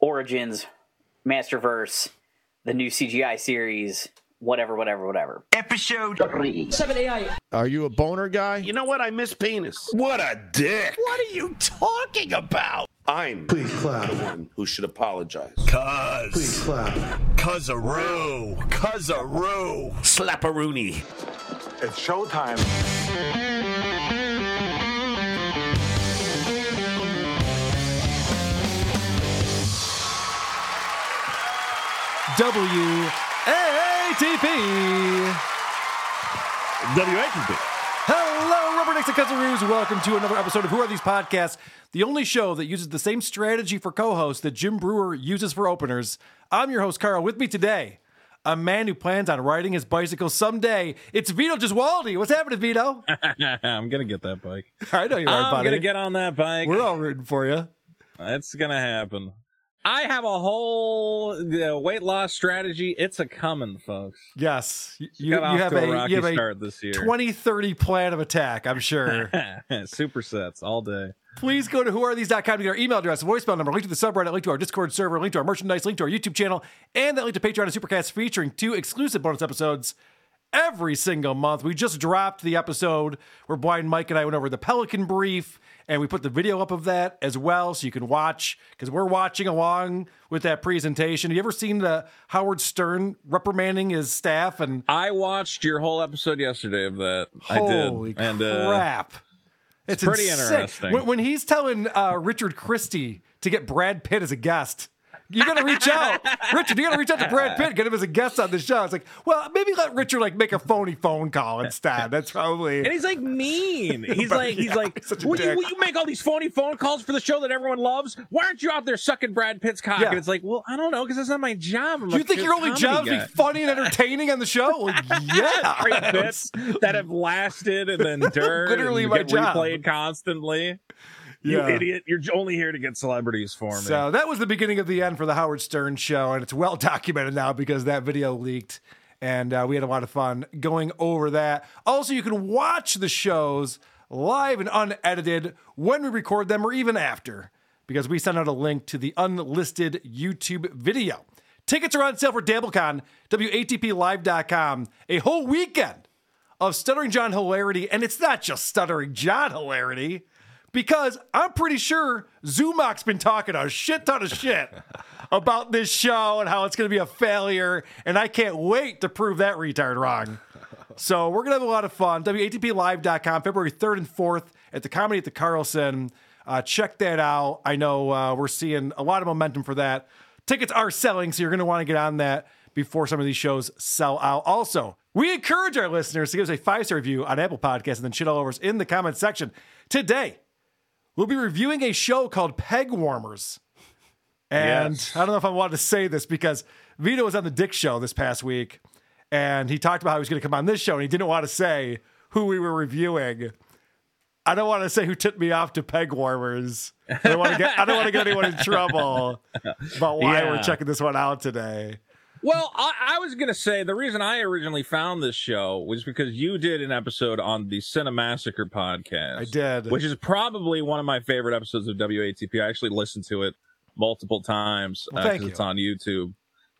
Origins, Masterverse, the new CGI series, whatever, whatever, whatever. Episode three. Seven AI. Are you a boner guy? You know what? I miss penis. What a dick. What are you talking about? I'm Please clap. the one who should apologize. Cuz. Please clap. Cuzaroo. Cuzaroo. Slapperoonie. It's showtime. WATP. WATP. Hello, Rubbernecks and Cousin Welcome to another episode of Who Are These Podcasts, the only show that uses the same strategy for co-hosts that Jim Breuer uses for openers. I'm your host, Carl. With me today, a man who plans on riding his bicycle someday. It's Vito Gesualdi. What's happening, Vito? I'm gonna get that bike. I know you are, I'm buddy. gonna get on that bike. We're all rooting for you. It's gonna happen. I have a whole uh, weight loss strategy. It's a coming, folks. Yes, you, you, have a, a you have a start this year. 2030 plan of attack. I'm sure. Supersets all day. Please go to whoarethese.com to get our email address, voicemail number, link to the subreddit, link to our Discord server, link to our merchandise, link to our YouTube channel, and that link to Patreon and Supercast featuring two exclusive bonus episodes every single month. We just dropped the episode where Blind Mike and I went over the Pelican Brief, and we put the video up of that as well so you can watch because we're watching along with that presentation. Have you ever seen the Howard Stern reprimanding his staff and I watched your whole episode yesterday of that. Holy I did, and uh, crap! it's pretty insane. interesting. When, when he's telling uh, Richard Christie to get Brad Pitt as a guest, you got to reach out, Richard. You got to reach out to Brad Pitt, get him as a guest on the show. It's like, well, maybe let Richard like make a phony phone call instead. That's probably. And he's like mean. He's like, he's like, a will you, will you make all these phony phone calls for the show that everyone loves? Why aren't you out there sucking Brad Pitt's cock? Yeah. And it's like, well, I don't know, because that's not my job. I'm you think your only job is to be funny and entertaining on the show? Well, yeah, Great bits that have lasted and then dirt. Literally and my get job. replayed constantly. You idiot! You're only here to get celebrities for me. So that was the beginning of the end for the Howard Stern show, and it's well documented now because that video leaked, and uh, we had a lot of fun going over that. Also, you can watch the shows live and unedited when we record them, or even after, because we send out a link to the unlisted YouTube video. Tickets are on sale for DabbleCon, WATPLive.com, a whole weekend of Stuttering John hilarity, and it's not just Stuttering John hilarity because I'm pretty sure Zumach's been talking a shit ton of shit about this show and how it's going to be a failure, and I can't wait to prove that retard wrong. So we're going to have a lot of fun. WATPLive.com, February 3rd and 4th at the Comedy at the Carlson. Uh, check that out. I know uh, we're seeing a lot of momentum for that. Tickets are selling, so you're going to want to get on that before some of these shows sell out. Also, we encourage our listeners to give us a five star review on Apple Podcasts and then shit all over us in the comment section. Today, we'll be reviewing a show called Peg Warmers. And Yes. I don't know if I wanted to say this because Vito was on the Dick Show this past week, and he talked about how he was going to come on this show, and he didn't want to say who we were reviewing. I don't want to say who tipped me off to Peg Warmers. I don't want to get I don't want to get anyone in trouble about why we're checking this one out today. Well, I, I was gonna say the reason I originally found this show was because you did an episode on the Cinemassacre podcast. I did. which is probably one of my favorite episodes of WATP. I actually listened to it multiple times Well, uh, thank 'cause you. it's on YouTube.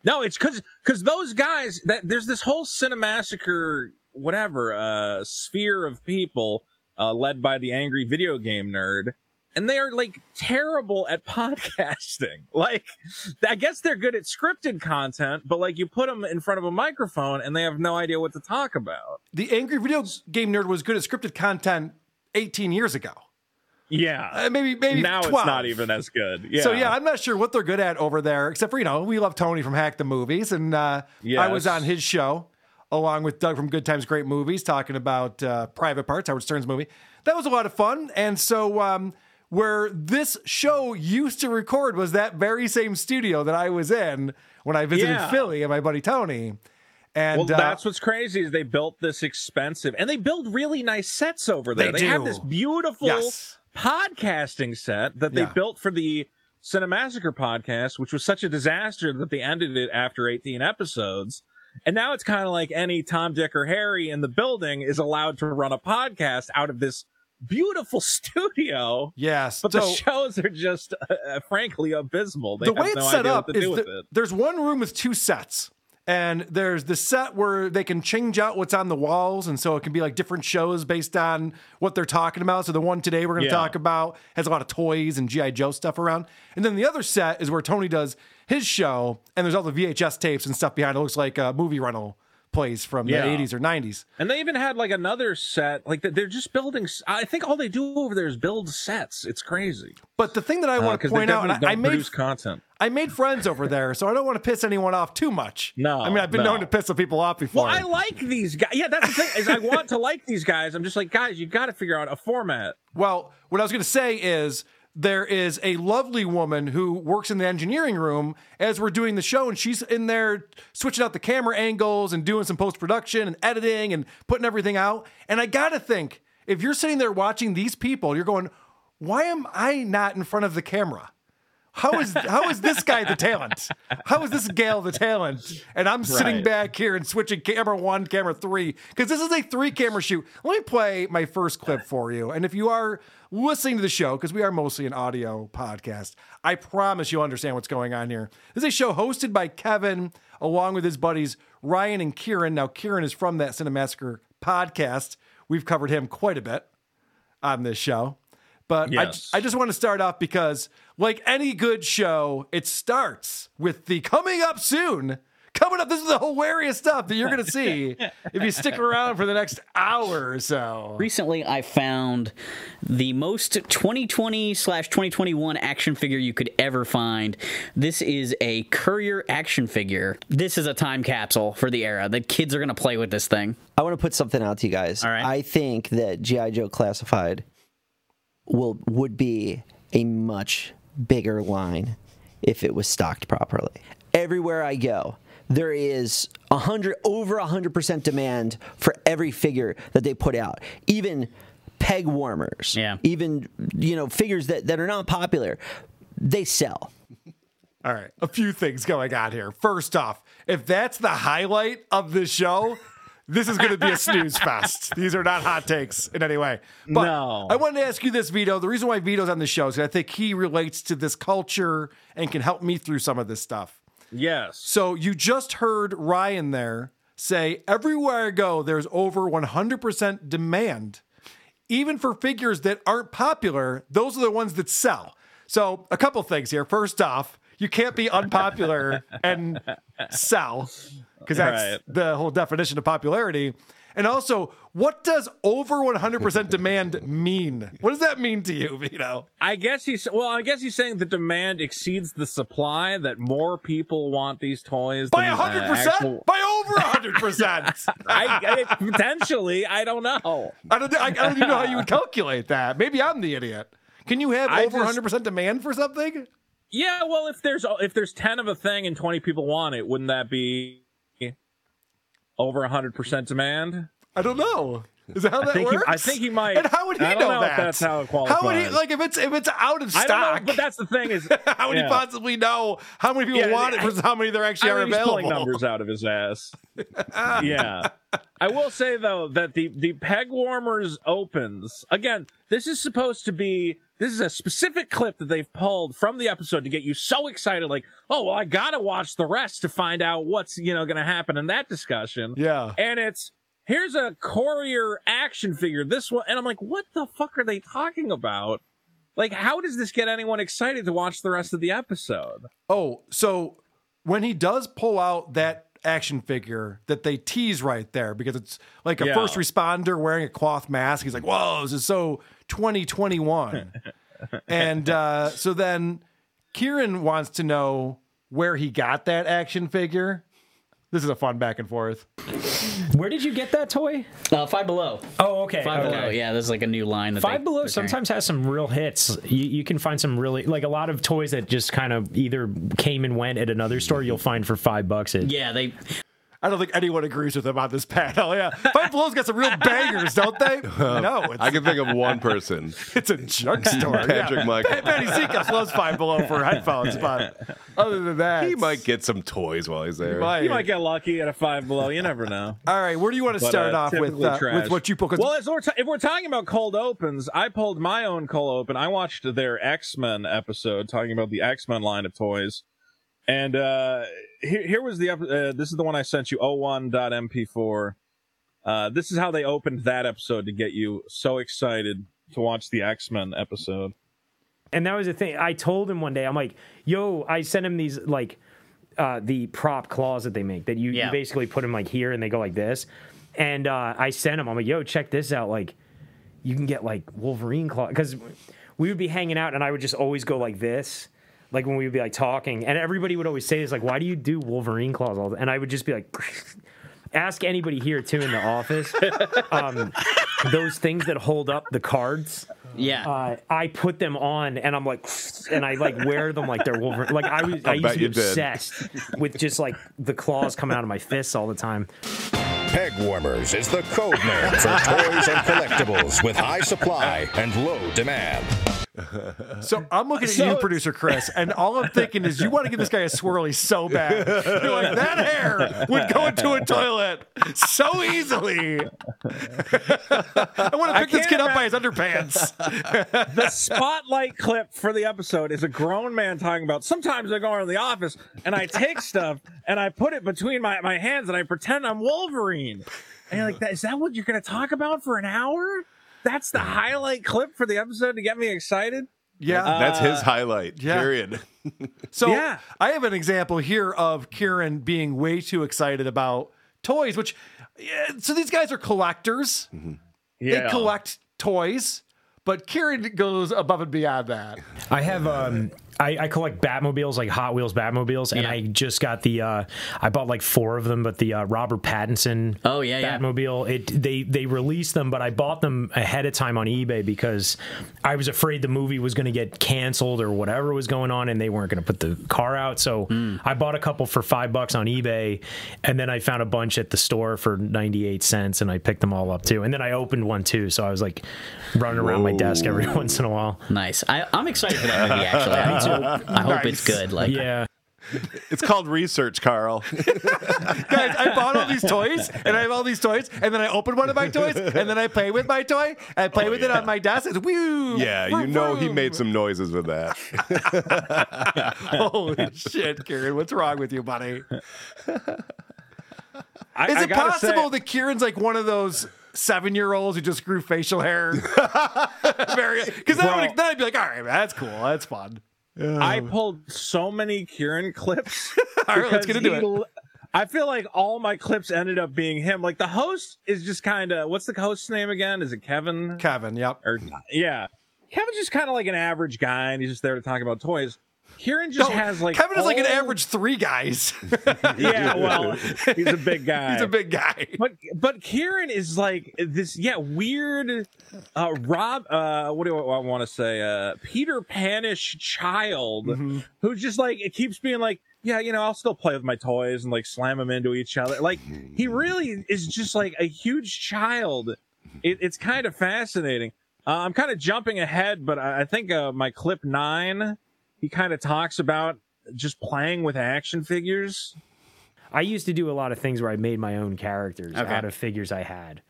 No, it's because because those guys that there's this whole Cinemassacre whatever uh, sphere of people uh, led by the angry video game nerd. And they are like terrible at podcasting. Like, I guess they're good at scripted content, but like you put them in front of a microphone and they have no idea what to talk about. The Angry Video Game Nerd was good at scripted content 18 years ago. Yeah. Uh, maybe maybe now 12. it's not even as good. Yeah. So yeah, I'm not sure what they're good at over there, except for you know we love Tony from Hack the Movies, and uh, I was on his show along with Doug from Good Times Great Movies talking about uh, Private Parts, Howard Stern's movie. That was a lot of fun, and so um, where this show used to record was that very same studio that I was in when I visited Yeah. Philly and my buddy Tony. And well, uh, that's what's crazy is they built this expensive, and they build really nice sets over there. They They, have this beautiful Yes. podcasting set that they Yeah. built for the Cinemassacre podcast, which was such a disaster that they ended it after 18 episodes. And now it's kind of like any Tom, Dick, or Harry in the building is allowed to run a podcast out of this beautiful studio. yes, But the shows are just, uh, frankly, abysmal. They the way it's no set up is that it. there's one room with two sets. And there's the set where they can change out what's on the walls. And so it can be like different shows based on what they're talking about. So the one today we're going to Yeah. talk about has a lot of toys and G.I. Joe stuff around. And then the other set is where Tony does his show. And there's all the VHS tapes and stuff behind it. looks like a movie rental place from Yeah. the 80s or 90s. And they even had like another set. Like they're just building. I think all they do over there is build sets. It's crazy. But the thing that I want to Uh, point out, and I, I made content. I made friends over there, so I don't want to piss anyone off too much. No, I mean I've been no. known to piss some people off before. Well, I like these guys. Yeah, that's the thing. Is I want to like these guys. I'm just like, guys, you got to figure out a format. Well, what I was going to say is there is a lovely woman who works in the engineering room as we're doing the show, and she's in there switching out the camera angles and doing some post production and editing and putting everything out. And I got to think if you're sitting there watching these people, you're going, why am I not in front of the camera? How is how is this guy the talent? How is this gal the talent? And I'm sitting Right. back here and switching camera one, camera three, because this is a three camera shoot. Let me play my first clip for you. And if you are listening to the show, because we are mostly an audio podcast, I promise you'll understand what's going on here. This is a show hosted by Kevin along with his buddies Ryan and Kieran. Now, Kieran is from that Cinemassacre podcast. We've covered him quite a bit on this show. But Yes. I, I just want to start off because, like any good show, it starts with the coming up soon. Coming up, this is the hilarious stuff that you're going to see if you stick around for the next hour or so. Recently, I found the most 2020 slash 2021 action figure you could ever find. This is a Courier action figure. This is a time capsule for the era. The kids are going to play with this thing. I want to put something out to you guys. All right. I think that GI Joe Classified will would be a much bigger line if it was stocked properly. Everywhere I go, there is a hundred over a hundred percent demand for every figure that they put out. Even peg warmers. Yeah. Even you know figures that, that are not popular, they sell. All right, a few things going on here. First off, if that's the highlight of the show, this is going to be a snooze fest. These are not hot takes in any way. But No. I wanted to ask you this, Vito. The reason why Vito's on the show is I think he relates to this culture and can help me through some of this stuff. Yes. So you just heard Ryan there say, everywhere I go, there's over 100% demand. Even for figures that aren't popular, those are the ones that sell. So a couple things here. First off, you can't be unpopular and sell because that's Right. the whole definition of popularity. And also, what does over 100% demand mean? What does that mean to you, Vito? I guess he's well. I guess he's saying the demand exceeds the supply. That more people want these toys By than, uh, 100%? actual- By over 100%. I, I potentially. I don't know. I don't, I, I don't even know how you would calculate that. Maybe I'm the idiot. Can you have I over just- 100% demand for something? Yeah. Well, if there's if there's ten of a thing and twenty people want it, wouldn't that be over hundred percent demand? I don't know. Is that how that think he- works? I think he might- And how would he know, know that? that's how it qualifies. How would he like if it's if it's out of stock? know, but that's the thing is how would yeah. he possibly know how many people Yeah, want it versus how many there actually I are mean, he's available? pulling numbers out of his ass. yeah. I will say though that the the peg warmers opens again. This is supposed to be. This is a specific clip that they've pulled from the episode to get you so excited, like, oh well, I gotta watch the rest to find out what's you know gonna happen in that discussion. Yeah. And it's here's a courier action figure. This one, and I'm like, what the fuck are they talking about? Like, how does this get anyone excited to watch the rest of the episode? Oh, so when he does pull out that action figure that they tease right there because it's like a Yeah. first responder wearing a cloth mask, he's like, "Whoa, this is so 2021." and uh, so then Kieran wants to know where he got that action figure. This is a fun back and forth. Where did you get that toy? Uh, Five Below. Oh, okay. Five okay. Below. Yeah, there's like a new line. That Five they- Below they're carrying. sometimes has some real hits. You, you can find some really like a lot of toys that just kind of either came and went at another store. You'll find for five bucks. At, Yeah, they. I don't think anyone agrees with him on this panel. Yeah, Five Below's got some real bangers, don't they? no, it's, I can think of one person. it's a junk store. Patrick yeah. Michael. Pa- Patty Seacrest loves Five Below for headphones, but other than that, He might get some toys while he's there. might. You might get lucky at a five below. You never know. All right, where do you want to But, start uh, off with uh, with what you pull? 'cause- Well, as we're ta- if we're talking about cold opens, I pulled my own cold open. I watched their X Men episode talking about the X Men line of toys, and uh, here, here was the uh, this is the one I sent you 01.mp4. Uh, this is how they opened that episode to get you so excited to watch the X Men episode. And that was the thing. I told him one day, I'm like, yo, I sent him these like uh, the prop claws that they make that you, Yeah. you basically put them like here and they go like this. And uh, I sent him, I'm like, yo, check this out. Like, you can get like Wolverine claw because we would be hanging out and I would just always go like this. Like when we would be like talking, and everybody would always say this, like, why do you do Wolverine claws all the And I would just be like, ask anybody here too in the office. um, those things that hold up the cards Yeah. uh, I put them on and I'm like, and I like wear them like they're Wolverine. Like I was, I, used to be you did. obsessed with just like the claws coming out of my fists all the time. Peg Warmers is the code name for toys and collectibles with high supply and low demand. So I'm looking at So- you, producer Chris, and all I'm thinking is you want to give this guy a swirly so bad. You're like that hair would go into a toilet so easily. I want to pick this kid up by his underpants. the spotlight clip for the episode is a grown man talking about sometimes I go around the office and I take stuff and I put it between my, my hands and I pretend I'm Wolverine. And you're like, "That- is that what you're going to talk about for an hour? That's the mm. highlight clip for the episode to get me excited? Yeah. Uh, That's his highlight. yeah. Period. So Yeah. I have an example here of Kieran being way too excited about toys, which yeah, so these guys are collectors. Mm-hmm. Yeah, They collect toys, but Kieran goes above and beyond that. I have um I, I collect Batmobiles, like Hot Wheels Batmobiles, and Yeah. I just got the uh I bought like four of them, but the uh, Robert Pattinson Oh, yeah, yeah. Batmobile. It they they released them, but I bought them ahead of time on eBay because I was afraid the movie was going to get canceled or whatever was going on, and they weren't going to put the car out. So Hmm. I bought a couple for five bucks on eBay, and then I found a bunch at the store for ninety eight cents, and I picked them all up too. And then I opened one too, so I was like running around my desk every once in a while. Nice. I, I'm excited for that movie. Actually, I, I hope it's good. Like, Yeah. It's called research, Carl. Guys, I bought all these toys and I have all these toys, and then I open one of my toys, and then I play with my toy. I play with it on my desk. It's woo. yeah, you vroom, know he vroom. made some noises with that. Holy shit, Kieran! What's wrong with you, buddy? I, Is I it gotta possible say- that Kieran's like one of those seven-year-olds who just grew facial hair? Very, because then, I Bro. would- then I'd be like, all right, man, that's cool, that's fun. I pulled so many Kieran clips. All right, let's get into it. l- I feel like all my clips ended up being him. Like the host is just kind of what's the host's name again? Is it Kevin? Kevin, yep. Or yeah, Kevin's just kind of like an average guy, and he's just there to talk about toys. Kieran just No, has like Kevin is like an average three guys. Yeah, well, he's a big guy. He's a big guy. But but Kieran is like this yeah weird uh Rob uh what do I, want to say uh Peter Panish child Mm-hmm. who's just like it keeps being like yeah you know I'll still play with my toys and like slam them into each other like he really is just like a huge child it, it's kind of fascinating uh, I'm kind of jumping ahead but I, I think uh, my clip nine he kind of talks about just playing with action figures I used to do a lot of things where I made my own characters Okay. out of figures I had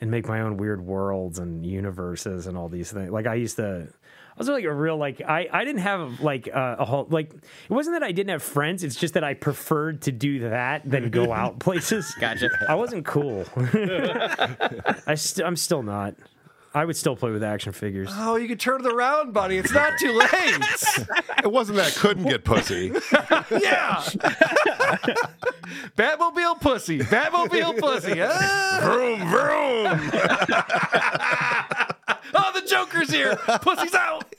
and make my own weird worlds and universes and all these things. Like I used to I was like a real like I I didn't have like uh, a whole like it wasn't that I didn't have friends, it's just that I preferred to do that than go out places. Gotcha. I wasn't cool. I st- I'm still not. I would still play with action figures. Oh, you can turn it around, buddy. It's not too late. It wasn't that I couldn't get pussy. yeah. Batmobile pussy. Batmobile pussy. Ah. vroom vroom. oh, the Joker's here. Pussy's out.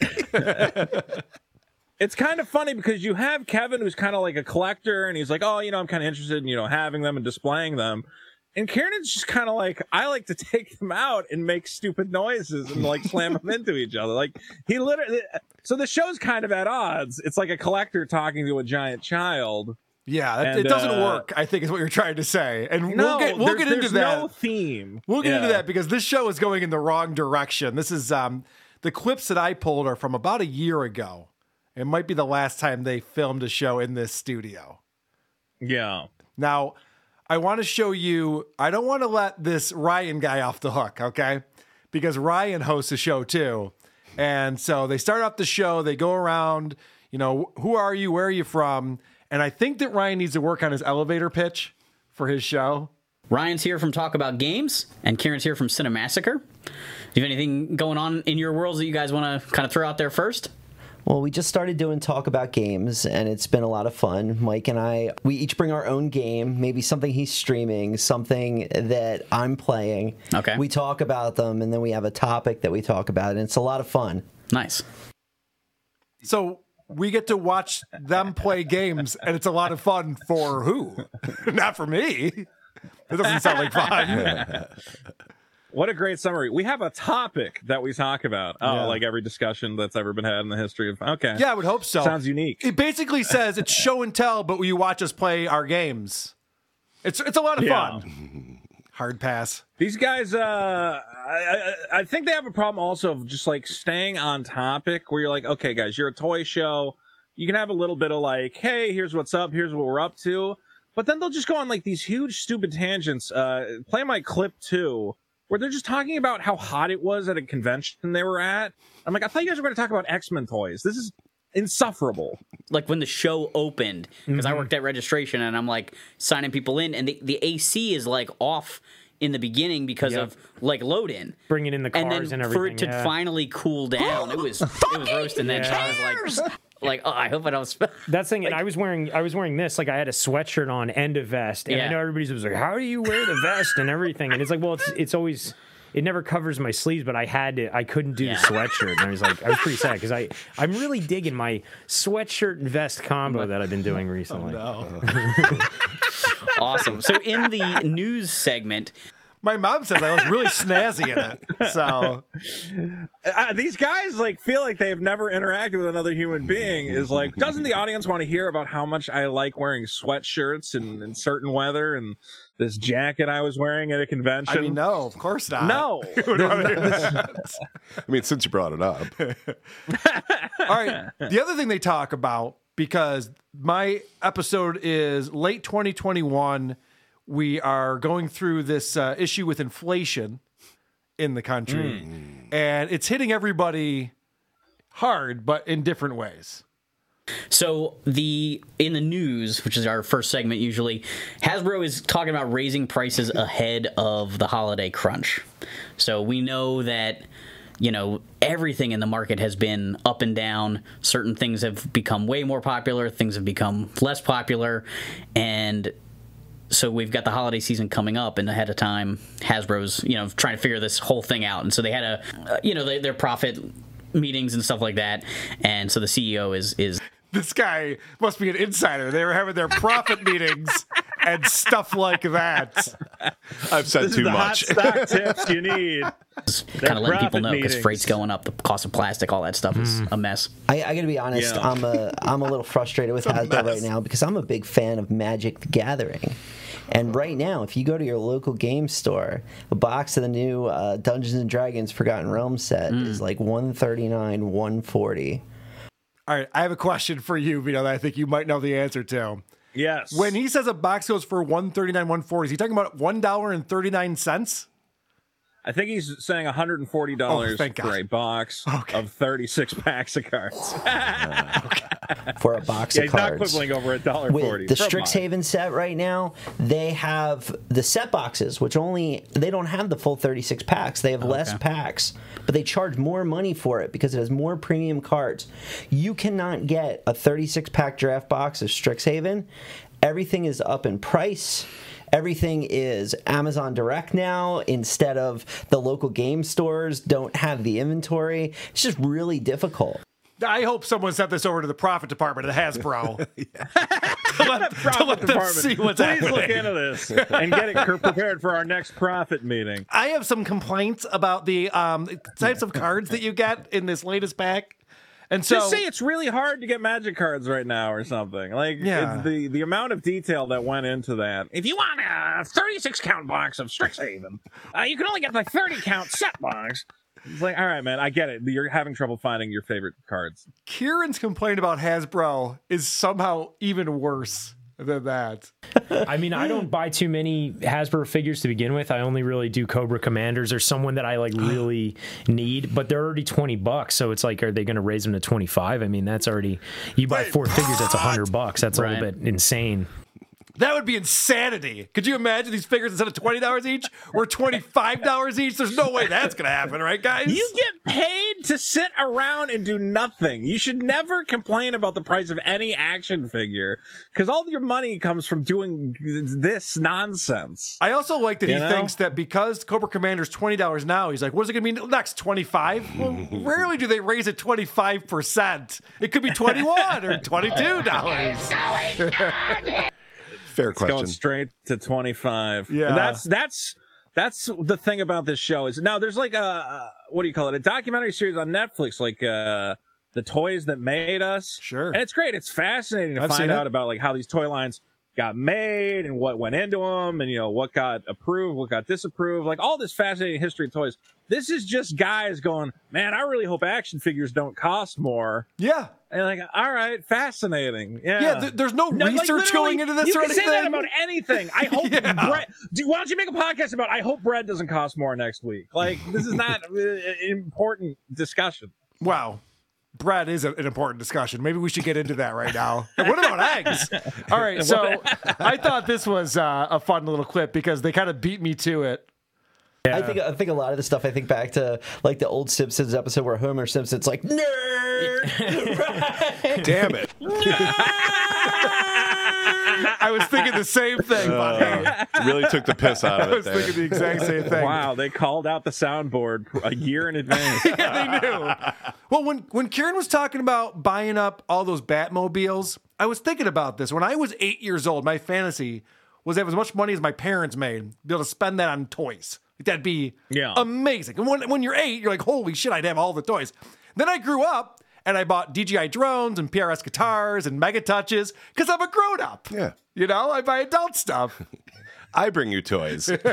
it's kind of funny because you have Kevin who's kind of like a collector and he's like, oh, you know, I'm kind of interested in, you know, having them and displaying them. And Kieran's just kind of like, I like to take them out and make stupid noises and like slam them into each other. Like he literally, so the show's kind of at odds. It's like a collector talking to a giant child. Yeah, that, And, it doesn't uh, work. I think is what you're trying to say, and No, we'll get we'll get into that. no theme. We'll get into that because this show is going in the wrong direction. This is um the clips that I pulled are from about a year ago. It might be the last time they filmed a show in this studio. Yeah. Now, I want to show you. I don't want to let this Ryan guy off the hook, okay? Because Ryan hosts a show too. And so they start off the show, they go around, you know, who are you? Where are you from? And I think that Ryan needs to work on his elevator pitch for his show. Ryan's here from Talk About Games, and Kieran's here from Cinemassacre. Do you have anything going on in your worlds that you guys want to kind of throw out there first? Well, we just started doing talk about games, and it's been a lot of fun. Mike and I, we each bring our own game, maybe something he's streaming, something that I'm playing. Okay. We talk about them, and then we have a topic that we talk about, and it's a lot of fun. Nice. So we get to watch them play games, and it's a lot of fun for who? Not for me. It doesn't sound like fun. What a great summary. We have a topic that we talk about. Oh, Yeah. like every discussion that's ever been had in the history of. Okay. Yeah, I would hope so. Sounds unique. It basically says it's show and tell, but you watch us play our games. It's it's a lot of Yeah. fun. Hard pass. These guys, uh, I, I, I think they have a problem also of just like staying on topic where you're like, okay, guys, you're a toy show. You can have a little bit of like, hey, here's what's up, here's what we're up to. But then they'll just go on like these huge, stupid tangents. Uh, play my clip too, where they're just talking about how hot it was at a convention they were at. I'm like, I thought you guys were going to talk about X Men toys. This is insufferable. Like when the show opened, because I mm-hmm. worked at registration and I'm like signing people in, and the, the AC is like off in the beginning because Yep. of like load in. Bringing in the and cars then and, everything. for it to yeah. finally cool down, it was it was roasting that shit. I was like, like oh, I hope I don't. Sp- That's the thing, and I was wearing I was wearing this like I had a sweatshirt on and a vest, and I know everybody's was like, "How do you wear the vest and everything?" And it's like, well, it's it's always it never covers my sleeves, but I had to I couldn't do Yeah. the sweatshirt, and I was like, I was pretty sad because I I'm really digging my sweatshirt and vest combo that I've been doing oh, recently. awesome. So in the news segment, My mom says I look really snazzy in it. So uh, these guys like feel like they've never interacted with another human being is like doesn't the audience want to hear about how much i like wearing sweatshirts in, in certain weather and this jacket i was wearing at a convention I mean, no, of course not. no I mean, since you brought it up, All right. The other thing they talk about, because my episode is late 2021, we are going through this uh, issue with inflation in the country, and it's hitting everybody hard, but in different ways. So the in the news, which is our first segment usually, Hasbro is talking about raising prices ahead of the holiday crunch. So we know that you know everything in the market has been up and down. Certain things have become way more popular, things have become less popular, and so we've got the holiday season coming up, and ahead of time, Hasbro's you know trying to figure this whole thing out, and so they had a uh, you know they, their profit meetings and stuff like that, and so the CEO is is This guy must be an insider. They were having their profit meetings and stuff like that. I've said this is too the much. hot stock tips you need kind of letting people know because freight's going up, the cost of plastic, all that stuff is a mess. I, I gotta be honest, Yeah. I'm a I'm a little frustrated with Hasbro right now because I'm a big fan of Magic the Gathering. And right now, if you go to your local game store, a box of the new uh, Dungeons and Dragons Forgotten Realms set is like 139, 140. All right, I have a question for you, Vito, that I think you might know the answer to. yes When he says a box goes for 139 140 is he talking about $1.39? I think he's saying 140 dollars Oh, thank for God. a box of 36 packs of cards. for a box yeah, of he's not cards. quibbling over a dollar forty. the for a. Strixhaven set right now, they have the set boxes, which only they don't have the full 36 packs. They have less packs, but they charge more money for it because it has more premium cards. You cannot get a 36 pack draft box of Strixhaven. Everything is up in price. Everything is Amazon Direct now instead of the local game stores don't have the inventory. It's just really difficult. I hope someone sent this over to the profit department at Hasbro. to let, to Profit let them department, see what's Please happening. look into this and get it prepared for our next profit meeting. I have some complaints about the um, types of cards that you get in this latest pack. And so Just say it's really hard to get magic cards right now or something. Like Yeah. the the amount of detail that went into that. If you want a 36 count box of Strixhaven, uh, you can only get the 30 count set box. It's like, all right, man, I get it. You're having trouble finding your favorite cards. Kieran's complaint about Hasbro is somehow even worse than that. I mean, I don't buy too many Hasbro figures to begin with. I only really do Cobra Commanders or someone that I like really need, but they're already 20 bucks. So it's like, are they going to raise them to 25? I mean, that's already, you buy four figures, that's 100 bucks. That's a little bit insane. That would be insanity. Could you imagine these figures instead of twenty dollars each were twenty five dollars each? There's no way that's gonna happen, right, guys? You get paid to sit around and do nothing. You should never complain about the price of any action figure because all your money comes from doing this nonsense. I also like that You he know? thinks that because Cobra Commander's twenty dollars now, he's like, "What's it going to be next? Twenty five? Well, rarely do they raise it twenty five percent. It could be twenty one or twenty two dollars. Fair It's going straight to 25. Yeah. And that's that's that's the thing about this show is now there's like a what do you call it? A documentary series on Netflix like uh the toys that made us. Sure. And it's great. It's fascinating to I've find out about like how these toy lines got made and what went into them and you know what got approved, what got disapproved, like all this fascinating history of toys. This is just guys going, "Man, I really hope action figures don't cost more." Yeah, And like, all right, fascinating. Yeah. yeah. th- there's no, No, research literally, going into this you or can anything. say that about anything. I hope Yeah. bread. Do, why don't you make a podcast about? I hope bread doesn't cost more next week. Like this is not an important discussion. Wow. Bread is a- an important discussion. Maybe we should get into that right now. What about eggs? All right. So I thought this was uh, a fun little clip because they kind of beat me to it. I think I think a lot of the stuff I think back to like the old Simpsons episode where Homer Simpson's like nerd. Damn it. I was thinking the same thing. Uh, really took the piss out of it. I was there. thinking the exact same thing. Wow, they called out the soundboard a year in advance. yeah, they knew. Well, when when Kieran was talking about buying up all those Batmobiles, I was thinking about this. When I was eight years old, my fantasy was to have as much money as my parents made, be able to spend that on toys. Like, that'd be Yeah. amazing. And when when you're eight, you're like, holy shit, I'd have all the toys. Then I grew up and I bought DJI drones and PRS guitars and Mega Touches because I'm a grown up. Yeah. You know, I buy adult stuff. I bring you toys.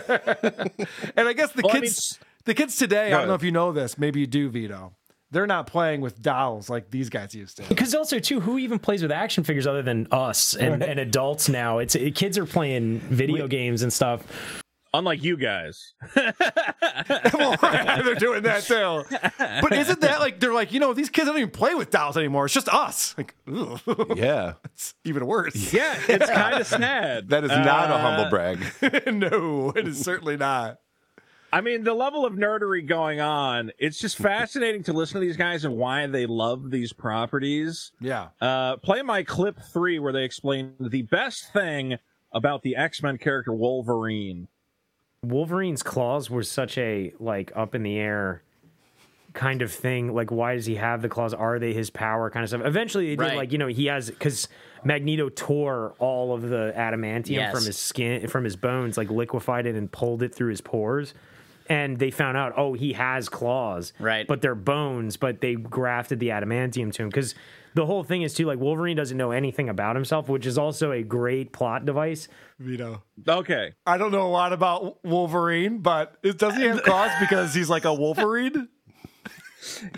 And I guess the Well, I kids, mean, the kids today, I don't know if you know this, maybe you do, Vito. They're not playing with dolls like these guys used to. Because also too, who even plays with action figures other than us and, and adults now? It's it, kids are playing video games and stuff. Unlike you guys. well, right, they're doing that too. But isn't that like they're like you know these kids don't even play with dolls anymore? It's just us. Like, ugh. yeah. it's even worse. Yeah, it's kind of sad. That is not a Uh, humble brag. no, it is certainly not. I mean, the level of nerdery going on, it's just fascinating to listen to these guys and why they love these properties. Yeah. Uh, play my clip three where they explain the best thing about the X Men character Wolverine. Wolverine's claws were such a like up in the air kind of thing. Like, why does he have the claws? Are they his power? Kind of stuff. Eventually, they did Right. like you know he has because Magneto tore all of the adamantium Yes. from his skin, from his bones, like liquefied it and pulled it through his pores. And they found out, oh, he has claws, Right. But they're bones. But they grafted the adamantium to him because the whole thing is too like Wolverine doesn't know anything about himself, which is also a great plot device. Vito. Okay. I don't know a lot about Wolverine, but it, does he have claws because he's like a Wolverine?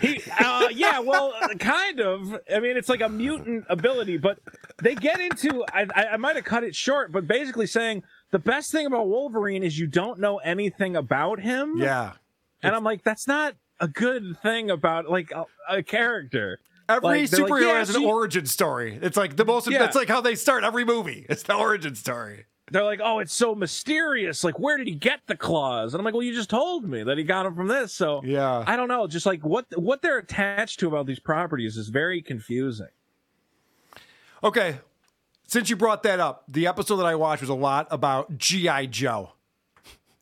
He, uh, yeah, well, uh, kind of. I mean, it's like a mutant ability, but they get into. I, I, I might have cut it short, but basically saying the best thing about Wolverine is you don't know anything about him. Yeah. and I'm like, that's not a good thing about like a, a character. Every Like, they're like, superhero "Yeah, has an she-" origin story. It's like the most. Yeah. That's like how they start every movie. It's the origin story. They're like, oh, it's so mysterious. Like, where did he get the claws? And I'm like, well, you just told me that he got them from this. So Yeah. I don't know. Just like what what they're attached to about these properties is very confusing. Okay, since you brought that up, the episode that I watched was a lot about GI Joe,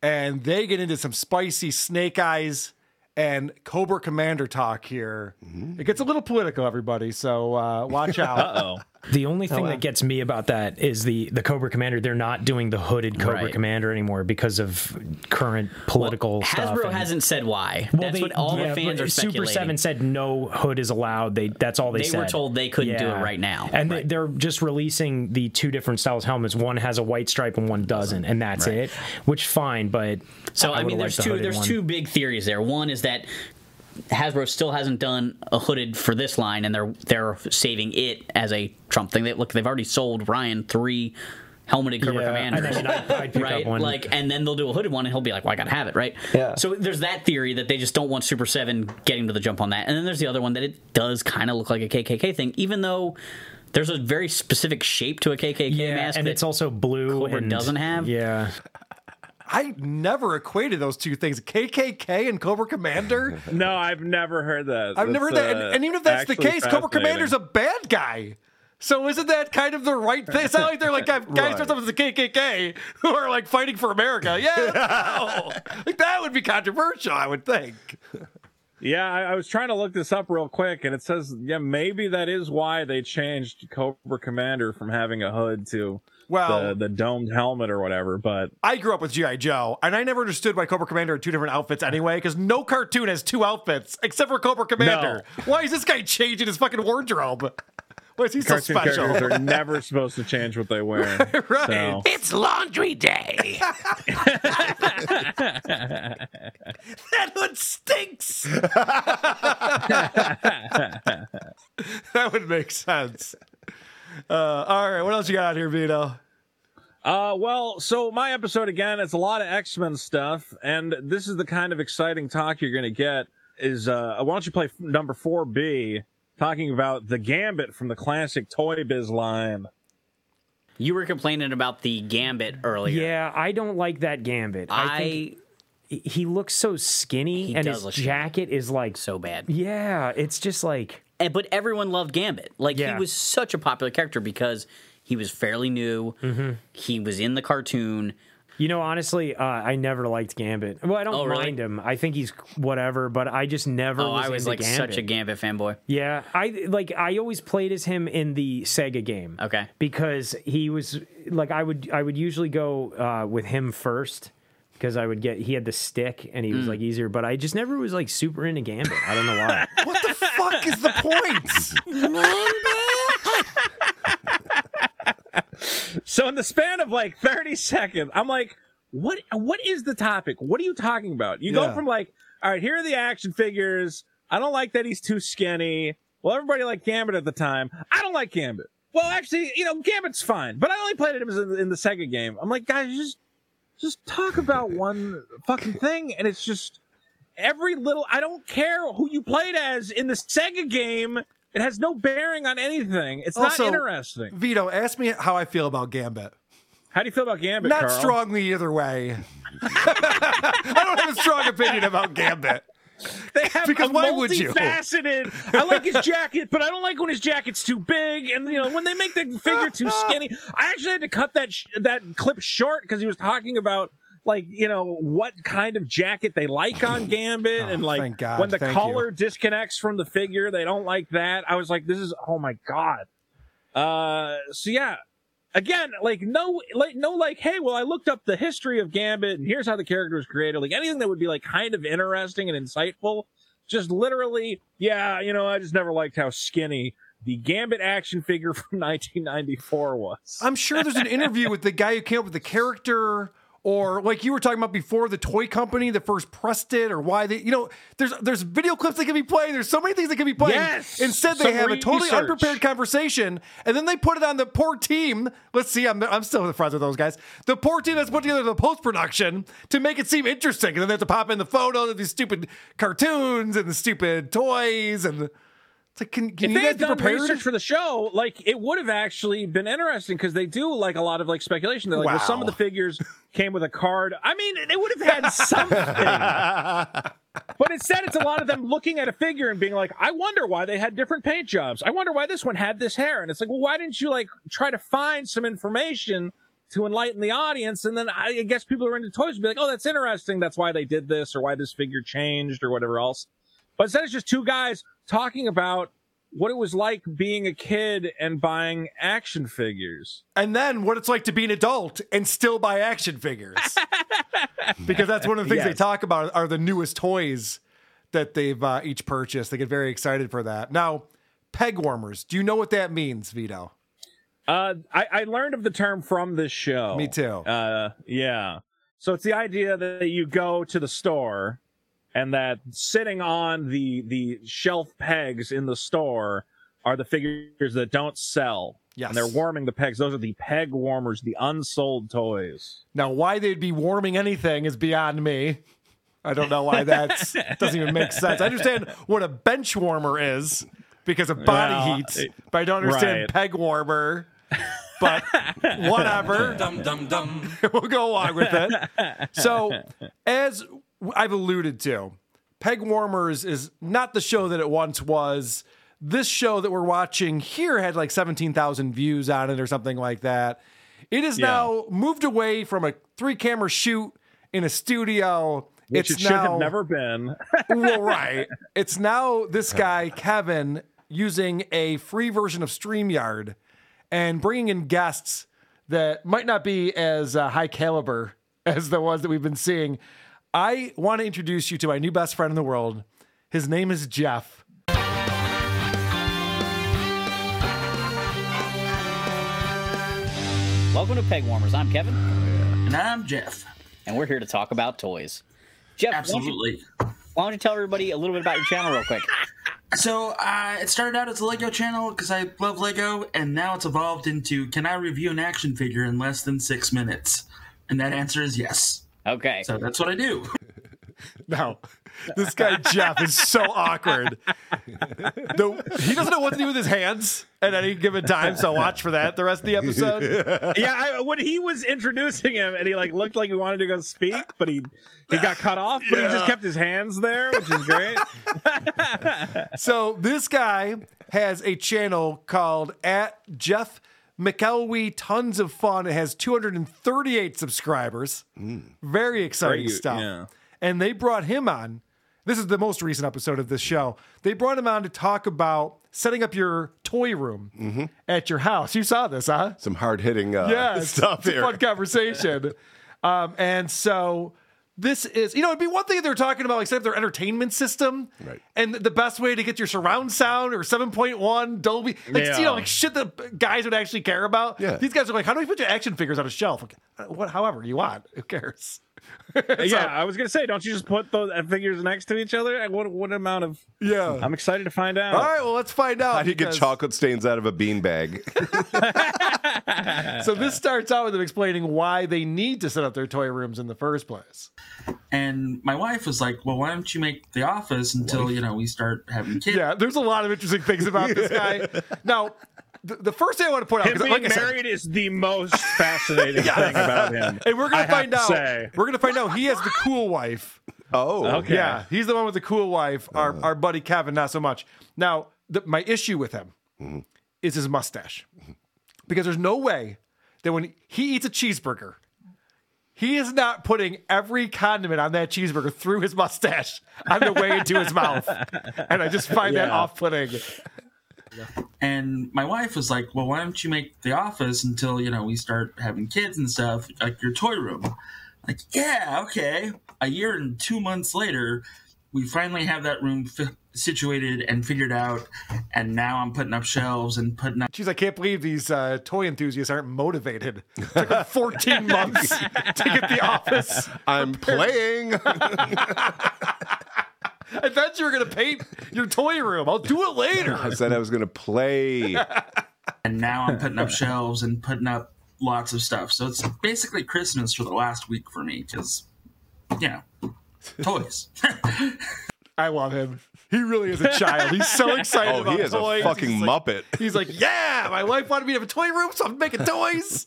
and they get into some spicy Snake Eyes and Cobra Commander talk here. It gets a little political, everybody. So uh, watch out. The only thing Oh, wow. that gets me about that is the the Cobra Commander. They're not doing the hooded Cobra Right. Commander anymore because of current political stuff. Hasbro and- hasn't said why. Well, That's they- what all yeah, the fans are Super. Seven said no hood is allowed. They that's all they, said. They said. were told they couldn't do it right now. and they, they're just releasing the two different styles helmets. One has a white stripe and one doesn't, and that's Right. it. Which fine, but So I, would've mean, there's the two there's one. two big theories there. One is that Hasbro still hasn't done a hooded for this line, and they're they're saving it as a Trump thing. They look, they've already sold Ryan three helmeted Cobra Yeah, Commanders, and then I'd- I'd pick up right? one. Like, and then they'll do a hooded one, and he'll be like, "Well, I gotta have it, right?" Yeah. So there's that theory that they just don't want Super Seven getting to the jump on that, and then there's the other one that it does kind of look like a KKK thing, even though. There's a very specific shape to a KKK yeah, mask, and that it's also blue Cobra and doesn't have. Yeah, I never equated those two things, KKK and Cobra Commander. No, I've never heard that. I've never heard that. And, uh, and even if that's the case, Cobra. Commander's a bad guy. So isn't that kind of the right thing? It's not like they're like guys Right. dressed up as the KKK who are like fighting for America. Yeah, no. like that would be controversial, I would think. Yeah, I, I was trying to look this up real quick, and it says, yeah, maybe that is why they changed Cobra Commander from having a hood to Well- the, the domed helmet or whatever. But I grew up with GI Joe, and I never understood why Cobra Commander had two different outfits anyway. Because no cartoon has two outfits except for Cobra Commander. Why is this guy changing his fucking wardrobe? Why is he so cartoon special? characters are never supposed to change what they wear. right. So- It's laundry day. that hood stinks. that would make sense. Uh, all right, what else you got here, Vito? Uh, well, so my episode again, it's a lot of X Men stuff, and this is the kind of exciting talk you're going to get. Is uh, why don't you play number four B, talking about the Gambit from the classic Toy Biz line. You were complaining about the Gambit earlier. yeah. I don't like that Gambit. I, I, think he- he looks so skinny, He and does his look skinny. jacket is like so bad. yeah. It's just like But everyone loved Gambit. Like Yeah. he was such a popular character because he was fairly new. Mm-hmm. He was in the cartoon. You know, honestly, uh, I never liked Gambit. Well, I don't Oh, really? mind him. I think he's whatever, but I just never. Oh, was I was like Gambit. such a Gambit fanboy. Yeah, I like. I always played as him in the Sega game. Okay. because he was like I would. I would usually go uh, with him first because I would get. He had the stick and Mm. he was like easier, but I just never was like super into Gambit. I don't know why. What the fuck is the point? So in the span of like 30 seconds, I'm like, what what is the topic? What are you talking about? You Yeah. go from like, all right, here are the action figures. I don't like that he's too skinny. Well, everybody liked Gambit at the time. I don't like Gambit. Well, actually, you know, Gambit's fine, but I only played it in, in the Sega game. I'm like, guys, just just talk about one fucking thing, and it's just every little. I don't care who you played as in the Sega game. It has no bearing on anything. It's Also, not interesting. Vito, ask me how I feel about Gambit. How do you feel about Gambit? Not Carl? strongly either way. I don't have a strong opinion about Gambit. They have Because a why would you? multifaceted. I like his jacket, but I don't like when his jacket's too big, and you know when they make the figure too skinny. I actually had to cut that sh- that clip short because he was talking about like you know what kind of jacket they like on Gambit, and like Oh, when the Thank color disconnects from the figure, they don't like that. I was like, this is oh my god. Uh, so yeah, again, like no, like no, like hey, well, I looked up the history of Gambit, and here's how the character was created. Like anything that would be like kind of interesting and insightful, just literally, yeah, you know, I just never liked how skinny the Gambit action figure from 1994 was. I'm sure there's an interview with the guy who came up with the character or like you were talking about before, the toy company that first pressed it, or why they, you know, there's there's video clips that can be playing. There's so many things that can be playing. Yes! Instead, they Some have a totally research. unprepared conversation, and then they put it on the poor team. Let's see, I'm I'm still friends with those guys. The poor team that's put together the post production to make it seem interesting, and then they have to pop in the photos of these stupid cartoons and the stupid toys, and it's like, can, can if you they guys had done prepared? research for the show, like it would have actually been interesting because they do like a lot of like speculation. They're like, well, some of the figures came with a card. I mean, they would have had something. but instead, it's a lot of them looking at a figure and being like, I wonder why they had different paint jobs. I wonder why this one had this hair. And it's like, well, why didn't you like try to find some information to enlighten the audience? And then I guess people who are into toys would be like, oh, that's interesting. That's why they did this or why this figure changed or whatever else. But instead, it's just two guys talking about what it was like being a kid and buying action figures. and then what it's like to be an adult and still buy action figures. because that's one of the things they talk about are the newest toys that they've uh, each purchased. They get very excited for that. Now, peg warmers. Do you know what that means, Vito? Uh, I, I learned of the term from this show. Me too. Uh, yeah. So it's the idea that you go to the store and that sitting on the the shelf pegs in the store are the figures that don't sell. Yes. And they're warming the pegs. Those are the peg warmers, the unsold toys. Now, why they'd be warming anything is beyond me. I don't know why that doesn't even make sense. I understand what a bench warmer is because of body Well, heat, it- but I don't understand right. peg warmer. But whatever. Dum dum dum. we'll go along with it. So, as I've alluded to, Peg Warmers is not the show that it once was. This show that we're watching here had like 17,000 views on it or something like that. It is Yeah. now moved away from a three camera shoot in a studio. Which it's it should now, have never been. well, right. It's now this guy, Kevin, using a free version of StreamYard and bringing in guests that might not be as uh, high caliber as the ones that we've been seeing. I want to introduce you to my new best friend in the world. His name is Jeff. Welcome to Peg Warmers. I'm Kevin, And I'm Jeff. and we're here to talk about toys. Jeff, why don't, you, Absolutely. why don't you tell everybody a little bit about your channel real quick? So uh, it started out as a Lego channel because I love Lego, and now it's evolved into can I review an action figure in less than six minutes? And that answer is yes. Okay. So that's what I do. No, this guy Jeff is so awkward. The- he doesn't know what to do with his hands at any given time. So watch for that the rest of the episode. yeah, I, when he was introducing him and he like looked like he wanted to go speak, but he he got cut off, but he just kept his hands there, which is great. So this guy has a channel called at Jeff McElwee. Tons of fun. It has 238 subscribers. Very exciting Great, stuff. yeah. And they brought him on. This is the most recent episode of this show. They brought him on to talk about setting up your toy room at your house. You saw this, huh? Some hard hitting uh, yeah, it's, stuff it's a here. fun conversation. um, and so this is, you know, it'd be one thing if they're talking about like set up their entertainment system, Right. And the best way to get your surround sound or seven point one Dolby, like you know, like shit that guys would actually care about. Yeah. These guys are like, how do we put your action figures on a shelf? Like, uh, what, however you want, who cares? yeah, I was gonna say, don't you just put those uh, figures next to each other? What what amount of? Yeah. I'm excited to find out. All right, well, let's find out. How do you get chocolate stains out of a beanbag? So this starts out with them explaining why they need to set up their toy rooms in the first place. And my wife was like, "Well, why don't you make the office until you know we start having kids?" Yeah, there's a lot of interesting things about this guy. Now, the, the first thing I want to point out, Him 'cause being like I said, married is the most fascinating thing about him. and we're gonna have find out. say. We're gonna find out he has the cool wife. Oh, Okay. Yeah, he's the one with the cool wife. Our uh. our buddy Kevin, not so much. Now, the, my issue with him mm-hmm. is his mustache, mm-hmm. because there's no way that when he eats a cheeseburger. He is not putting every condiment on that cheeseburger through his mustache on the way into his mouth. And I just find that off putting. And my wife was like, "Well, why don't you make the office until you know we start having kids and stuff, like your toy room?" Like, yeah, okay. A year and two months later, we finally have that room fi- situated and figured out, and now I'm putting up shelves and putting up. Jeez, I can't believe these uh, toy enthusiasts aren't motivated. It took them 14 months to get the office. I'm playing. I thought you were going to paint your toy room. I'll do it later. I said I was going to play. And now I'm putting up shelves and putting up lots of stuff. So it's basically Christmas for the last week for me because, you know, toys. I love him. He really is a child. He's so excited Oh, about he is toys. a fucking He's like- muppet. He's like, yeah, my wife wanted me to have a toy room, so I'm making toys.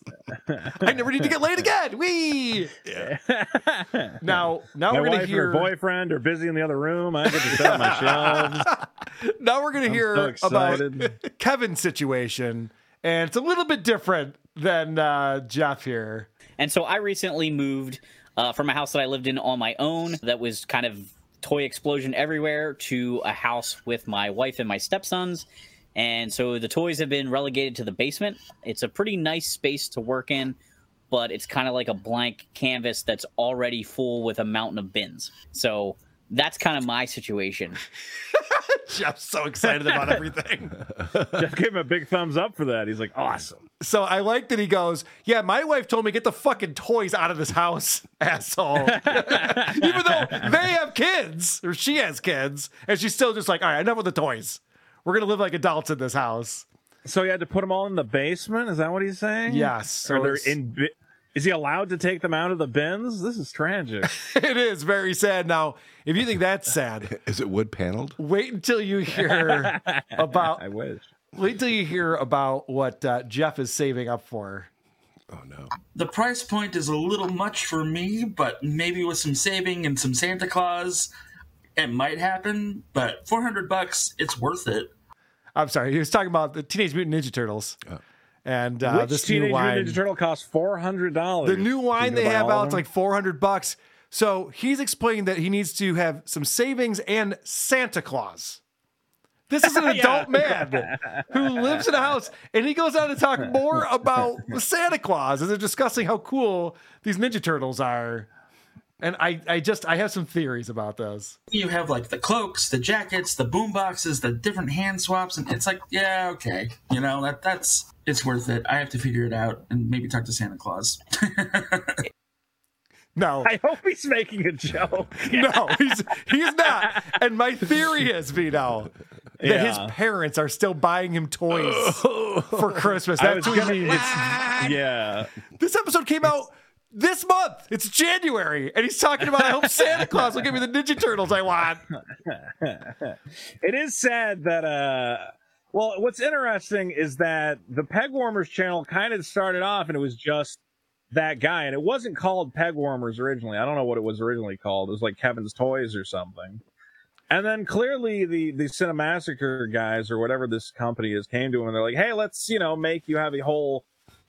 I never need to get laid again. Wee. Now, now my we're gonna wife hear. and her boyfriend are busy in the other room. I get to set up my shelves. now we're gonna I'm hear so about. Kevin's situation, and it's a little bit different than uh, Jeff here. And so I recently moved uh, from a house that I lived in on my own that was kind of toy explosion everywhere to a house with my wife and my stepsons. And so the toys have been relegated to the basement. It's a pretty nice space to work in, but it's kind of like a blank canvas that's already full with a mountain of bins. So that's kind of my situation. Jeff's so excited about everything. Jeff gave him a big thumbs up for that. He's like, awesome. So I like that he goes, Yeah, my wife told me get the fucking toys out of this house, asshole. Even though they have kids, or she has kids, and she's still just like, All right, enough with the toys. We're gonna live like adults in this house. So he had to put them all in the basement. Is that what he's saying? Yes, so Or they're in. bi- Is he allowed to take them out of the bins? This is tragic. it is very sad. Now, if you think that's sad, is it wood paneled? Wait until you hear about. I wish. Wait till you hear about what uh, Jeff is saving up for. Oh no. the price point is a little much for me, but maybe with some saving and some Santa Claus, it might happen. But 400 bucks, it's worth it. I'm sorry, he was talking about the Teenage Mutant Ninja Turtles. And uh, Which this Teenage new wine. Mutant Ninja Turtle costs four hundred dollars. The new wine they have out, it's like 400 bucks. So he's explaining that he needs to have some savings and Santa Claus. This is an Yeah. adult man who lives in a house, and he goes on to talk more about Santa Claus as they're discussing how cool these Ninja Turtles are. And I, I just, I have some theories about this. You have like the cloaks, the jackets, the boom boxes, the different hand swaps, and it's like, yeah, okay, you know that that's it's worth it. I have to figure it out and maybe talk to Santa Claus. No, I hope he's making a joke. no, he's he's not. And my theory is, Vito, that Yeah. his parents are still buying him toys for Christmas. That's what means. yeah. This episode came out this month. It's January, and he's talking about I hope Santa Claus will give me the Ninja Turtles I want. it is sad that uh well what's interesting is that the peg warmers channel kind of started off and it was just that guy and it wasn't called peg warmers originally i don't know what it was originally called it was like kevin's toys or something and then clearly the the cinemassacre guys or whatever this company is came to him and they're like hey let's you know make you have a whole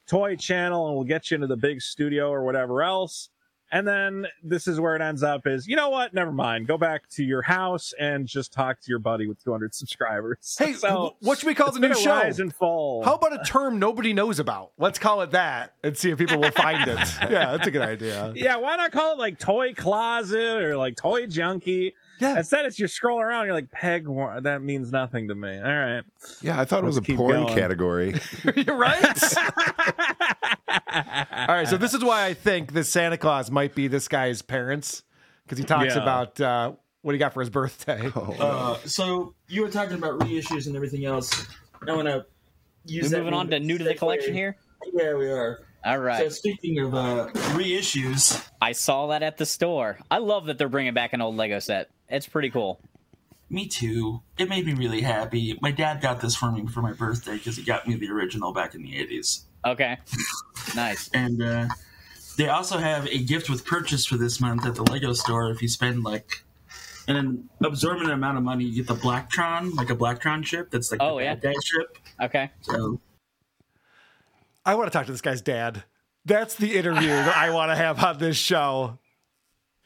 toy channel and we'll get you into the big studio or whatever else and then this is where it ends up is, you know what? Never mind. Go back to your house and just talk to your buddy with 200 subscribers. Hey, So, what should we call the new show? rise and fall. How about a term nobody knows about? Let's call it that and see if people will find it. Yeah, that's a good idea. Yeah, why not call it like toy closet or like toy junkie? Yeah. Instead, it's you scroll around, you're like peg. War- that means nothing to me. All right. Yeah, I thought it was a porn going. category. You're right. All right, so this is why I think this Santa Claus might be this guy's parents because he talks Yeah. about uh, what he got for his birthday. Uh, so you were talking about reissues and everything else. I want to use We that moving on to new to the collection here? Yeah, we are. All right. So speaking of uh, reissues, I saw that at the store. I love that they're bringing back an old Lego set. It's pretty cool. me too. It made me really happy. My dad got this for me for my birthday because he got me the original back in the eighties. Okay. Nice. And uh, they also have a gift with purchase for this month at the Lego store. If you spend like an absorbent amount of money, you get the Blacktron, like a Blacktron ship That's like Oh, the yeah. bad guy chip. Okay. So I want to talk to this guy's dad. That's the interview that I want to have on this show.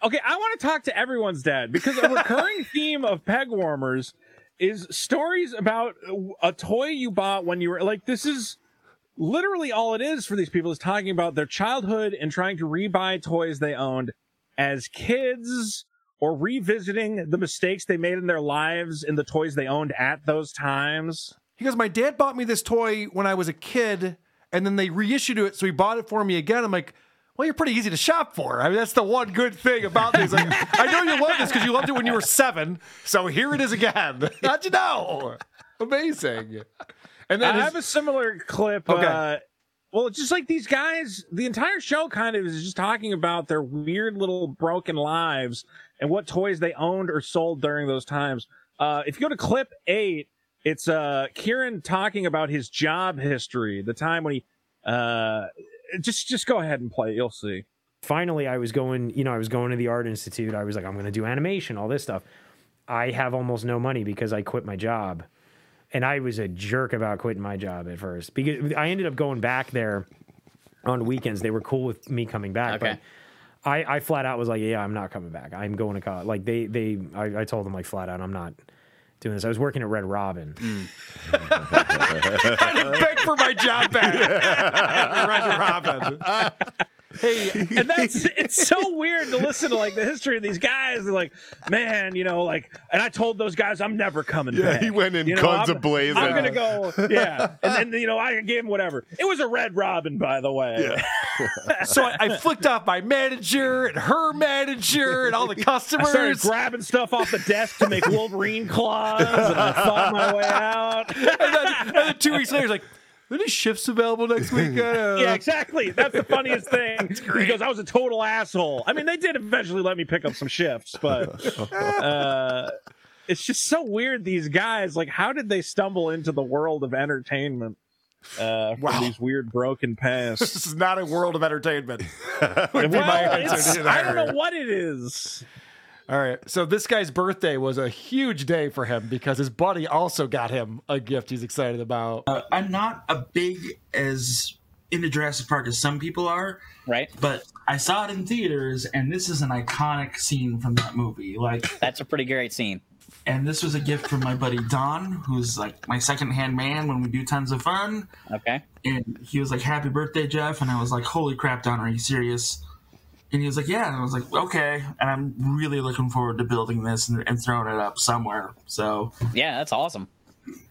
Okay, I want to talk to everyone's dad because a recurring theme of peg warmers is stories about a toy you bought when you were like this is literally all it is for these people is talking about their childhood and trying to rebuy toys they owned as kids or revisiting the mistakes they made in their lives in the toys they owned at those times. He goes, My dad bought me this toy when I was a kid, and then they reissued it, so he bought it for me again. I'm like, well, you're pretty easy to shop for. I mean, that's the one good thing about these. Like, I know you love this because you loved it when you were seven, so here it is again. How'd you know? Amazing. And then I his- have a similar clip. Okay. Uh, well, it's just like these guys, the entire show kind of is just talking about their weird little broken lives and what toys they owned or sold during those times. Uh, if you go to clip eight, it's uh, Kieran talking about his job history, the time when he. Uh, just just go ahead and play. it, You'll see. finally i was going you know i was going to the art institute i was like i'm going to do animation all this stuff i have almost no money because i quit my job and i was a jerk about quitting my job at first because i ended up going back there on weekends they were cool with me coming back Okay. but I, I flat out was like yeah i'm not coming back i'm going to college like they they I, I told them like flat out i'm not doing this i was working at red robin mm. I didn't beg for my job back. Roger Robin. Hey, and that's it's so weird to listen to like the history of these guys. They're like, man, you know, like, and I told those guys I'm never coming Yeah, back. he went in You know, guns I'm- a-blazing. I'm gonna go, yeah, and then you know I gave him whatever. It was a red robin, by the way. Yeah. So I, I flicked off my manager and her manager and all the customers. I customers. started grabbing stuff off the desk to make Wolverine claws, and I fought my way out. and, then, and then two weeks later, he's like, any shifts available next week? Uh, Yeah, exactly. That's the funniest thing. Because I was a total asshole. I mean, they did eventually let me pick up some shifts, but uh, it's just so weird. These guys, like, how did they stumble into the world of entertainment uh, from Wow. these weird broken pasts? This is not a world of entertainment. Would my well, answer it's, to I don't know what it is. All right. So this guy's birthday was a huge day for him because his buddy also got him a gift he's excited about. Uh, I'm not a big as into Jurassic Park as some people are, right? But I saw it in theaters, and this is an iconic scene from that movie. Like that's a pretty great scene. And this was a gift from my buddy Don, who's like my secondhand man when we do tons of fun. Okay. And he was like, "Happy birthday, Jeff!" And I was like, "Holy crap, Don, are you serious?" And he was like, "Yeah." And I was like, "Okay." And I'm really looking forward to building this and, and throwing it up somewhere. So Yeah, that's awesome.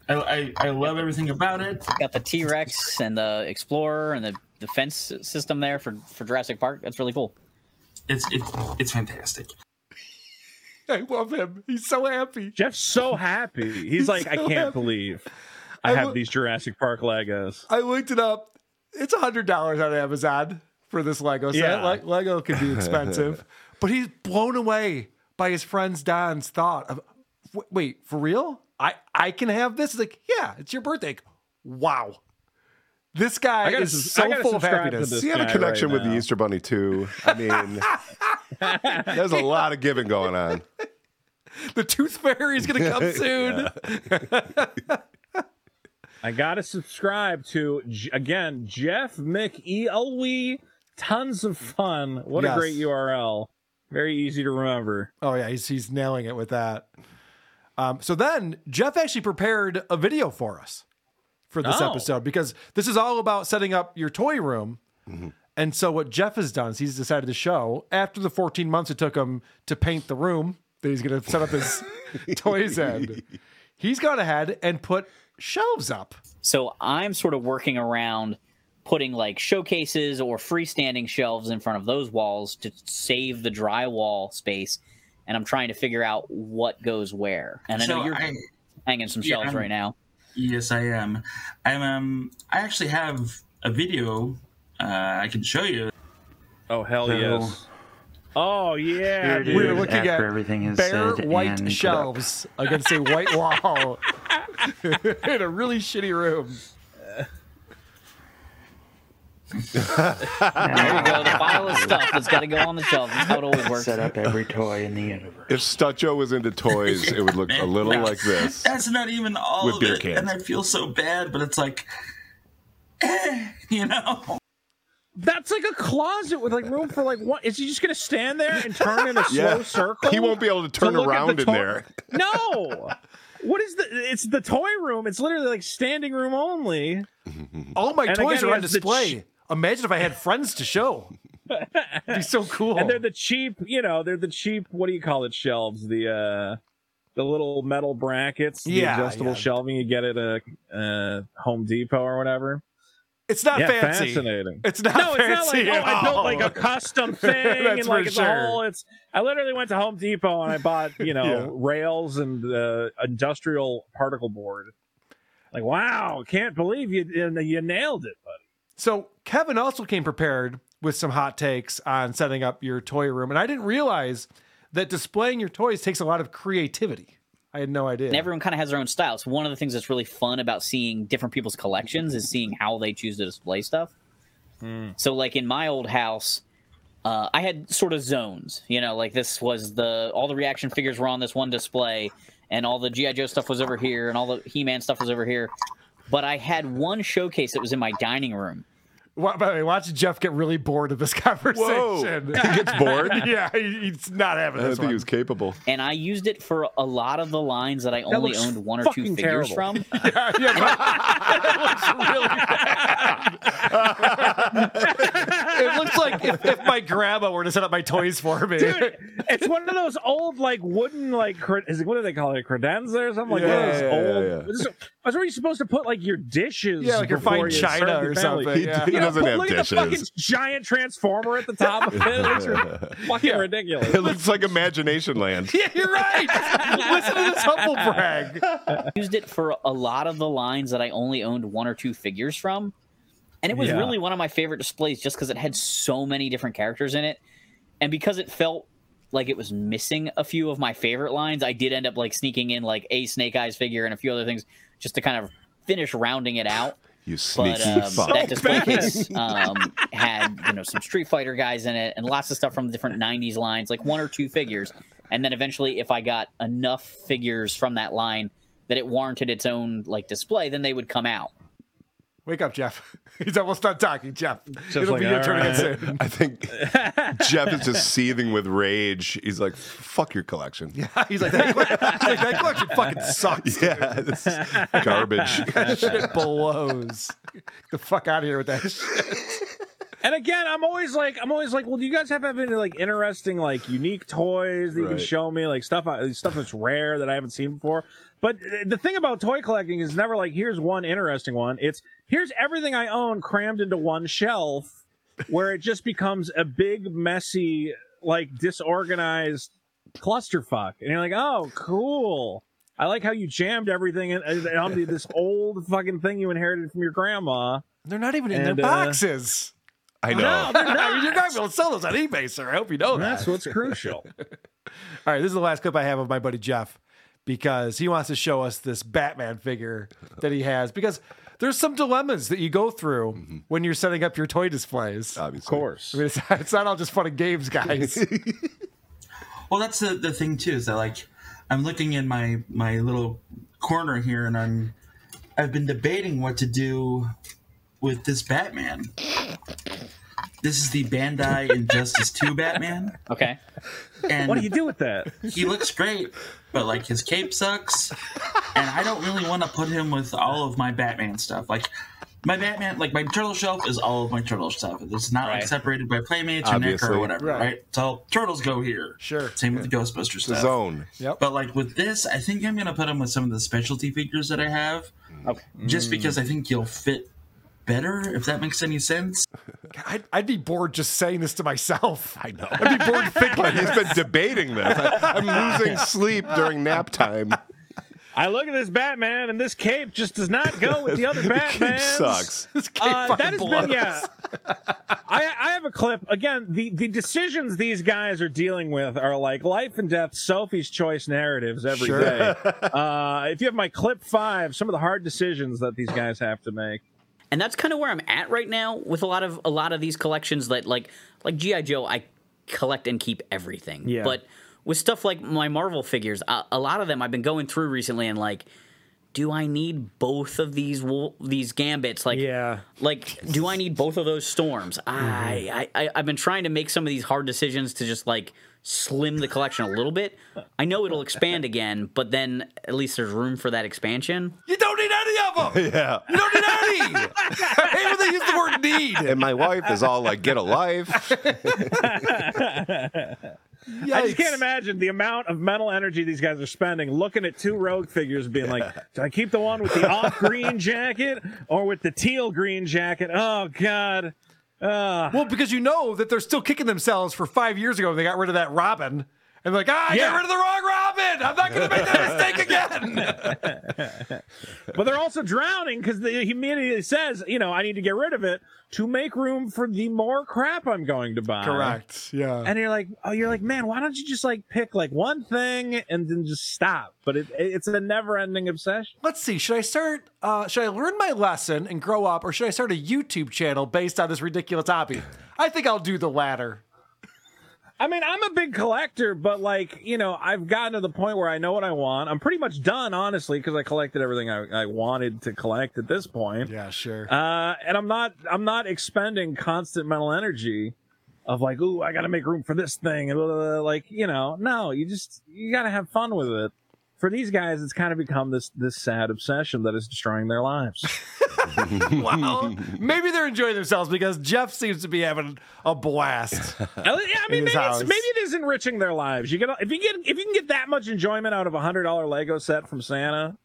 I, I, I love everything about it. Got the T Rex and the Explorer and the the fence system there for for Jurassic Park. That's really cool. It's it's it's fantastic. I love him. He's so happy. Jeff's so happy. He's, like, I can't happy. believe I I have lo- these Jurassic Park Legos. I looked it up. It's a hundred dollars on Amazon for this Lego set. Yeah. Le- Lego can be expensive, but he's blown away by his friend's Don's thought of, wait, for real? I I can have this? It's like, yeah, it's your birthday. Wow, this guy gotta is so full of happiness. this He had a connection right with the. Easter Bunny too. I mean, there's a lot of giving going on. The Tooth Fairy is going to come soon. I gotta subscribe to again Jeff McElwee. Tons of fun. What Yes. a great URL. Very easy to remember. Oh yeah, he's he's nailing it with that. Um, so then Jeff actually prepared a video for us for this Oh. episode because this is all about setting up your toy room. And so what Jeff has done is he's decided to show after the 14 months it took him to paint the room that he's going to set up his toys in. He's gone ahead and put shelves up. So I'm sort of working around putting like showcases or freestanding shelves in front of those walls to save the drywall space. And I'm trying to figure out what goes where. And I know you're I- hanging some shelves I'm- right now. Yes, I am. I'm. Um, I actually have a video uh, I can show you. Oh hell So- yes. Oh yeah. Here it dude. We're looking after at everything is bare said white and put up. shelves against a white wall in a really shitty room. There you go. The pile of stuff that's got to go on the shelf. That's how it always works. Set up every toy in the universe. If Stutcho was into toys, it would look a little No, like this. That's not even all With of beer it, cans. and I feel so bad. But it's like, eh, you know. That's like a closet with like room for like what? Is he just gonna stand there and turn in a slow Yeah. circle? He won't be able to turn look at around the in toy- there. No. What is the? It's the toy room. It's literally like standing room only. All my And toys again, are on has the display. Imagine if I had friends to show. It'd be so cool. And they're the cheap, you know, they're the cheap. What do you call it? Shelves. The uh, the little metal brackets. The Yeah, adjustable yeah. shelving you get at a uh, Home Depot or whatever. It's not yeah, fancy. fascinating. It's not no, it's not like oh, I built like a custom thing and like for it's sure. a whole. It's I literally went to Home Depot and I bought you know Yeah. rails and uh, industrial particle board. Like wow, can't believe you you nailed it, buddy. So Kevin also came prepared with some hot takes on setting up your toy room, and I didn't realize that displaying your toys takes a lot of creativity. I had no idea. And everyone kind of has their own style. So one of the things that's really fun about seeing different people's collections is seeing how they choose to display stuff. So like in my old house, uh, I had sort of zones. You know, like this was the all the reaction figures were on this one display, and all the GI Joe stuff was over here, and all the He Man stuff was over here. But I had one showcase that was in my dining room. Wa- By the way, watch Jeff get really bored of this conversation. Whoa. He gets bored? yeah, he- he's not having I don't this think one. he was capable. and I used it for a lot of the lines that I only owned one or two figures terrible. from. yeah, yeah, but it looks really bad. It looks like if, if my grandma were to set up my toys for me. Dude, it's one of those old like wooden like cre- is it, what do they call it credenza or something like one of those Yeah, yeah, old. yeah. This is- That's where you're supposed to put like your dishes. Yeah, like your before fine you china serve your or family. something, He, yeah. he You doesn't but have look at the fucking giant transformer at the top of it. It looks fucking ridiculous. It looks like Imagination Land. yeah, you're right. Listen to this humble brag. used it for a lot of the lines that I only owned one or two figures from. And it was Yeah. really one of my favorite displays just because it had so many different characters in it. And because it felt like it was missing a few of my favorite lines, I did end up like sneaking in like a Snake Eyes figure and a few other things just to kind of finish rounding it out. You But sneaky um, fuck. that display case um, had you know some Street Fighter guys in it and lots of stuff from the different '90s lines, like one or two figures. And then eventually, if I got enough figures from that line that it warranted its own like display, then they would come out. Wake up, Jeff. He's almost done talking, Jeff. It'll like, be your turn right. again soon. I think Jeff is just seething with rage. He's like, "Fuck your collection." Yeah, He's like, that, he's like, that collection fucking sucks. this is garbage. That shit blows. Get the fuck out of here with that shit. And again, I'm always like, I'm always like, well, do you guys have any like interesting, like unique toys that you can show me, like stuff, stuff that's rare that I haven't seen before? But uh, the thing about toy collecting is never like, here's one interesting one. It's here's everything I own crammed into one shelf, where it just becomes a big, messy, like disorganized clusterfuck. And you're like, oh, cool. I like how you jammed everything in, in- onto this old fucking thing you inherited from your grandma. They're not even in And, their uh, boxes. I know. No, they're not. I mean, you're not going to sell those on eBay, sir. I hope you know that. That's what's crucial. All right, this is the last clip I have of my buddy Jeff because he wants to show us this Batman figure that he has because there's some dilemmas that you go through mm-hmm. when you're setting up your toy displays. Obviously. Of course. I mean, it's, it's not all just fun and games, guys. Well, that's the, the thing too. Is that like I'm looking in my my little corner here, and I'm I've been debating what to do with this Batman. This is the Bandai Injustice 2 Batman. Okay. And What do you do with that? he looks great, but like his cape sucks. And I don't really want to put him with all of my Batman stuff. Like my Batman, like my turtle shelf is all of my turtle stuff. It's not like separated by playmates or Obviously. Nick or whatever, Right. right. So turtles go here. Sure. Same with the Ghostbuster The stuff. zone. yep. But like with this, I think I'm gonna put him with some of the specialty figures that I have, Okay. just because I think he'll fit better. If that makes any sense. I'd, I'd be bored just saying this to myself. I know. I'd be bored thinking he's been debating this. I, I'm losing sleep during nap time. I look at this Batman, and this cape just does not go with the other Batman. cape sucks. this cape Uh, fucking that has blows. been yeah. I, I have a clip again. The the decisions these guys are dealing with are like life and death, Sophie's choice narratives every Sure. day. Uh, if you have my clip five, some of the hard decisions that these guys have to make. And that's kind of where I'm at right now with a lot of a lot of these collections that like like GI Joe I collect and keep everything. Yeah. But with stuff like my Marvel figures, a, a lot of them I've been going through recently and like do I need both of these these gambits? Like, yeah, like do I need both of those storms? Mm-hmm. I, I I I've been trying to make some of these hard decisions to just like slim the collection a little bit. I know it'll expand again, but then at least there's room for that expansion. You don't need any of them. yeah. You don't need any. I hate when they use the word need. And my wife is all like, get a life. I just can't imagine the amount of mental energy these guys are spending looking at two rogue figures, being like, "Do I keep the one with the off green jacket or with the teal green jacket?" Oh God. Uh, Well, because you know that they're still kicking themselves for five years ago when they got rid of that Robin. And like, ah, I got Yeah. rid of the wrong Robin. I'm not going to make that mistake again. but they're also drowning because he immediately says, "You know, I need to get rid of it to make room for the more crap I'm going to buy." Correct. Yeah. And you're like, oh, you're like, man, why don't you just like pick like one thing and then just stop? But it, it's a never-ending obsession. Let's see. Should I start? Uh, should I learn my lesson and grow up, or should I start a YouTube channel based on this ridiculous hobby? I think I'll do the latter. I mean, I'm a big collector, but like, you know, I've gotten to the point where I know what I want. I'm pretty much done, honestly, because I collected everything I, I wanted to collect at this point. Yeah, sure. Uh, and I'm not, I'm not expending constant mental energy of like, ooh, I got to make room for this thing, and blah, blah, blah. like, you know, no, you just, you got to have fun with it. For these guys, it's kind of become this this sad obsession that is destroying their lives. well, maybe they're enjoying themselves because Jeff seems to be having a blast. I mean, maybe it's, maybe it is enriching their lives. You get if you get if you can get that much enjoyment out of a hundred dollar Lego set from Santa,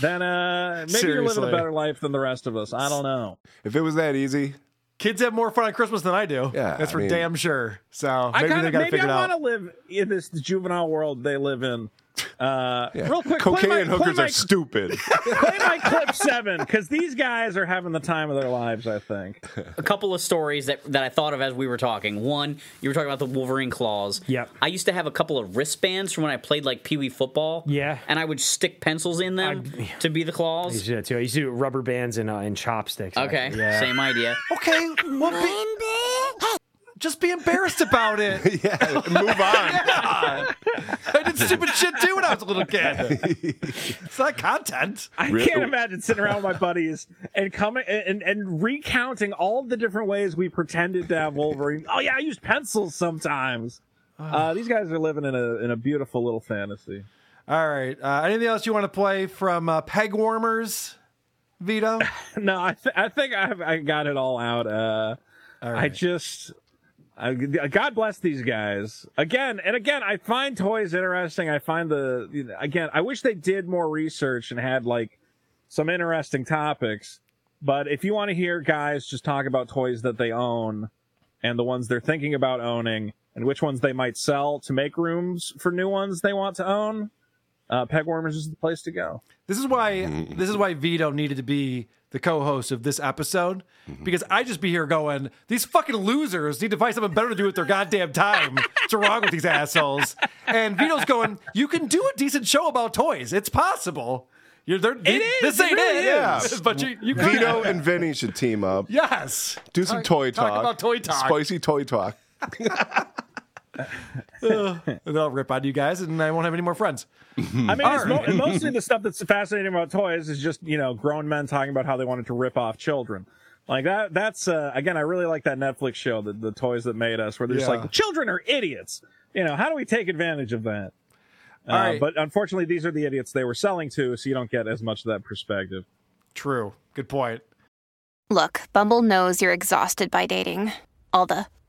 then uh, maybe you're living a better life than the rest of us. I don't know. If it was that easy, Kids have more fun on Christmas than I do. Yeah, that's I for mean- damn sure. So I maybe kind they got to maybe figure I it want to live in this juvenile world they live in. Uh, Real quick, cocaine my, and hookers my, are stupid. play my clip seven because these guys are having the time of their lives. I think. a couple of stories that, that I thought of as we were talking. One, you were talking about the Wolverine claws. Yep. I used to have a couple of wristbands from when I played like Pee Wee football. Yeah. And I would stick pencils in them to be the claws. I used claws. to do that too. I used to do rubber bands and, uh, and chopsticks. Okay. Yeah. same idea. Okay, well, be, just be embarrassed about it. yeah, move on. Yeah. I did stupid shit too when I was a little kid. it's not content. I can't imagine sitting around with my buddies and coming and, and recounting all the different ways we pretended to have Wolverine. Oh yeah, I used pencils sometimes. Uh, these guys are living in a in a beautiful little fantasy. All right. Uh, anything else you want to play from uh, Peg Warmers, Vito? no, I th- I think I I got it all out. Uh, I just. I, God bless these guys again and again. I find toys interesting. I find the you know, again. I wish they did more research and had like some interesting topics. But if you want to hear guys just talk about toys that they own and the ones they're thinking about owning and which ones they might sell to make rooms for new ones they want to own, uh, Peg Warmers is the place to go. This is why this is why Vito needed to be the co-host of this episode mm-hmm. because I just be here going, these fucking losers need to find something better to do with their goddamn time. What's wrong with these assholes? And Vito's going, you can do a decent show about toys. It's possible. You're there. It is, This it ain't really it. Yeah. But you, you. Vito and Vinny should team up. Yes. Do some Talk- toy talk talk. about toy talk. Spicy toy talk. Ugh. and I'll rip on you guys, and I won't have any more friends. I mean, it's mo- mostly the stuff that's fascinating about toys is just you know grown men talking about how they wanted to rip off children. Like that. That's uh, again, I really like that Netflix show, the, the toys that made us, where they're just Yeah. like children are idiots. You know, how do we take advantage of that? Uh, All right. But unfortunately, these are the idiots they were selling to, so you don't get as much of that perspective. True. Good point. Look, Bumble knows you're exhausted by dating. All the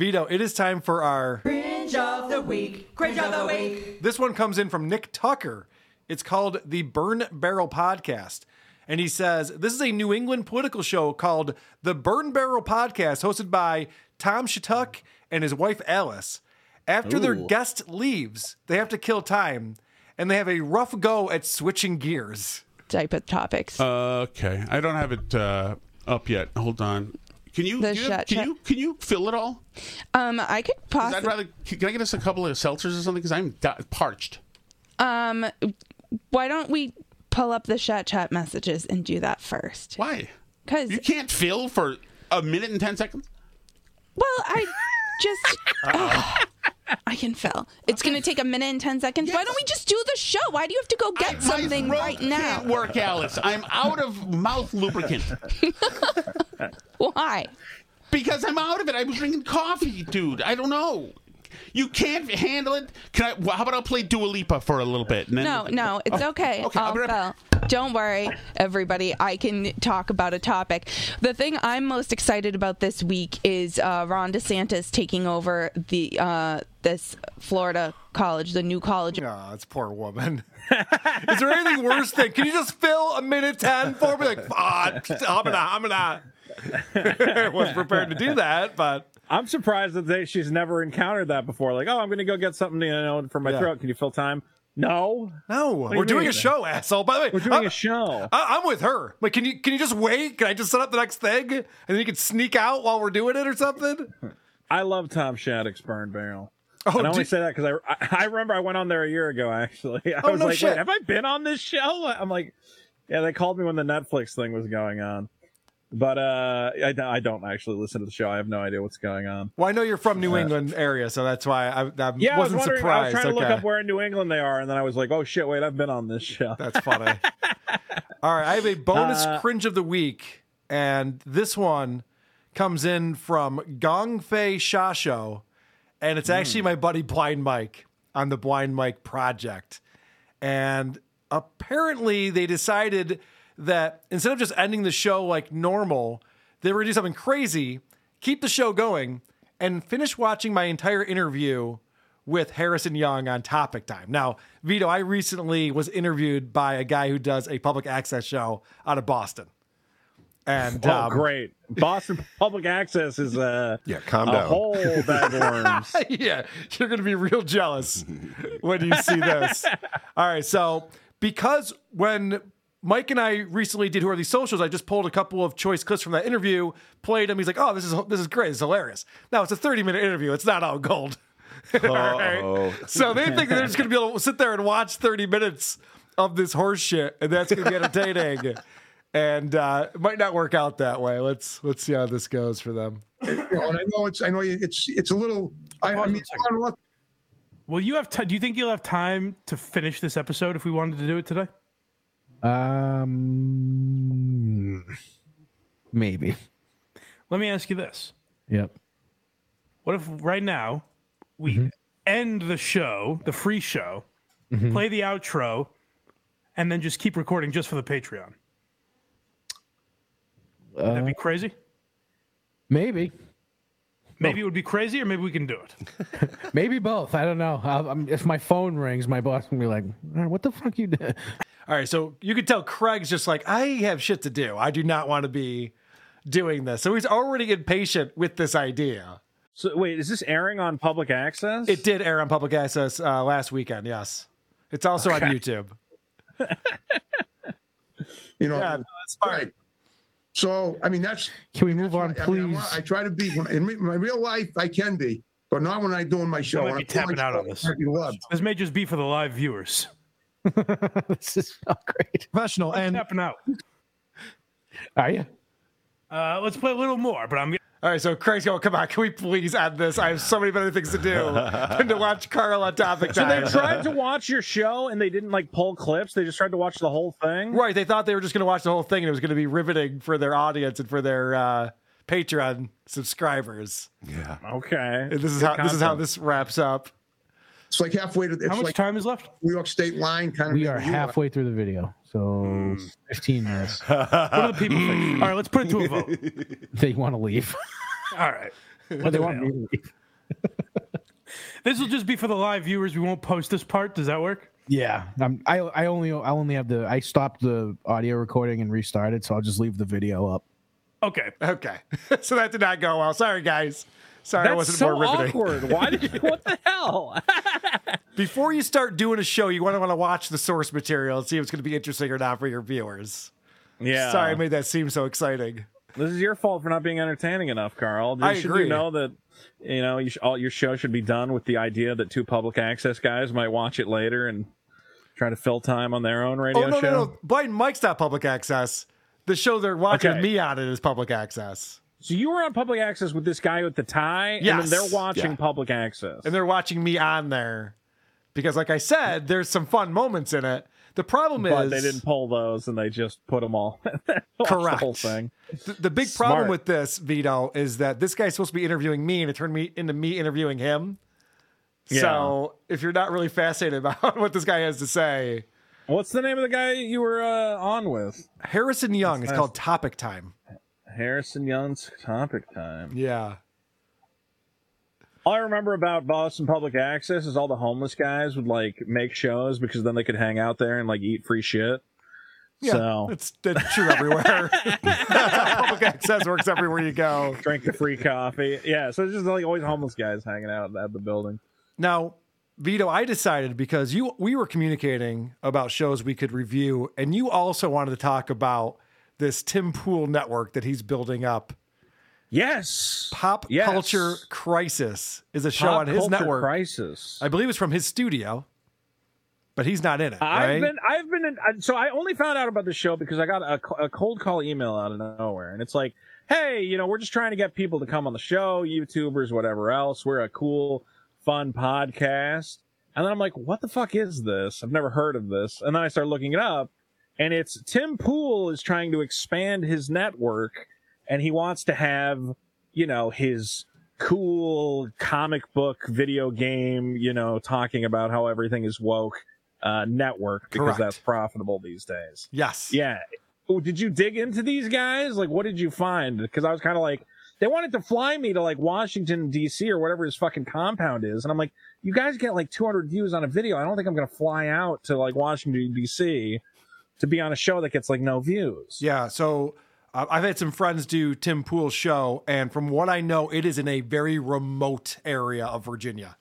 Vito, it is time for our. Cringe of the week. Cringe of the week. This one comes in from Nick Tucker. It's called the Burn Barrel Podcast. And he says, This is a New England political show called the Burn Barrel Podcast, hosted by Tom Shattuck and his wife Alice. After their guest leaves, they have to kill time and they have a rough go at switching gears. Type of topics. Okay, I don't have it uh, up yet. Hold on. Can you The you have- can you can you fill it all? Um, I could possibly. I'd rather. Can I get us a couple of seltzers or something? Because I'm di- parched. Um, why don't we pull up the chat chat messages and do that first? Why? Because You can't fill for a minute and ten seconds. well, I just I can fill. It's gonna take a minute and ten seconds. Why don't we just do the show? Why do you have to go get something throat right now? Can't work, Alice. I'm out of mouth lubricant. Why? Because I'm out of it. I was drinking coffee, dude. I don't know. You can't handle it. Can I? Well, how about I'll play Dua Lipa for a little bit? And then No, no, it's Oh, okay. okay, I'll I'll be right back. Don't worry, everybody. I can talk about a topic. The thing I'm most excited about this week is uh, Ron DeSantis taking over the uh, this Florida college, the new college. Oh, it's poor woman. Is there anything worse than can you just fill a minute ten for me? Like, ah, I'm gonna, I'm gonna. I was prepared to do that, but I'm surprised that they, she's never encountered that before. Like, oh, I'm going to go get something you know for my Yeah. throat. Can you fill time? No, no, we're doing mean? a show, asshole. By the way, We're doing I'm- a show. I, I'm with her. Like, can you can you just wait? Can I just set up the next thing and then you can sneak out while we're doing it or something? I love Tom Shattuck's Burn Barrel. Oh, and I only say that because I, I I remember I went on there a year ago. Actually, I Oh, was no like, shit. wait, have I been on this show? I'm like, yeah, they called me when the Netflix thing was going on, but uh, I, I don't actually listen to the show. I have no idea what's going on. Well, I know you're from New Uh, England area, so that's why I, I Yeah, was wasn't wondering. surprised. I was trying to look up where in New England they are, and then I was like, oh shit, wait, I've been on this show. That's funny. All right, I have a bonus Uh, cringe of the week, and this one comes in from Gong Fei Shasho, and it's actually my buddy Blind Mike on the Blind Mike project. And apparently, they decided that instead of just ending the show like normal, they were gonna do something crazy, keep the show going, and finish watching my entire interview with Harrison Young on Topic Time. Now, Vito, I recently was interviewed by a guy who does a public access show out of Boston. And Oh, um, great! Boston Public Access is uh, yeah, calm a down. whole bag of worms. yeah, you're going to be real jealous when you see this. All right, so because when Mike and I recently did Who Are These Socials, I just pulled a couple of choice clips from that interview, played them. He's like, "Oh, this is this is great. It's hilarious." Now it's a 30 minute interview. It's not all gold. All right? Uh-oh. So they think they're just going to be able to sit there and watch 30 minutes of this horse shit, and that's going to be entertaining. and uh, it might not work out that way. Let's let's see how this goes for them. You and I know it's I know it's it's a little I, I mean I don't know, Will you have? T- do you think you'll have time to finish this episode if we wanted to do it today? Um, maybe. Let me ask you this: Yep. What if right now we Mm-hmm. end the show, the free show, Mhm. play the outro, and then just keep recording just for the Patreon? Would that be Uh, crazy? maybe. Maybe it would be crazy, or maybe we can do it. Maybe both. I don't know. I'll, I'm, if my phone rings, my boss will be like, "Uh, "What the fuck you did?" All right, so you can tell Craig's just like, I have shit to do. I do not want to be doing this. So he's already impatient with this idea. So wait, is this airing on public access? It did air on public access uh, last weekend. Yes, it's also on YouTube. you know. Yeah, that's fine. So I mean that's. Can we move on, I, mean, I please? want- I try to be in my- my real life. I can be, but not when I'm doing my show. I When might be I'm tapping out on this. Be loved. This may just be for the live viewers. this is not great. Professional and tapping out. Are you? Uh, let's play a little more, but I'm. All right, so Craig's going, come on, can we please add this? I have so many better things to do than to watch Carl on topic So they tried to watch your show and they didn't like pull clips. They just tried to watch the whole thing. Right, they thought they were just going to watch the whole thing and it was going to be riveting for their audience and for their uh, Patreon subscribers. Yeah. Okay. And this is Good how this is how this wraps up. It's like halfway to. It's How much like time is left? New York State line kind of. We are halfway through the video, so hmm. 15 minutes. What do the people think? All right, let's put it to a vote. they want to leave. All right. But they want me to leave. This will just be for the live viewers. We won't post this part. Does that work? Yeah, I'm, I I only I only have the I stopped the audio recording and restarted, so I'll just leave the video up. Okay. Okay. so that did not go well. Sorry, guys. Sorry, I wasn't so more riveting. awkward. Why did you? What the hell? Before you start doing a show, you want to want to watch the source material and see if it's going to be interesting or not for your viewers. Yeah. Sorry, I made that seem so exciting. This is your fault for not being entertaining enough, Carl. I Should agree. you know that you know you sh- all your show should be done with the idea that two public access guys might watch it later and try to fill time on their own oh, radio oh no, show? no, no! Blind Mike's not public access. The show they're watching Okay. me on it is public access, So you were on public access with this guy with the tie, and Yes. then they're watching Yeah. public access. and they're watching me on there because, like I said, there's some fun moments in it. The problem but is they didn't pull those, and they just put them all. Correct. The whole thing. The, the big problem with this, Vito, is that this guy's supposed to be interviewing me, and it turned me into me interviewing him. Yeah. So if you're not really fascinated about what this guy has to say, What's the name of the guy you were uh, on with? Harrison Young. It's nice. called Topic Time. Harrison Young's Topic Time. Yeah. All I remember about Boston Public Access is all the homeless guys would like make shows because then they could hang out there and like eat free shit. Yeah, so it's, that's true everywhere. Public access works everywhere you go. drink the free coffee. Yeah, so it's just like always homeless guys hanging out at the building. Now, Vito, I decided because you we were communicating about shows we could review, and you also wanted to talk about this Tim Pool network that he's building up. Yes, Pop Yes. Culture Crisis is a show Pop on his Culture network. Crisis. I believe it's from his studio, but he's not in it. I've right? been, I've been, in, so I only found out about the show because I got a, a cold call email out of nowhere, and it's like, hey, you know, we're just trying to get people to come on the show, YouTubers, whatever else. We're a cool, fun podcast, and then I'm like, what the fuck is this? I've never heard of this, and then I start looking it up, and it's Tim Pool is trying to expand his network, and he wants to have, you know, his cool comic book video game, you know, talking about how everything is woke uh, network because Correct. that's profitable these days. Yes. Yeah. Oh, did you dig into these guys? Like, what did you find? Because I was kind of like, they wanted to fly me to like Washington D.C. or whatever his fucking compound is, and I'm like, you guys get like 200 views on a video. I don't think I'm gonna fly out to like Washington D.C. to be on a show that gets like no views. Yeah, so uh, I've had some friends do Tim Pool's show, and from what I know, it is in a very remote area of Virginia.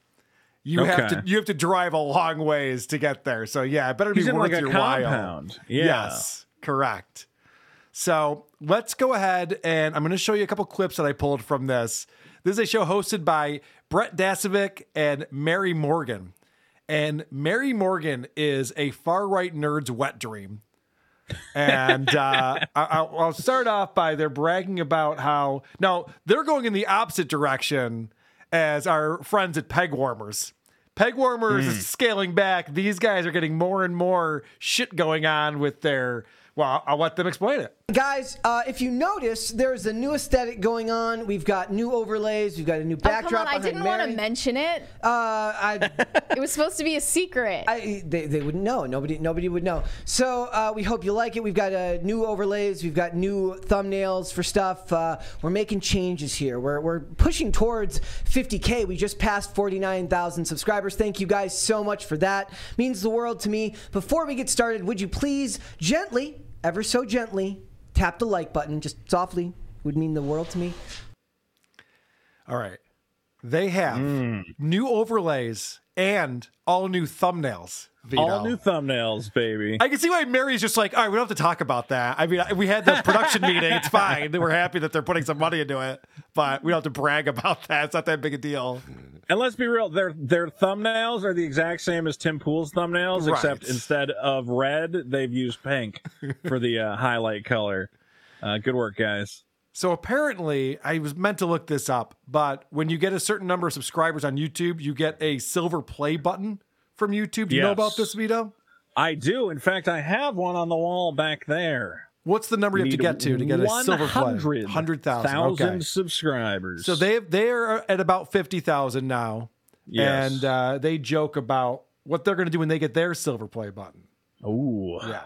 You have to you have to drive a long ways to get there. So yeah, it better He's be worth like, a your compound. while. Yeah. Yes, correct. So let's go ahead and I'm going to show you a couple clips that I pulled from this. This is a show hosted by Brett Dasovic and Mary Morgan. And Mary Morgan is a far right nerd's wet dream. And uh, I, I'll I'll start off by they're bragging about how now they're going in the opposite direction as our friends at Peg Warmers. Peg Warmers Hmm. is scaling back. These guys are getting more and more shit going on with their. Well, I'll let them explain it. Guys, uh, if you notice, there's a new aesthetic going on. We've got new overlays. We've got a new backdrop. Oh, come on, I didn't want to mention it. Uh, I, it was supposed to be a secret. I, they, they wouldn't know. Nobody nobody would know. So uh, we hope you like it. We've got uh, new overlays. We've got new thumbnails for stuff. Uh, we're making changes here. We're, we're pushing towards 50K. We just passed 49,000 subscribers. Thank you guys so much for that. Means the world to me. Before we get started, would you please gently, ever so gently, tap the like button, just softly? Would mean the world to me. All right. They have Hmm. new overlays and all new thumbnails. Vito. All new thumbnails, baby. I can see why Mary's just like, all right, we don't have to talk about that. I mean, we had the production meeting. It's fine. We're happy that they're putting some money into it, but we don't have to brag about that. It's not that big a deal. And let's be real, their their thumbnails are the exact same as Tim Pool's thumbnails, Right. except instead of red, they've used pink for the uh, highlight color. Uh, good work, guys. So apparently, I was meant to look this up, but when you get a certain number of subscribers on YouTube, you get a silver play button from YouTube. Do you know about this, Vito? I do. In fact, I have one on the wall back there. What's the number you have to get to to get a silver play? 100,000. Okay. subscribers. So they they're at about fifty thousand now, Yes. and uh, they joke about what they're going to do when they get their silver play button. Oh, yeah,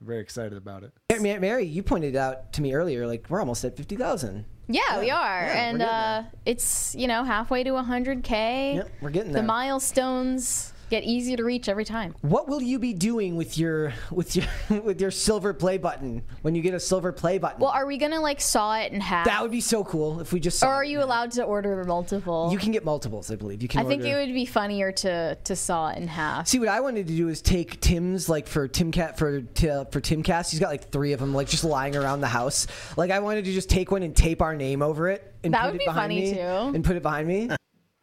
very excited about it. Ma- Ma- Mary, you pointed out to me earlier, like we're almost at fifty thousand. Yeah, we are, yeah, and uh, it's you know halfway to 100k. Yep, we're getting The milestones get easier to reach every time. What will you be doing with your with your with your silver play button when you get a silver play button? Well, are we gonna like saw it in half? that would be so cool if we just. Saw or are you allowed to order multiple? You can get multiples, I believe. You can. I think order- it would be funnier to to saw it in half. See what I wanted to do is take Tim's like for Tim Cat for for Timcast. He's got like three of them like just lying around the house. Like I wanted to just take one and tape our name over it and That put would it be behind funny, me too. and put it behind me.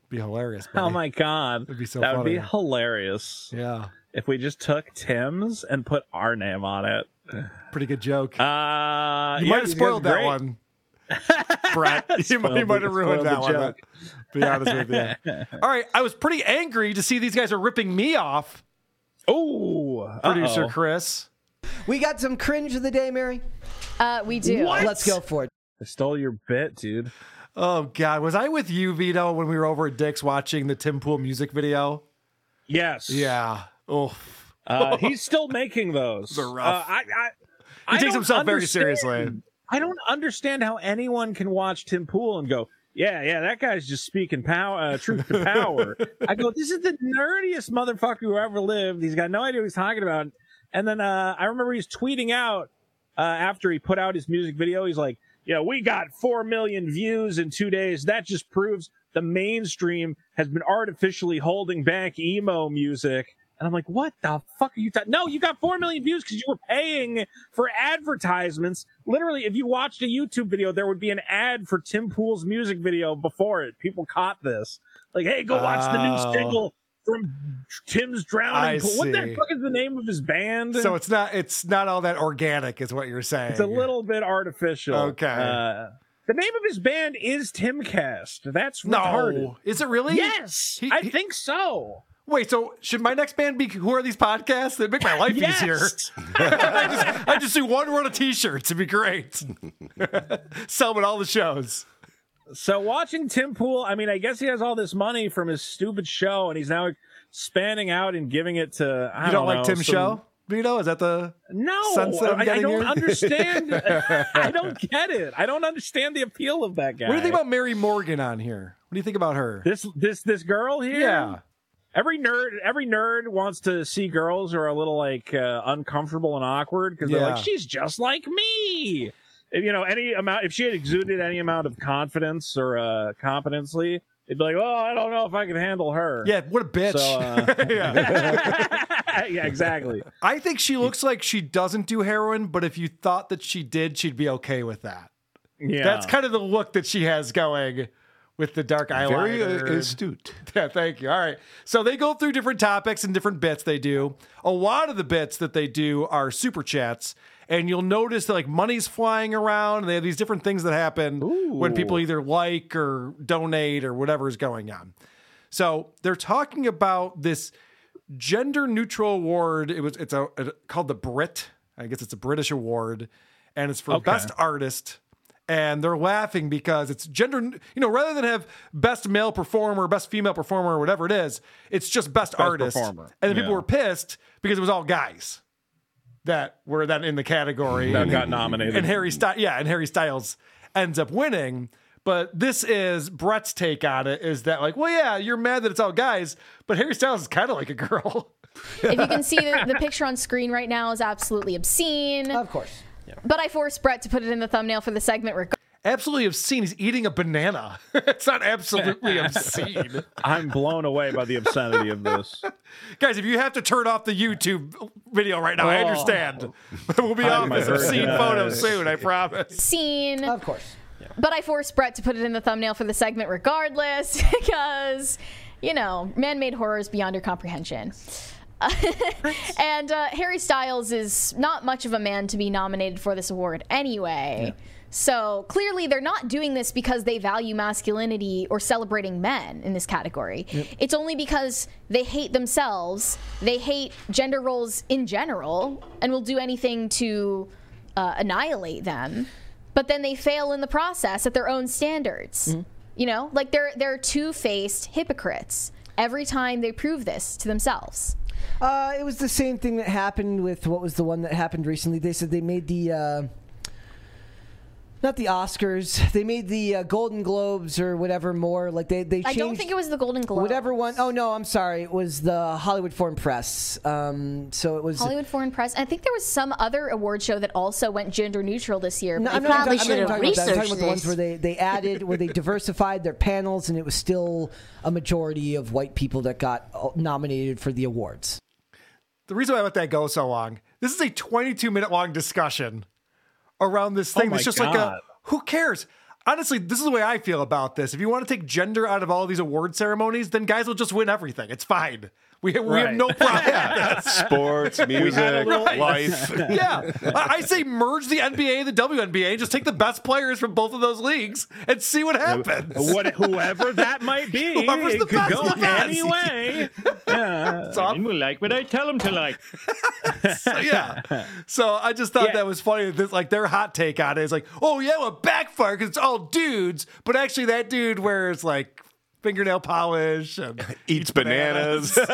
Be hilarious. Oh my god, It'd be so that would be hilarious. Yeah, if we just took Tim's and put our name on it. Pretty good joke. Uh, you yeah, might have spoiled that great. one, Brett. you might, you might have ruined that one. joke. but- Be honest with you. All right, I was pretty angry to see these guys are ripping me off. Oh, producer uh-oh. Chris. We got some cringe of the day, Mary. Uh, we do. Let's go for it. I stole your bit, dude. Oh God, was I with you, Vito, when we were over at Dick's watching the Tim Pool music video? Yes. Yeah. Oh. Uh, he's still making those. They're rough. Uh, I, I, He I takes himself very seriously. I don't understand how anyone can watch Tim Pool and go, yeah, yeah, that guy's just speaking power, uh, truth to power. I go, this is the nerdiest motherfucker who ever lived. He's got no idea what he's talking about. And then uh, I remember he's tweeting out uh, after he put out his music video. He's like, yeah, we got four million views in two days. That just proves the mainstream has been artificially holding back emo music. And I'm like, what the fuck are you talking? No, you got four million views because you were paying for advertisements. Literally, if you watched a YouTube video, there would be an ad for Tim Pool's music video before it. People caught this. Like, hey, go watch the Oh. new single from Tim's Drowning Pool. What the fuck is the name of his band? So it's not it's not all that organic, is what you're saying. It's a little bit artificial. Okay. Uh, the name of his band is Timcast. That's No. retarded. Is it really? Yes, I think so. Wait, so should my next band be Who Are These Podcasts? That make my life Yes. easier. I, just, I just do one run of t-shirts. It'd be great. Sell them at all the shows. So watching Tim Pool, I mean, I guess he has all this money from his stupid show, and he's now spanning out and giving it to. I you don't, like know, Tim's some- show? Vito, is that the No, sense that I'm I, I don't here? understand. I don't get it. I don't understand the appeal of that guy. What do you think about Mary Morgan on here? What do you think about her? this? This this girl here? Yeah. Every nerd, every nerd wants to see girls who are a little like uh, uncomfortable and awkward because they're Yeah. like, she's just like me. If, you know, any amount, if she had exuded any amount of confidence or uh, competency, it'd be like, oh, I don't know if I can handle her. Yeah, what a bitch. So, uh, yeah. yeah, exactly. I think she looks like she doesn't do heroin, but if you thought that she did, she'd be okay with that. Yeah. That's kind of the look that she has going with the dark Very, uh, eyeliner. astute. Yeah, thank you. All right. So they go through different topics and different bits they do. A lot of the bits that they do are super chats. And you'll notice that like money's flying around and they have these different things that happen when people either like or donate or whatever is going on. So they're talking about this gender neutral award. It was it's a, a- called the Brit. I guess it's a British award, and it's for Okay. best artist. And they're laughing because it's gender. You know, rather than have best male performer, best female performer, or whatever it is, it's just best, Best artist. performer. And then people were pissed because it was all guys that were then in the category That and, got nominated. And Harry Styles, yeah, and Harry Styles ends up winning. But this is Brett's take on it is that like, well, yeah, you're mad that it's all guys, but Harry Styles is kind of like a girl. if you can see the, the picture on screen right now is absolutely obscene. Of course. But I forced Brett to put it in the thumbnail for the segment. Reg- Absolutely obscene. He's eating a banana. it's not absolutely obscene. I'm blown away by the obscenity of this. Guys, if you have to turn off the YouTube video right now, I Oh. understand. we'll be Hide off my this obscene virgin photo soon, I promise. Scene. Of course. But I forced Brett to put it in the thumbnail for the segment regardless because, you know, man made horrors beyond your comprehension. and uh, Harry Styles is not much of a man to be nominated for this award anyway. So clearly, they're not doing this because they value masculinity or celebrating men in this category. It's only because they hate themselves, they hate gender roles in general, and will do anything to uh, annihilate them. But then they fail in the process at their own standards. You know, like they're they're two faced hypocrites every time they prove this to themselves. Uh, it was the same thing that happened with what was the one that happened recently. They said they made the. Uh, not the Oscars. They made the uh, Golden Globes or whatever more. Like they they Changed I don't think it was the Golden Globe. Whatever one oh no, I'm sorry. It was the Hollywood Foreign Press. Um, so it was Hollywood Foreign Press. I think there was some other award show that also went gender neutral this year. No, I'm it not, probably I'm should have talking about that. I'm talking about the ones where they, they added, where they diversified their panels, and it was still a majority of white people that got uh, nominated for the awards. The reason why I let that go so long, this is a 22 minute long discussion around this Oh thing. my it's just like a who cares? Honestly, this is the way I feel about this. If you want to take gender out of all these award ceremonies, then guys will just win everything. It's fine. We, we have no problem. with this. Sports, music, Right. life. yeah. I I say merge the NBA and the WNBA. Just take the best players from both of those leagues and see what happens. What, whoever that might be, Whoever's it the could best go of the best. any way. Yeah, and we'll like what I tell them to like. So, yeah. So I just thought that was funny. That, like their hot take on it is like, oh yeah, well backfire because it's all dudes, but actually that dude wears like fingernail polish and Eats bananas.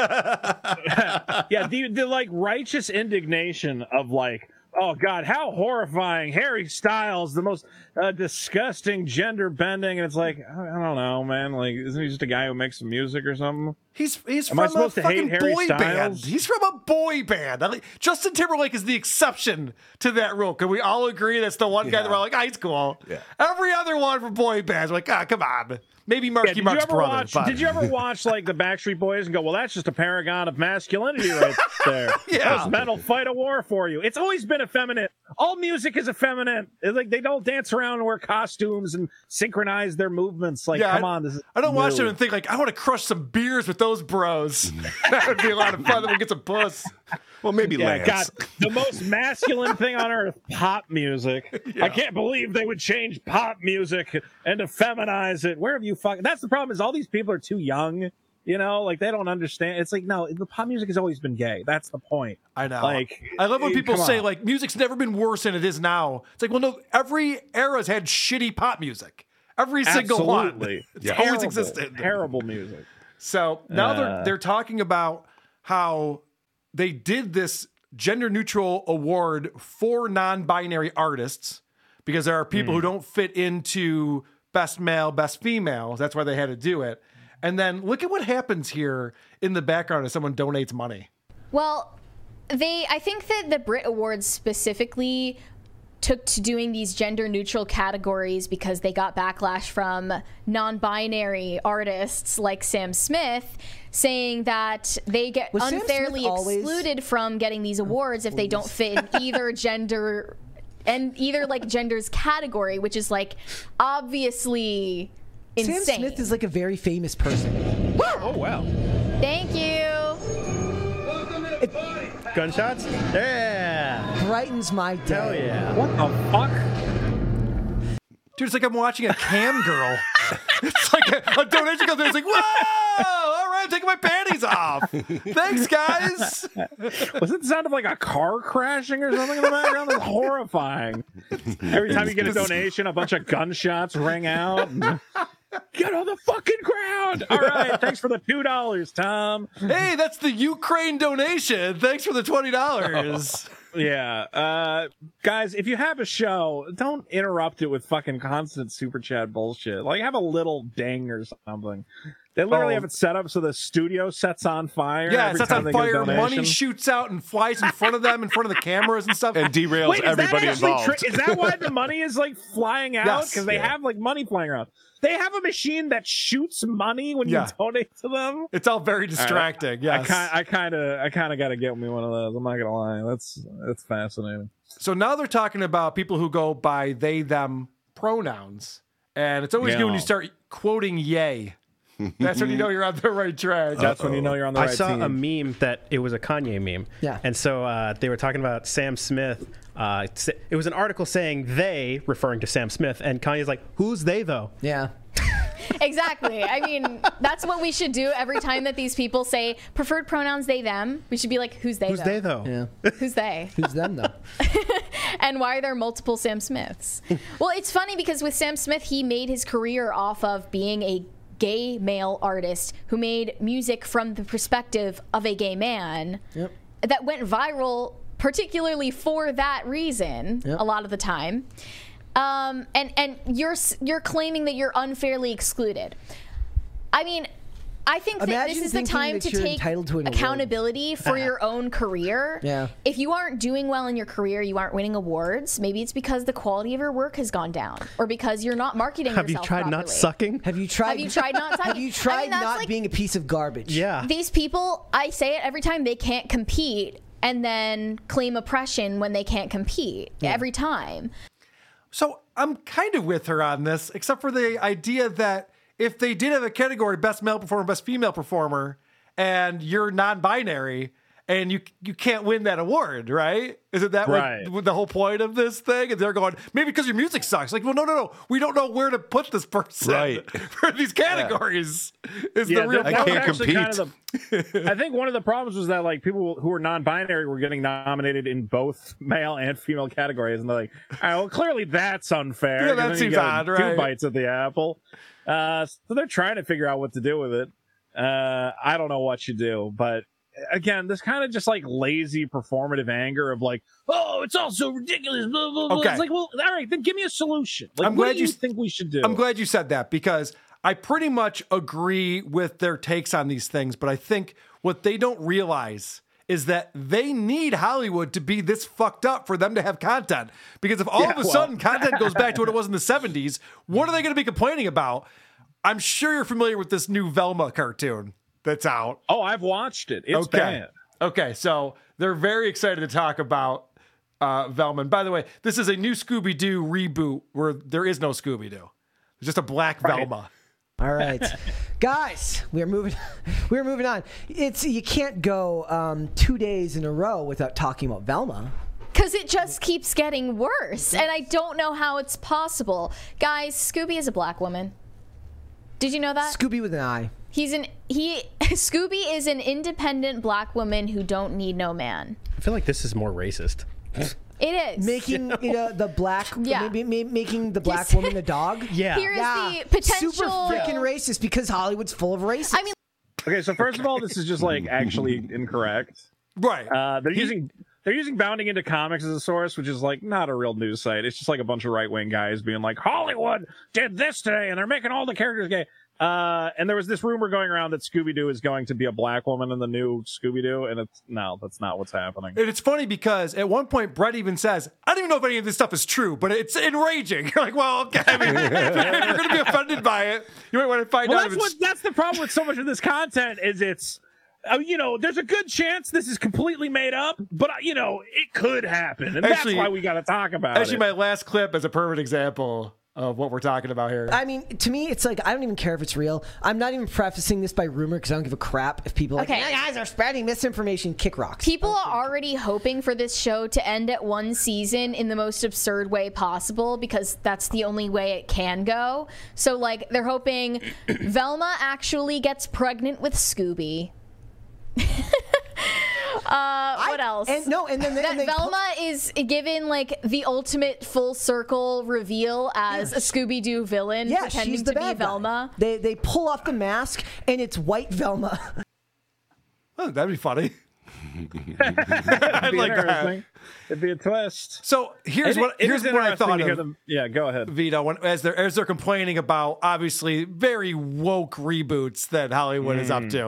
yeah, the, the like righteous indignation of like, oh god, how horrifying! Harry Styles, the most uh, disgusting gender bending, and it's like, I I don't know, man. Like, isn't he just a guy who makes some music or something? He's he's Am from I supposed a to hate fucking Harry boy Styles? band. He's from a boy band. I like- Justin Timberlake is the exception to that rule. Can we all agree that's the one guy that we're like, ah, he's cool. Yeah. Every other one from boy bands, we're like, ah, come on. Maybe Marky Yeah, did Mark's you ever brother. watch? but- Did you ever watch like the Backstreet Boys and go, "Well, that's just a paragon of masculinity right there"? Yeah. Those men will fight a war for you. It's always been effeminate. All music is effeminate. It's like they don't dance around and wear costumes and synchronize their movements. Like, Yeah, come I- on, this is I don't watch them and think like I want to crush some beers with those bros. that would be a lot of fun. Then we get some puss. Well, maybe Yeah, God, the most masculine thing on earth, pop music. I can't believe they would change pop music and to feminize it. Where have you fucking? That's the problem. Is all these people are too young. You know, like they don't understand. It's like no, the pop music has always been gay. That's the point. I know. Like I love when people say on. like music's never been worse than it is now. It's like, well, no, every era's had shitty pop music. Every single one. Absolutely. It's always Terrible, existed. Terrible music. So now they're Uh. they're talking about how they did this gender neutral award for non-binary artists because there are people Hmm. who don't fit into best male, best female. That's why they had to do it. And then look at what happens here in the background as someone donates money. Well, they I think that the Brit Awards specifically took to doing these gender neutral categories because they got backlash from non-binary artists like Sam Smith saying that they get Was unfairly excluded from getting these oh, awards if they don't fit in either gender and either like gender's category, which is like obviously insane. Sam Smith is like a very famous person. Oh wow. Thank you. Gunshots? Yeah. Brightens my day. Hell yeah. What the fuck? Dude, it's like I'm watching a cam girl. it's like a, a donation comes in. It's like, whoa! All right, I'm taking my panties off. Thanks, guys. Was it the sound of like a car crashing or something in the background? That's horrifying. Every time you get a donation, a bunch of gunshots ring out. And- Get on the fucking ground! All right, thanks for the two dollars, Tom. Hey, that's the Ukraine donation. Thanks for the twenty dollars. Yeah, uh, guys, if you have a show, don't interrupt it with fucking constant super chat bullshit. Like, have a little ding or something. They literally Oh. have it set up so the studio sets on fire. Yeah, it every sets time on they get a fire. Money shoots out and flies in front of them, in front of the cameras and stuff, and derails Wait, is that actually true? Is that why the money is like flying out? Yes. Because they Yeah. have like money flying around. They have a machine that shoots money when Yeah. you donate to them. It's all very distracting. I Yes. I kind of, I kind of got to get me one of those. I'm not gonna lie. That's that's fascinating. So now they're talking about people who go by they them pronouns, and it's always good when you start quoting "yay." That's when you know you're on the right track. That's when you know you're on the right track. I right saw team. a meme that it was a Kanye meme. Yeah. And so uh, they were talking about Sam Smith. Uh, it was an article saying they, referring to Sam Smith, and Kanye's like, "Who's they though?" Yeah. Exactly. I mean, that's what we should do every time that these people say preferred pronouns they them. We should be like, who's they? Who's though? they though? Yeah. Who's they? Who's them though? and why are there multiple Sam Smiths? well, it's funny because with Sam Smith, he made his career off of being a gay male artist who made music from the perspective of a gay man Yep. that went viral particularly for that reason a lot of the time. Um, and and you're you're claiming that you're unfairly excluded. I mean I think that this is the time to take to an award. accountability for uh-huh. your own career. Yeah. If you aren't doing well in your career, you aren't winning awards. Maybe it's because the quality of your work has gone down, or because you're not marketing Have you yourself tried not sucking? Have you tried? Have you tried not sucking? Have you I tried mean, not like- being a piece of garbage? Yeah. These people, I say it every time, they can't compete and then claim oppression when they can't compete every time. So I'm kind of with her on this, except for the idea that if they did have a category best male performer, best female performer, and you're non-binary and you you can't win that award, right? Is it that Right. what, the whole point of this thing? And they're going maybe because your music sucks. Like, well, no, no, no, we don't know where to put this person Right. for these categories. Is Yeah, the real that- I that can't actually kind compete. of the- I think one of the problems was that like people who were non-binary were getting nominated in both male and female categories, and they're like, "All right, well, clearly that's unfair." Yeah, 'cause that seems odd, right? Two bites at the apple. Uh, so they're trying to figure out what to do with it. Uh, I don't know what you do, but again, this kind of just like lazy performative anger of like, "Oh, it's all so ridiculous." Blah, blah, blah. Okay. It's like, well, all right, then give me a solution. Like, I'm what glad do you you- think we should do? I'm glad you said that because I pretty much agree with their takes on these things, but I think what they don't realize is that they need Hollywood to be this fucked up for them to have content. Because if all Yeah, of a well. sudden content goes back to what it was in the 70s, what are they going to be complaining about? I'm sure you're familiar with this new Velma cartoon that's out. Oh, I've watched it. It's okay. bad. Okay, so they're very excited to talk about uh, Velma. And by the way, this is a new Scooby Doo reboot where there is no Scooby Doo. It's just a black Velma. All right, guys, we are moving. We are moving on. It's you can't go um, two days in a row without talking about Velma. Because it just keeps getting worse, and I don't know how it's possible. Guys, Scooby is a black woman. Did you know that? Scooby with an eye. He's an he. Scooby is an independent black woman who don't need no man. I feel like this is more racist. It is Making you know, the black, Yeah. maybe, may- making the black Yes. woman a dog. Yeah. Here is the potential- Super freaking racist because Hollywood's full of racists. I mean, Okay, so first of all, this is just like actually incorrect. Right. Uh, they're using they're using Bounding into Comics as a source, which is like not a real news site. It's just like a bunch of right wing guys being like, Hollywood did this today, and they're making all the characters gay. Uh, and there was this rumor going around that Scooby Doo is going to be a black woman in the new Scooby Doo, and it's no, that's not what's happening. And it's funny because at one point Brett even says, "I don't even know if any of this stuff is true, but it's enraging." You're like, "Well, okay, I mean, if you're going to be offended by it, you might want to find Well, out." that's what, that's the problem with so much of this content is it's. Uh, you know, there's a good chance this is completely made up, but uh, you know, it could happen, and Actually- that's why we got to talk about Actually, it. my last clip is a perfect example of what we're talking about here. I mean, to me, it's like I don't even care if it's real. I'm not even prefacing this by rumor because I don't give a crap if people are Okay. like, guys are spreading misinformation. Kick rocks. People are already hoping for this show to end at one season in the most absurd way possible because that's the only way it can go. So, like, they're hoping Velma actually gets pregnant with Scooby. uh, what else? and no, and then they- that and they pu- Velma is given like the ultimate full circle reveal as a Scooby Doo villain, Yeah, pretending she's the to be bad guy. Velma. They they pull off the mask and it's white Velma. Oh, that'd be funny. It'd I'd be like that. interesting. It'd be a twist. So here's It- what here's what I thought to hear of. them- yeah, go ahead. Vito, when, as they're as they're complaining about obviously very woke reboots that Hollywood is up Mm. to.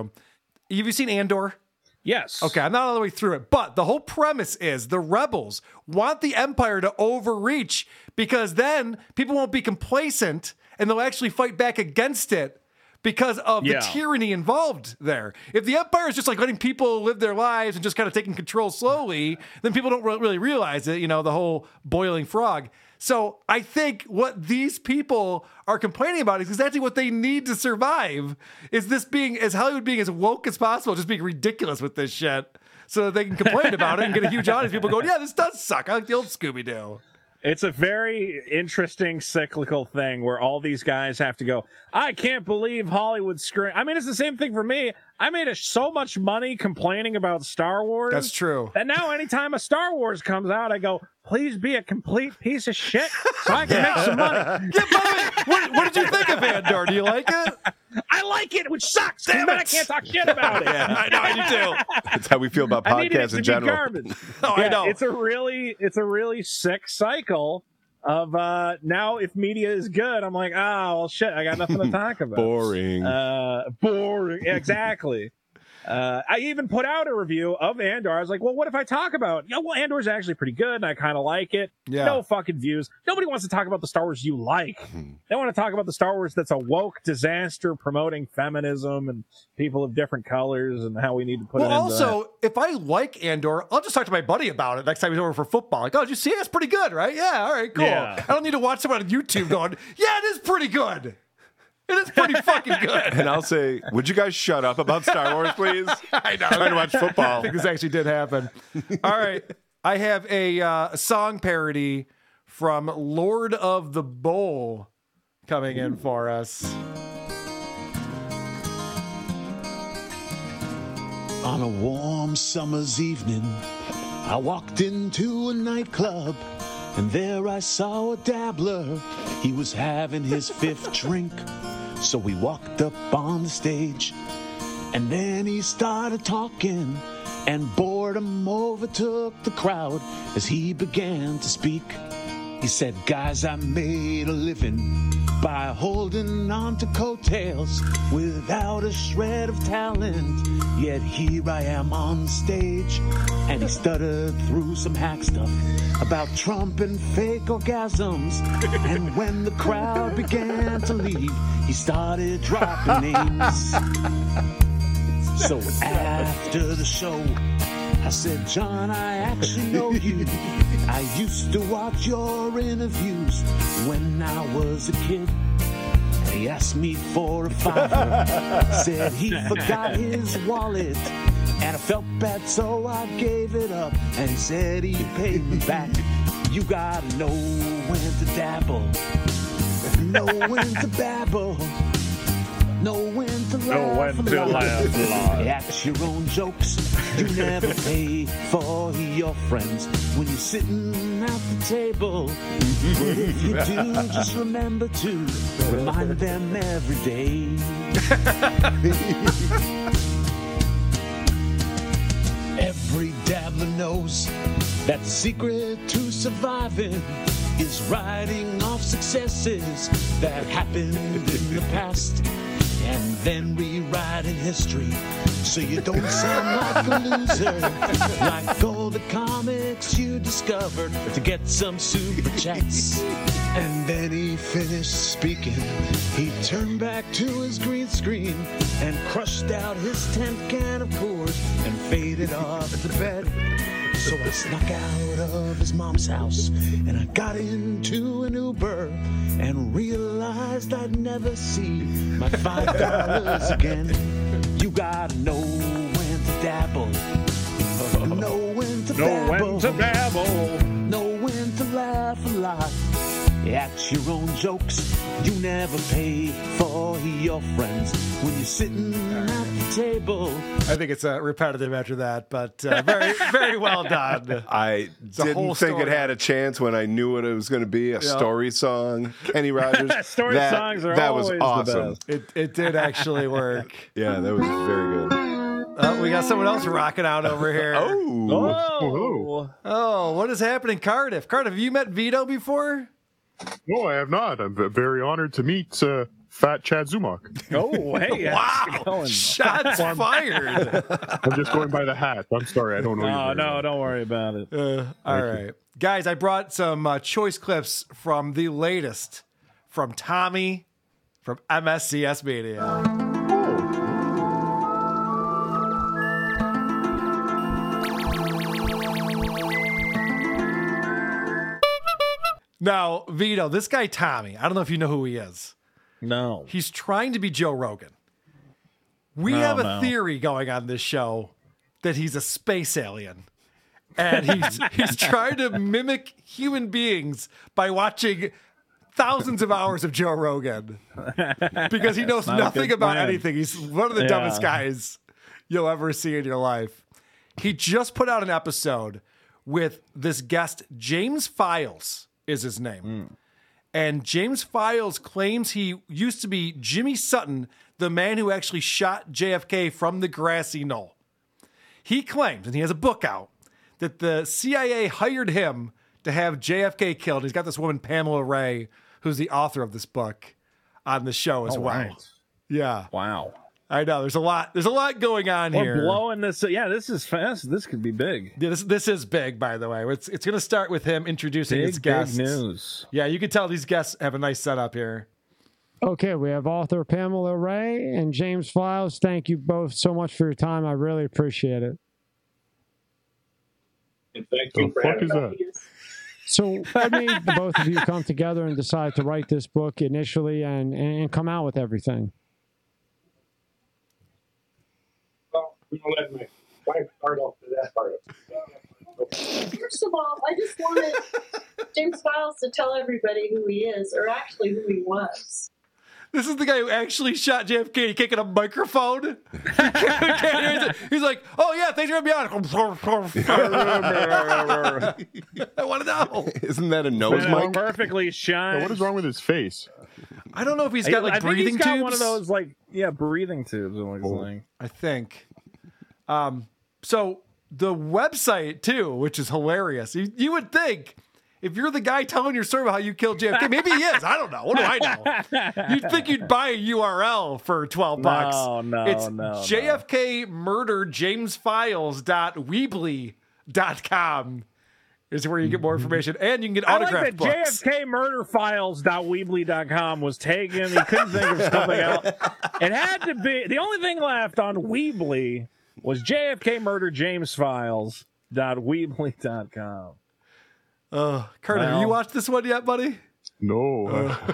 Have you seen Andor? Yes. Okay, I'm not all the way through it, but the whole premise is the rebels want the Empire to overreach because then people won't be complacent and they'll actually fight back against it because of Yeah. the tyranny involved there. If the Empire is just like letting people live their lives and just kind of taking control slowly, then people don't really realize it, you know, the whole boiling frog. So I think what these people are complaining about is exactly what they need to survive. Is this being as Hollywood being as woke as possible, just being ridiculous with this shit, so that they can complain about it and get a huge audience. People going, "Yeah, this does suck. I like the old Scooby Doo." It's a very interesting cyclical thing where all these guys have to go. I can't believe Hollywood screwing. I mean, it's the same thing for me. I made a, so much money complaining about Star Wars. That's true. And now, anytime a Star Wars comes out, I go, please be a complete piece of shit so I can make some money? Yeah, by the way, what, what did you think of Andor? Do you like it? I like it, which sucks. Damn it, I can't talk shit about it. Yeah, I know, I do too. That's how we feel about I needed it podcasts to in be general. garbage. Oh, I Yeah, know. It's a really, it's a really sick cycle of uh now. If media is good, I'm like, ah, well, shit, I got nothing to talk about. Boring. Uh, boring. Exactly. Uh, I even put out a review of Andor. I was like, well, what if I talk about, you know, well, Andor's actually pretty good and I kind of like it. Yeah. No fucking views. Nobody wants to talk about the Star Wars you like. They want to talk about the Star Wars that's a woke disaster promoting feminism and people of different colors and how we need to put Well, it also, if I like Andor, I'll just talk to my buddy about it next time he's over for football. Like, oh, did you see it? It's pretty good, right? Yeah, all right, cool. Yeah. I don't need to watch someone on YouTube going, yeah, it is pretty good. It is pretty fucking good. And I'll say, would you guys shut up about Star Wars, please? I know. I'm trying to watch I football. think this actually did happen. All right. I have a, uh, a song parody from Lord of the Bowl coming in for us. On a warm summer's evening, I walked into a nightclub and there I saw a dabbler. He was having his fifth drink. So we walked up on the stage and then he started talking and boredom overtook the crowd as he began to speak. He said, Guys, I made a living by holding on to coattails without a shred of talent. Yet here I am on stage, and he stuttered through some hack stuff about Trump and fake orgasms. And when the crowd began to leave, he started dropping names. So after the show, I said, John, I actually know you. I used to watch your interviews when I was a kid. He asked me for a fiver, said he forgot his wallet. And I felt bad, so I gave it up. And he said he'd pay me back. You gotta know when to dabble, know when to babble. Know when to Know laugh when to laugh. At your own jokes, you never pay for your friends when you're sitting at the table. But if you do, just remember to remind them every day. Every dabbler knows that the secret to surviving is writing off successes that happened in the past and then rewriting history so you don't sound like a loser. like all the comics you discovered to get some super chats. And then he finished speaking. He turned back to his green screen and crushed out his 10th can of Coors and faded off to bed. So I snuck out of his mom's house and I got into an Uber and realized I'd never see my five dollars again. You gotta know when to dabble, know when to Know when to babble. know when to laugh a lot. At your own jokes, you never pay for your friends when you're sitting at the table. I think it's uh, repetitive after that, but uh, very, very well done. I a didn't think story. it had a chance when I knew what it was going to be a Yeah. story song. Kenny Rogers. Story that, songs are That was always the awesome. best. It, it did actually work. Yeah, that was very good. Uh, we got someone else rocking out over here. Oh. Oh. Oh, what is happening, Cardiff? Cardiff, have you met Vito before? No, I have not. I'm very honored to meet uh, Fat Chad Zumock. Oh, hey. how's it going? Shots fired. I'm just going by the hat. I'm sorry, I don't know. you No, very no, well. don't worry about it. Uh, all right. Guys, I brought some uh, choice clips from the latest from Tommy from MSCS Media. Now, Vito, this guy Tommy, I don't know if you know who he is. No. He's trying to be Joe Rogan. We No, have a no. theory going on this show that he's a space alien. And he's he's trying to mimic human beings by watching thousands of hours of Joe Rogan. Because he knows Not nothing about plan. anything. He's one of the Yeah. dumbest guys you'll ever see in your life. He just put out an episode with this guest, James Files is his name. Hmm. And James Files claims he used to be Jimmy Sutton, the man who actually shot JFK from the grassy knoll. He claims, and he has a book out, that the CIA hired him to have JFK killed. He's got this woman, Pamela Ray, who's the author of this book, on the show as Oh, well. right. Yeah. Wow. I know. There's a lot. There's a lot going on We're here. blowing this. Yeah, this is fast. This could be big. Yeah, This this is big, by the way. It's it's going to start with him introducing Big, his big guests. news. Yeah, you can tell these guests have a nice setup here. Okay, we have author Pamela Ray and James Files. Thank you both so much for your time. I really appreciate it. And thank The you for fuck having is us. that? So, what made the both of you come together and decide to write this book initially and, and come out with everything? Well, I'm gonna let my wife start off to that part. First of all, I just wanted James Files to tell everybody who he is, or actually who he was. This is the guy who actually shot JFK. He can't get a microphone. He can't- he can't hear it. He's like, "Oh yeah, thanks for having me on." I want to know. Isn't that a nose mic? Perfectly shine. what is wrong with his face? I don't know if he's got like I think breathing he's got tubes. one of those like yeah breathing tubes. It looks oh, like. I think. Um, so the website too, which is hilarious. You, you would think if you're the guy telling your server how you killed JFK, maybe he is. I don't know. What do I know? You'd think you'd buy a URL for twelve bucks. No, no, it's no, no. JFK murder jamesfiles.weebly.com is where you get more information, and you can get I like that books. JFKmurderfiles.weebly.com was taken. He couldn't think of something else. It had to be the only thing left on Weebly was JFK Murder James Files.weebly.com. Uh, Carter, have you watched this one yet, buddy? No.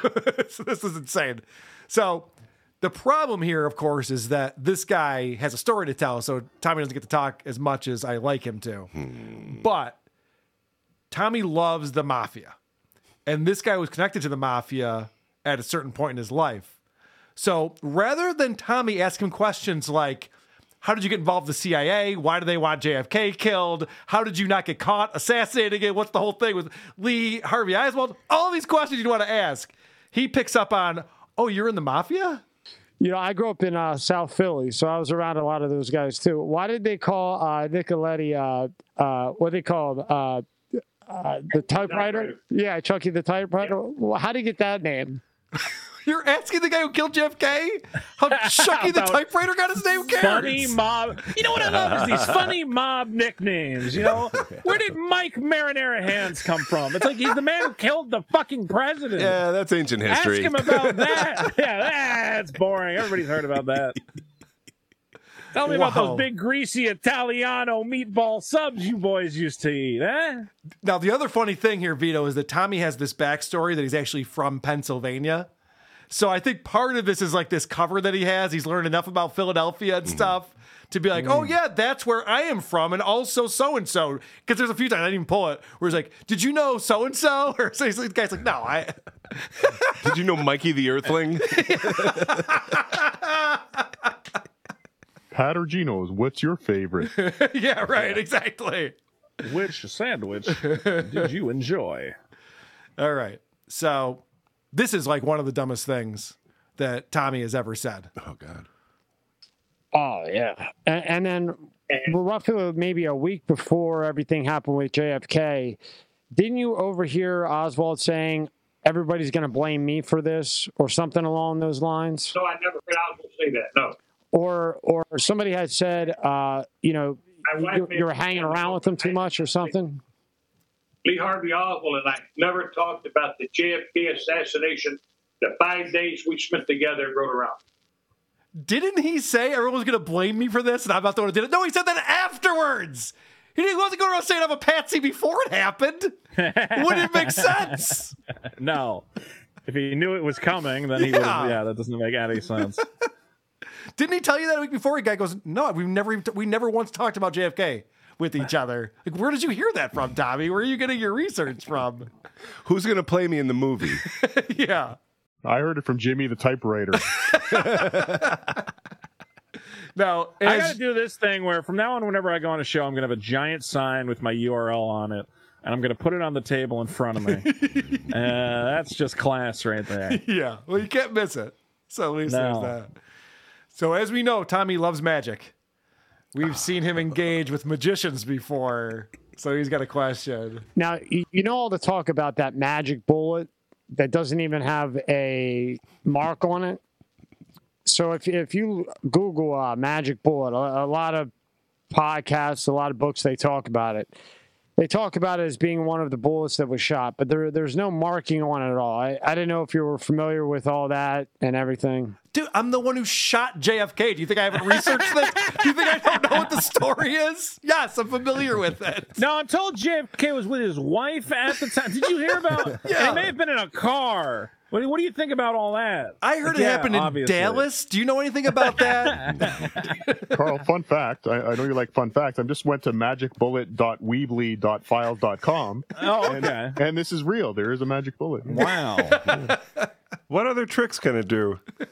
So this is insane. So the problem here, of course, is that this guy has a story to tell. So Tommy doesn't get to talk as much as I like him to. But Tommy loves the mafia. And this guy was connected to the mafia at a certain point in his life. So rather than Tommy ask him questions like, how did you get involved with the CIA? Why do they want JFK killed? How did you not get caught assassinating it? What's the whole thing with Lee Harvey Oswald? All these questions you'd want to ask. He picks up on, oh, you're in the mafia? You know, I grew up in uh, South Philly, so I was around a lot of those guys too. Why did they call uh, Nicoletti, uh, uh, what they called, uh, uh, the typewriter? Yeah, Chucky the typewriter. Well, How did he get that name? You're asking the guy who killed JFK how Chucky the typewriter got his name? Cares? Funny mob. You know what I love is these funny mob nicknames. You know, where did Mike Marinara Hands come from? It's like he's the man who killed the fucking president. Yeah, that's ancient history. Ask him about that. yeah, that's boring. Everybody's heard about that. Tell me about those big greasy Italiano meatball subs you boys used to eat, eh? Now, the other funny thing here, Vito, is that Tommy has this backstory that he's actually from Pennsylvania. So I think part of this is like this cover that he has. He's learned enough about Philadelphia and mm-hmm. stuff to be like, oh, mm. yeah, that's where I am from. And also so and so. Because there's a few times I didn't even pull it where he's like, did you know so and so? Or so he's- the guy's like, no, I. Did you know Mikey the Earthling? Pat or Geno's, what's your favorite? yeah, right, exactly. Which sandwich did you enjoy? All right. So this is like one of the dumbest things that Tommy has ever said. Oh, God. Oh yeah, and, and then well, roughly maybe a week before everything happened with JFK, didn't you overhear Oswald saying everybody's going to blame me for this or something along those lines? No, I never heard Oswald say that. No. Or or somebody had said, uh, you know, you, made you were hanging around with them too much or something. Lee Harvey Oswald and I never talked about the JFK assassination. The five days we spent together and rode around. Didn't he say everyone's going to blame me for this and I'm not the one who did it? No, he said that afterwards. He didn't- he wasn't going around saying I'm a patsy before it happened. Wouldn't it make sense? no. If he knew it was coming, then he would Yeah. have. Yeah, that doesn't make any sense. Didn't he tell you that a week before? The guy goes, "No, we've never, even- we never once talked about JFK with each other." Like, where did you hear that from, Tommy? Where are you getting your research from? Who's going to play me in the movie? yeah. I heard it from Jimmy the typewriter. Now, I got to do this thing where from now on, whenever I go on a show, I'm going to have a giant sign with my URL on it, and I'm going to put it on the table in front of me. uh, that's just class right there. yeah. Well, you can't miss it. So at least No. there's that. So as we know, Tommy loves magic. We've seen him engage with magicians before. So he's got a question. Now, you, know all the talk about that magic bullet that doesn't even have a mark on it. So if if you Google uh, magic bullet, a, a lot of podcasts, a lot of books, they talk about it. They talk about it as being one of the bullets that was shot, but there there's no marking on it at all. I, I didn't know if you were familiar with all that and everything. Dude, I'm the one who shot JFK. Do you think I haven't researched this? Do you think I don't know what the story is? Yes, I'm familiar with it. No, I'm told JFK was with his wife at the time. Did you hear about? Yeah. They may have been in a car. What, do- what do you think about all that? I heard it Yeah, happened in obviously. Dallas. Do you know anything about that? Carl, fun fact. I, I know you like fun facts. I just went to magicbullet.weebly.files.com. Oh, and, okay. and this is real. There is a magic bullet. Wow. What other tricks can it do?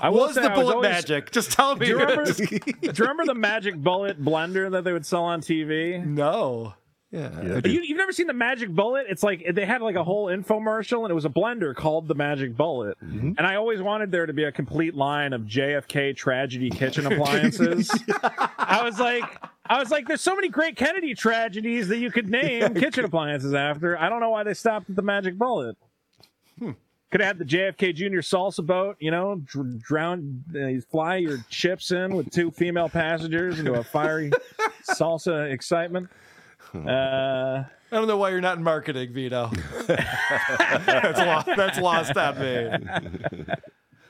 I was say the I was bullet always- magic? Just tell me. Do you, remember, do you remember the magic bullet blender that they would sell on TV? No. Yeah. You, you've never seen the magic bullet? It's like they had like a whole infomercial, and it was a blender called the Magic Bullet. Mm-hmm. And I always wanted there to be a complete line of JFK tragedy kitchen appliances. I was like, I was like, there's so many great Kennedy tragedies that you could name kitchen appliances after. I don't know why they stopped at the Magic Bullet. Hmm. Could have had the JFK Junior salsa boat, you know, dr- drown, uh, fly your chips in with two female passengers into a fiery salsa excitement. Uh, I don't know why you're not in marketing, Vito. that's, lost, that's lost on me.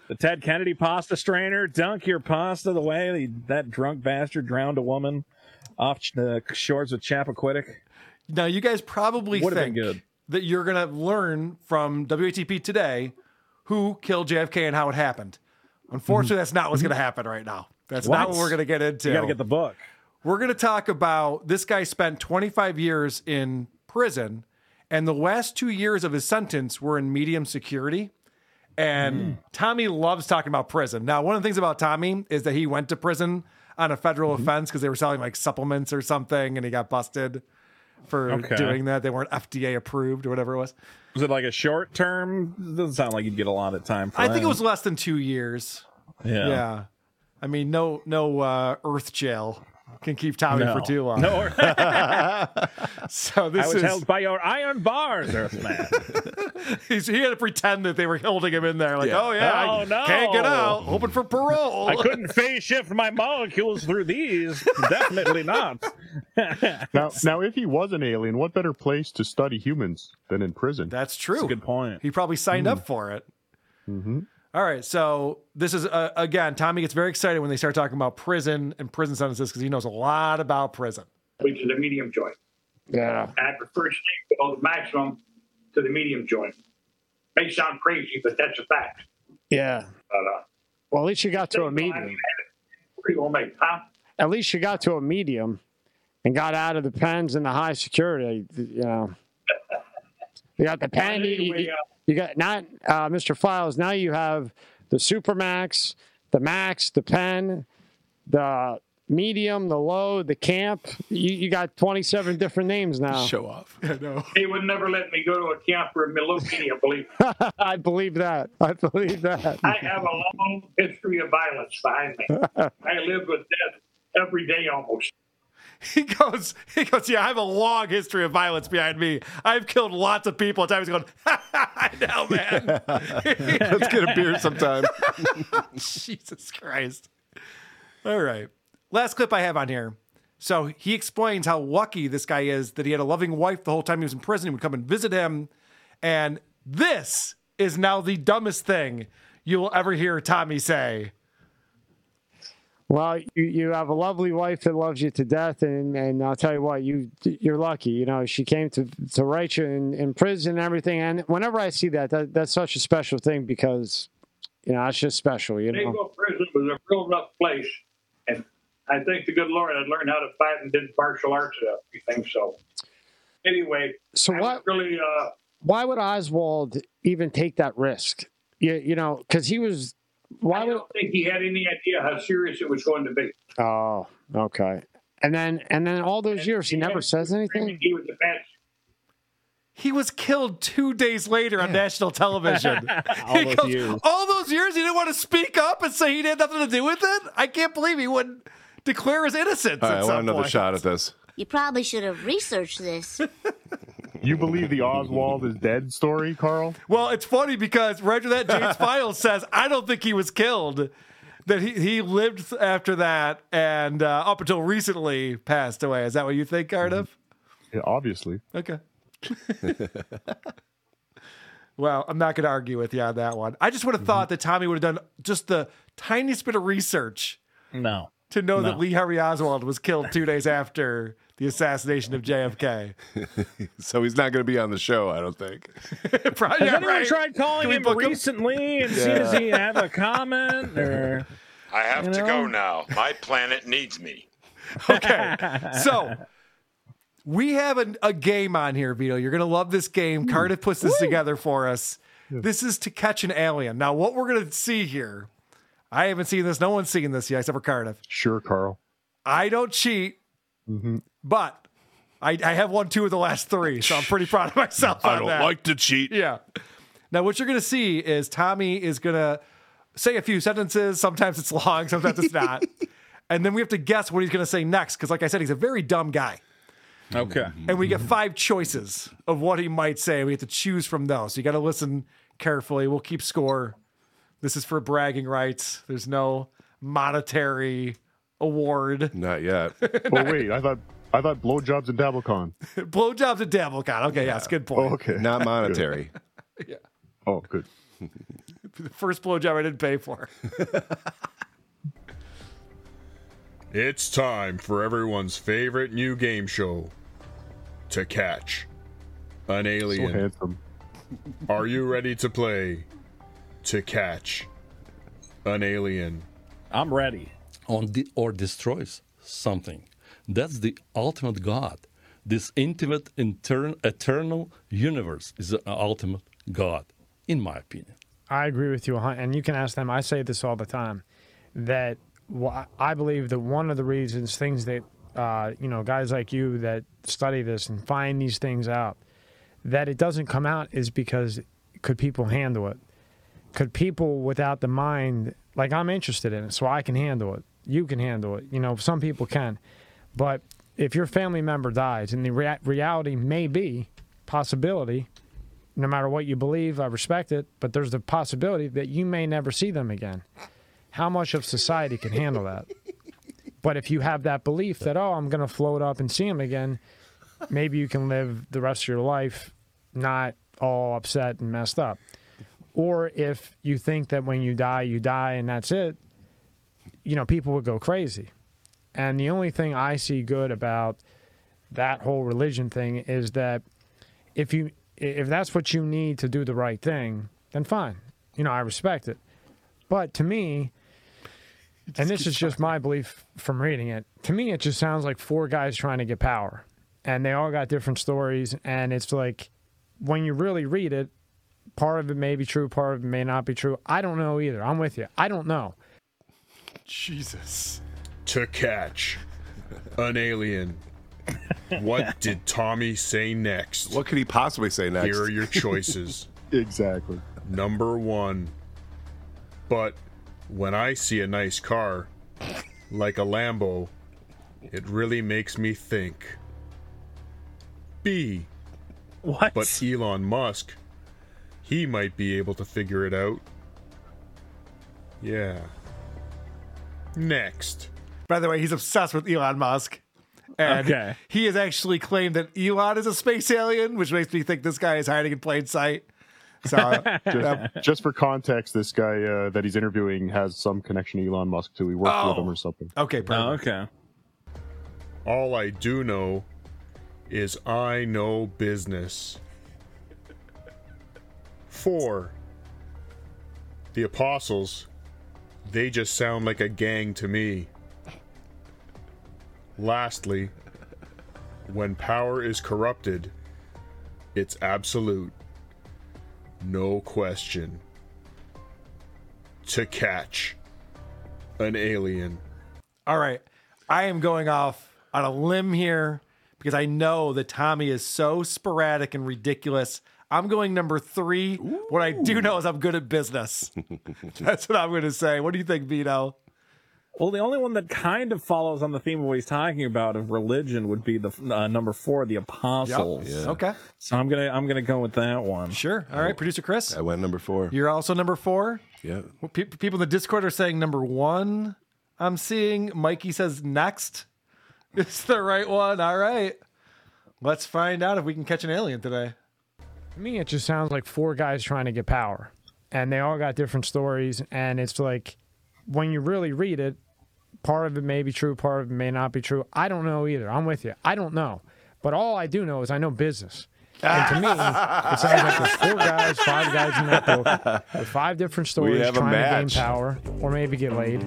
the Ted Kennedy pasta strainer, dunk your pasta the way that drunk bastard drowned a woman off the shores of Chappaquiddick. Now, you guys probably Would've think that you're going to learn from WATP today who killed JFK and how it happened. Unfortunately, that's not what's going to happen right now. That's not What? what we're going to get into. You got to get the book. We're going to talk about this guy spent 25 years in prison, and the last two years of his sentence were in medium security. And Tommy loves talking about prison. Now, one of the things about Tommy is that he went to prison on a federal offense because they were selling like supplements or something, and he got busted for Okay. doing that. They weren't FDA approved or whatever it was. Was it like a short term? Doesn't sound like you'd get a lot of time for I think it was less than two years. Yeah. Yeah. I mean, no, no uh, Earth jail can keep Tommy No. for too long. No. so this I was is held by your iron bars, Earthman. He's, he had to pretend that they were holding him in there, like, Yeah. oh yeah, Oh, I no. can't get out, hoping for parole. I couldn't phase shift my molecules through these. Definitely not. Now, now, if he was an alien, what better place to study humans than in prison? That's true. good point. He probably signed up for it. Mm-hmm. All right, so this is uh, again, Tommy gets very excited when they start talking about prison and prison sentences because he knows a lot about prison. which is a medium joint. Yeah. I prefer to go the maximum to the medium joint. May sound crazy, but that's a fact. Yeah. But, uh, Well, at least you got to a medium. mean, what are you gonna make, huh? At least you got to a medium and got out of the pens and the high security. You know. You got the pen. Anyway, you- uh, you got not uh, Mr. Files. Now you have the Supermax, the Max, the pen, the medium, the low, the camp. You, you got 27 different names now. Show off. I know. They would never let me go to a camp for a Milwaukee, believe me. I believe that. I believe that. I have a long history of violence behind me. I live with death every day almost. He goes, he goes, yeah, I have a long history of violence behind me. I've killed lots of people. At times, he's going, I know, man. Let's get a beer sometime. Jesus Christ. All right. Last clip I have on here. So he explains how lucky this guy is that he had a loving wife the whole time he was in prison. He would come and visit him. And this is now the dumbest thing you will ever hear Tommy say. Well, you, you have a lovely wife that loves you to death, and, and I'll tell you what, you you're lucky. You know, she came to to write you in, in prison and everything. And whenever I see that, that that's such a special thing because you know it's just special. You know. Prison was a real rough place. And I think the good Lord had learned how to fight and did martial arts and everything. So, anyway, So I what? really, uh, Why would Oswald even take that risk? You, you know, because he was Why I don't think he had any idea how serious it was going to be. Oh, okay. And then and then all those years he never says anything. He was the best. He was killed two days later on national television. All He those goes, years. All those years, he didn't want to speak up and say he had nothing to do with it. I can't believe he wouldn't declare his innocence. All right, at I some want another point. shot at this. You probably should have researched this. You believe the Oswald is dead story, Carl? Well, it's funny because right after that, James Files says, I don't think he was killed. That he, he lived after that and uh, up until recently passed away. Is that what you think, Cardiff? Yeah, obviously. Okay. well, I'm not going to argue with you on that one. I just would have thought that Tommy would have done just the tiniest bit of research No. To know that Lee Harvey Oswald was killed two days after the assassination of JFK. so he's not going to be on the show, I don't think. Probably, Has anyone right. tried calling him book him? recently and see does he have a comment or? I have You to know? go now. My planet needs me. Okay. So we have a, a game on here, Vito. You're going to love this game. Cardiff puts this together for us. This is to catch an alien. Now, what we're going to see here, I haven't seen this. No one's seen this yet, except for Cardiff. Sure, Carl. I don't cheat, Mm-hmm. but I, I have won two of the last three, so I'm pretty proud of myself. I on don't that. like to cheat. Yeah. Now, what you're going to see is Tommy is going to say a few sentences. Sometimes it's long, sometimes it's not. and then we have to guess what he's going to say next. Because, like I said, he's a very dumb guy. Okay. And we get five choices of what he might say. We have to choose from those. So you got to listen carefully. We'll keep score. This is for bragging rights. There's no monetary award. Not yet. Oh wait, I thought I thought blowjobs and DabbleCon. Blowjobs at DabbleCon. Okay, yeah. yes, good point. Oh, okay. Not monetary. Yeah. Oh, good. The first blowjob I didn't pay for. It's time for everyone's favorite new game show to catch an alien. So alien. handsome. Are you ready to play to catch an alien? I'm ready. On de- or destroys something. That's the ultimate God. This intimate, intern- eternal universe is the ultimate God, in my opinion. I agree with you, and you can ask them. I say this all the time that I believe that one of the reasons things that uh, you know guys like you that study this and find these things out that it doesn't come out is because could people handle it? Could people without the mind like I'm interested in it, so I can handle it. You can handle it. You know, some people can, but if your family member dies, and the rea- reality may be possibility no matter what you believe, I respect it, but there's the possibility that you may never see them again. How much of society can handle that? But if you have that belief that, oh, I'm going to float up and see them again, maybe you can live the rest of your life not all upset and messed up. Or if you think that when you die, you die and that's it, you know, people would go crazy. And the only thing I see good about that whole religion thing is that if you if that's what you need to do the right thing, then fine. You know, I respect it. But to me, and this is just my belief from reading it, to me it just sounds like four guys trying to get power. And they all got different stories and it's like when you really read it, part of it may be true, part of it may not be true. I don't know either. I'm with you. I don't know. Jesus. To catch an alien. What did Tommy say next? What could he possibly say next? Here are your choices. exactly. Number one. But when I see a nice car, like a Lambo, it really makes me think. B. What? But Elon Musk, he might be able to figure it out. Yeah. Next. By the way, he's obsessed with Elon Musk. And Okay. he has actually claimed that Elon is a space alien, which makes me think this guy is hiding in plain sight. So, uh, just, just for context, this guy uh, that he's interviewing has some connection to Elon Musk too. He worked with Oh. him or something. Okay, perfect. okay. All I do know is I know business. Four. The apostles, they just sound like a gang to me. Lastly, when power is corrupted, it's absolute. No question. to catch an alien. All right. I am going off on a limb here because I know that Tommy is so sporadic and ridiculous. I'm going number three. What I do know is I'm good at business. That's what I'm going to say. What do you think, Vito? Well, the only one that kind of follows on the theme of what he's talking about of religion would be the uh, number four, the apostles. Yep. Yeah. Okay. So I'm gonna I'm gonna go with that one. Sure. All right, producer Chris. I went number four. You're also number four. Yeah. Well, pe- people in the Discord are saying number one. I'm seeing Mikey says next. It's the right one. All right. Let's find out if we can catch an alien today. To me, it just sounds like four guys trying to get power, and they all got different stories. And it's like when you really read it, part of it may be true, part of it may not be true. I don't know either. I'm with you. I don't know, but all I do know is I know business. And to me, it sounds like there's four guys, five guys in that book with five different stories trying to gain power or maybe get laid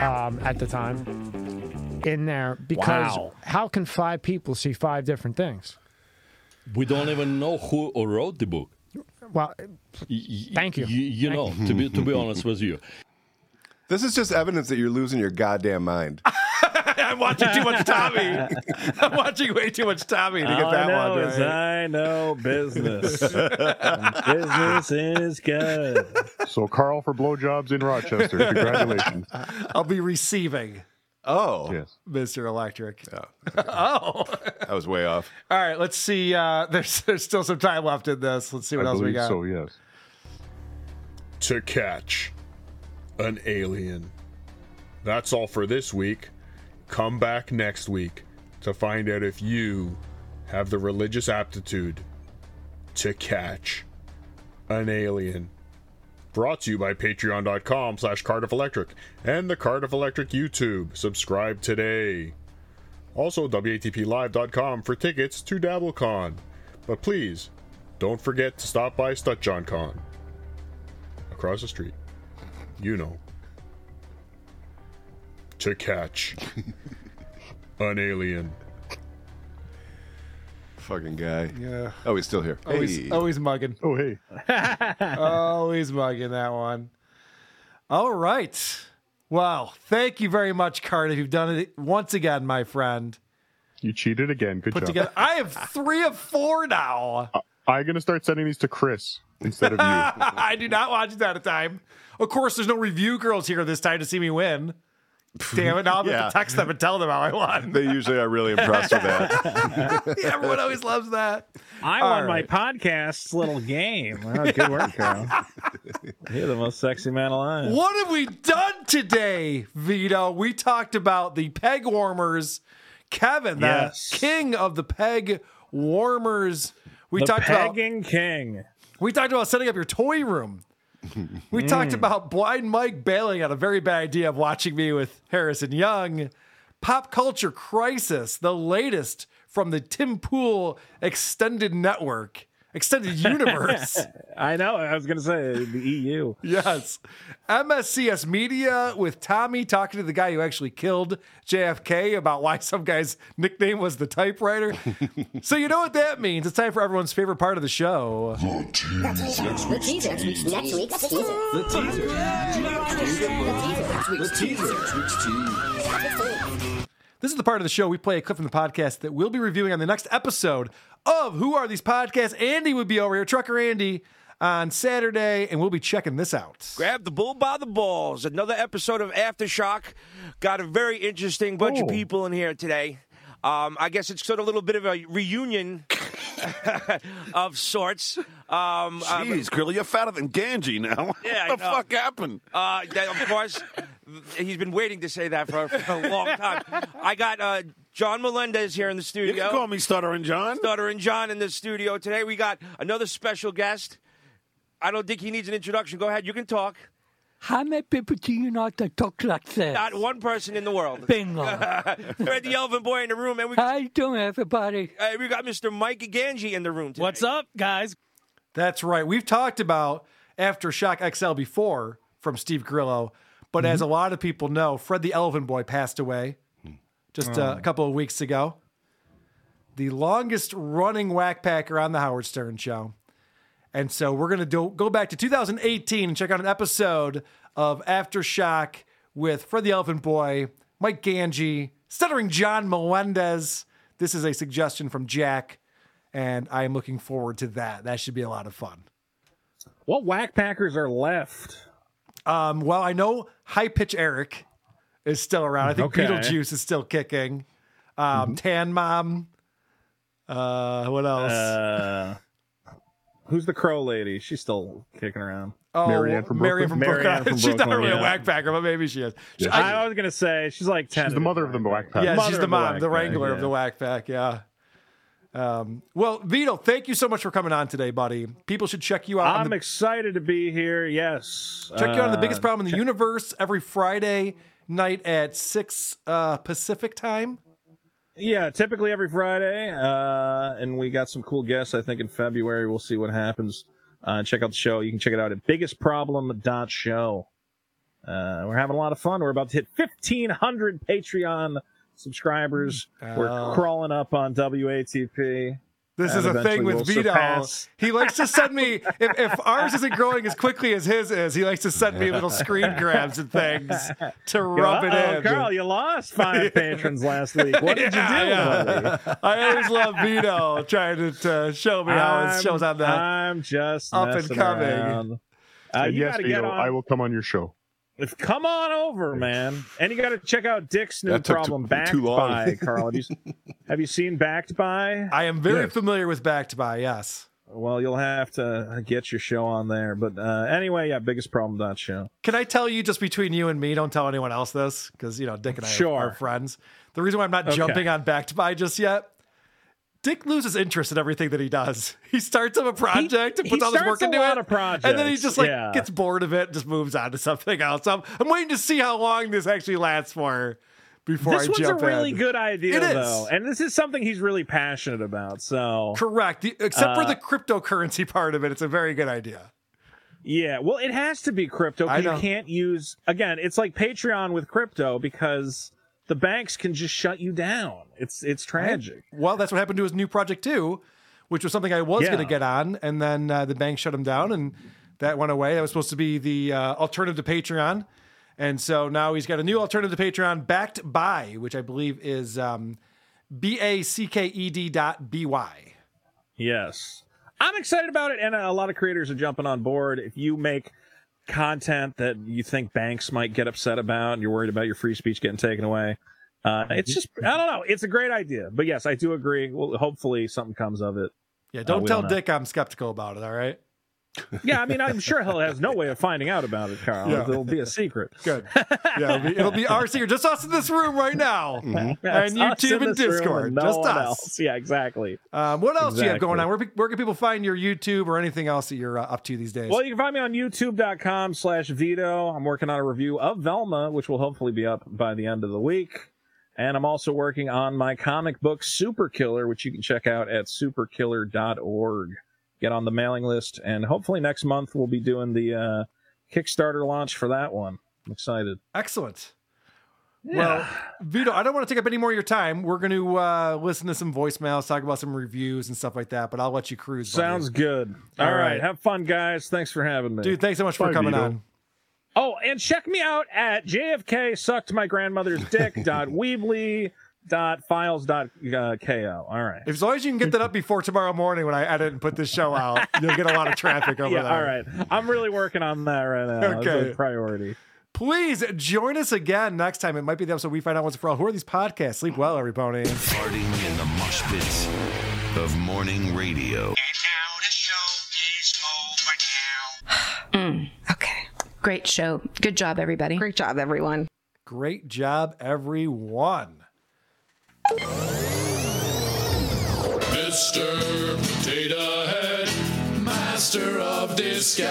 um, at the time in there. Because Wow. how can five people see five different things? We don't even know who wrote the book. Well, uh, thank you. You, you know, to be to be honest with you. This is just evidence that you're losing your goddamn mind. I'm watching too much Tommy. I'm watching way too much Tommy to get All that I know one is. I know business. Business is good. So Carl for blowjobs in Rochester. Congratulations. I'll be receiving. Oh, yes, Mr. Electric. oh, that was way off. All right, let's see. Uh, there's there's still some time left in this. Let's see what I else we got. so, yes. To catch an alien. That's all for this week. Come back next week to find out if you have the religious aptitude to catch an alien. Brought to you by patreon.com slash Cardiff Electric and the Cardiff Electric YouTube. Subscribe today. Also, WATPLive.com for tickets to DabbleCon. But please, don't forget to stop by StutJohnCon. Across the street. You know. To catch an alien. Fucking guy. Yeah. Oh, he's still here. Oh, always, Hey. Oh, always mugging. Oh, hey. Oh, always mugging that one. All right. Well, thank you very much, Cardiff. You've done it once again, my friend. You cheated again. Good Put job. together. I have three of four now. I'm going to start sending these to Chris instead of you. I do not watch it at a time. Of course, there's no review girls here this time to see me win. Damn it! Now I'm Yeah. going to text them and tell them how I won. They usually are really impressed with that. Yeah, Everyone always loves that. I All won right. my podcast's little game. Well, good work, Carl. You're the most sexy man alive. What have we done today, Vito? We talked about the peg warmers. Kevin, the Yes. king of the peg warmers. We the talked about pegging king. we talked about setting up your toy room. We talked mm. about blind Mike bailing on a very bad idea of watching me with Harrison Young. Pop culture crisis, the latest from the Tim Pool extended network, extended universe. I know. I was going to say the EU. Yes. MSCS Media with Tommy talking to the guy who actually killed JFK about why some guy's nickname was the typewriter. so, you know what that means. It's time for everyone's favorite part of the show. The teaser. Next week's Next week's teaser. The teaser. The teaser. This is the part of the show we play a clip from the podcast that we'll be reviewing on the next episode of Who Are These Podcasts? Andy would be over here, Trucker Andy, on Saturday, and we'll be checking this out. Grab the bull by the balls. Another episode of Aftershock. Got a very interesting bunch of people in here today. Um, I guess it's sort of a little bit of a reunion of sorts. Um, Jeez, Grilly, you're fatter than Ganji now. Yeah, what the know. fuck happened? Uh, that, of course, he's been waiting to say that for, for a long time. I got uh, John Melendez here in the studio. You can call me Stuttering John. Stuttering John in the studio today. We got another special guest. I don't think he needs an introduction. Go ahead, you can talk. How many people do you know that talk like that? Not one person in the world. Bingo. Fred the Elvin Boy in the room, and we How you doing, everybody? uh, we got Mr. Mike Ganji in the room. Today. What's up, guys? That's right. We've talked about Aftershock XL before from Steve Grillo, but as a lot of people know, Fred the Elven Boy passed away just uh, Oh. a couple of weeks ago. The longest running whack packer on the Howard Stern show. And so we're going to do, go back to 2018 and check out an episode of Aftershock with Fred the Elephant Boy, Mike Ganji, stuttering John Melendez. This is a suggestion from Jack, and I am looking forward to that. That should be a lot of fun. What whack packers are left? Um, well, I know High Pitch Eric is still around. I think Okay. Beetlejuice is still kicking. Um, Tan Mom. Uh, what else? Uh, who's the crow lady? She's still kicking around. oh, Marianne from Brooklyn. Marianne from She's not Brooklyn, really a yeah. whack packer, but maybe she is. She- I, was gonna say she's like ten. She's the mother of the Whack Pack. yeah, Mother she's the the mom, Whack the Pack, wrangler of the whack pack. Yeah. Um, well, Vito, thank you so much for coming on today, buddy. People should check you out. I'm the, excited to be here. Yes. check you out on the biggest Uh, problem in the universe every Friday night at six uh, Pacific time. Yeah, typically every Friday, uh, and we got some cool guests. I think in February we'll see what happens. Uh, check out the show. You can check it out at biggestproblem.show. Uh, we're having a lot of fun. We're about to hit 1,500 Patreon subscribers. Oh. We're crawling up on WATP. This is a thing with Vito. surpass- He likes to send me if, if ours isn't growing as quickly as his is. He likes to send me little screen grabs and things to rub it Uh-oh, in. Carl, you lost five patrons last week. What did Yeah, you do, yeah. I always love Vito trying to, to show me how his I'm- shows on the I'm just up and coming. around. Uh, you yes, Vito, get on. I will come on your show. If, come on over, man. And you got to check out Dick's new That problem, too- Backed too by, Carl. Have you, have you seen Backed by? I am very Yes. familiar with Backed by, yes. Well, you'll have to get your show on there. But uh, anyway, yeah, biggest problem dot show. Can I tell you just between you and me? Don't tell anyone else this because you know Dick and I are- Sure. are, friends. The reason why I'm not Okay. jumping on Backed by just yet. Dick loses interest in everything that he does. He starts up a project and puts all this work into it, and then he just like yeah. gets bored of it, and just moves on to something else. I'm, I'm waiting to see how long this actually lasts for before this I one's a really in. good idea, though, and this is something he's really passionate about. So Correct, The- except for Uh, the cryptocurrency part of it. It's a very good idea. Yeah, well, it has to be crypto. You can't use again. It's like Patreon with crypto because the banks can just shut you down. It's it's tragic. Well, that's what happened to his new project too, which was something I was Yeah. going to get on, and then uh, the bank shut him down, and that went away. That was supposed to be the uh, alternative to Patreon, and so now he's got a new alternative to Patreon, backed by, which I believe is um, B A C K E D dot B Y. Yes, I'm excited about it, and a lot of creators are jumping on board. If you make content that you think banks might get upset about, and you're worried about your free speech getting taken away. Uh, it's just, I don't know. It's a great idea. But yes, I do agree. Well, hopefully something comes of it. Yeah, Uh, don't we tell don't. Dick I'm skeptical about it. All right. Yeah, I mean, I'm sure he has no way of finding out about it, Carl. Yeah. It'll be a secret. Good. Yeah, it'll be, it'll be our secret, just us in this room right now, Yeah, and YouTube and Discord, and no just us. else. Yeah, exactly. Um, what else do you have going on? Where, where can people find your YouTube or anything else that you're uh, up to these days? Well, you can find me on youtube.com slash Vito. I'm working on a review of Velma, which will hopefully be up by the end of the week. And I'm also working on my comic book Super Killer, which you can check out at superkiller.org. Get on the mailing list, and hopefully next month we'll be doing the uh, Kickstarter launch for that one. I'm excited. Excellent. Well, Vito, I don't want to take up any more of your time. We're going to uh, listen to some voicemails, talk about some reviews and stuff like that, but I'll let you cruise. buddy. Sounds good. All All right. right. Have fun, guys. Thanks for having me. Dude, thanks so much for coming Vito. on. Oh, and check me out at JFK sucked my grandmother's dick dot weebly dot files dot uh, ko. All right. As long as you can get that up before tomorrow morning when I edit and put this show out, you'll get a lot of traffic over yeah, there. all right. I'm really working on that right now. Okay. a priority. Please join us again next time. It might be the episode we find out once and for all. Who are these podcasts? Sleep well, everybody. Farting in the mosh pits of morning radio. Mm, okay. Great show. Good job, everybody. Great job, everyone. Great job, everyone. Mr. Potato Head, master of disguise.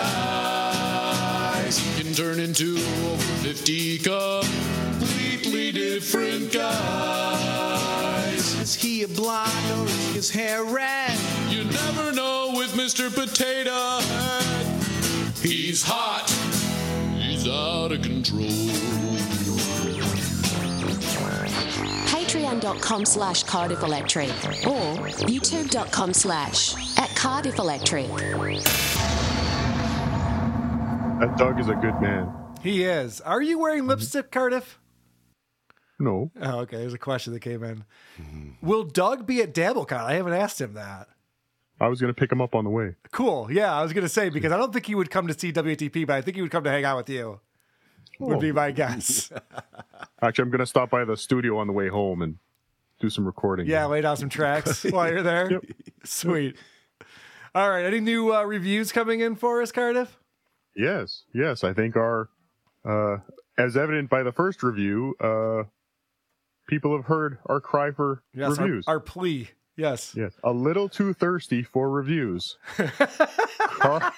He can turn into over 50 completely different guys. Is he a blonde or is his hair red? You never know with Mr. Potato Head. He's hot, he's out of control. Patreon.com slash Cardiff Electric or YouTube.com slash at Cardiff Electric. That Doug is a good man. He is. Are you wearing mm-hmm. lipstick, Cardiff? No. Oh, okay. There's a question that came in. Mm-hmm. Will Doug be at DabbleCon? I haven't asked him that. I was going to pick him up on the way. Cool. Yeah, I was going to say because I don't think he would come to see WATP, but I think he would come to hang out with you. Would be my guess. Actually, I'm going to stop by the studio on the way home and do some recording. yeah, lay down some tracks while you're there. Sweet. All right. Any new uh, reviews coming in for us, Cardiff? Yes, yes. I think our, uh, as evident by the first review, uh, people have heard our cry for Yes, reviews. our plea. Yes. yes, a little too thirsty for reviews. Carl,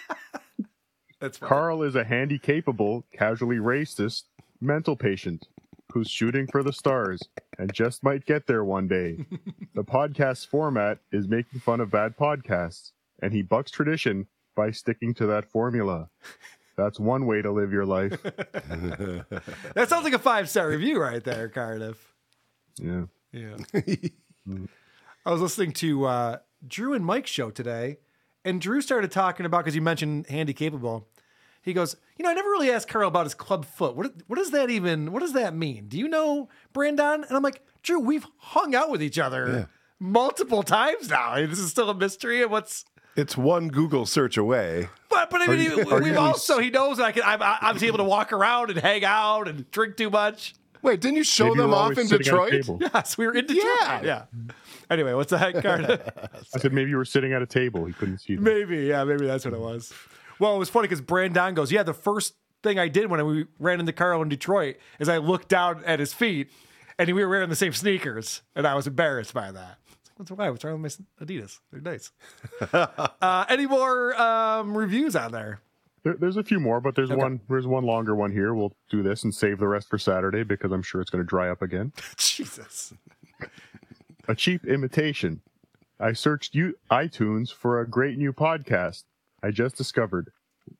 That's fine. Carl is a handy capable, casually racist mental patient who's shooting for the stars and just might get there one day. the podcast format is making fun of bad podcasts, and he bucks tradition by sticking to that formula. That's one way to live your life. That sounds like a five star review right there, Cardiff. Yeah. Yeah. I was listening to uh, Drew and Mike's show today, and Drew started talking about because you mentioned handy capable. He goes, you know, I never really asked Carl about his club foot. What what does that even? What does that mean? Do you know Brandon? And I'm like, Drew, we've hung out with each other Yeah. multiple times now. This is still a mystery. And what's It's one Google search away. but but I mean, you- we've also he knows I can. I'm, I was able to walk around and hang out and drink too much. Wait, didn't you show Maybe them off in sitting at a Detroit? table. Yes, we were in Detroit. Yeah. yeah. Anyway, what's the that, Cardiff? I said maybe you were sitting at a table. He couldn't see them. Maybe, yeah, maybe that's what it was. Well, it was funny because Brandon goes, "Yeah, the first thing I did when we ran into Carl in Detroit is I looked down at his feet, and we were wearing the same sneakers, and I was embarrassed by that. What's why? What's wrong with my Adidas? They're nice. uh, any more um, reviews on there? There, there's a few more, but there's Okay. one. There's one longer one here. We'll do this and save the rest for Saturday because I'm sure it's going to dry up again. Jesus. A cheap imitation. I searched you, iTunes for a great new podcast I just discovered.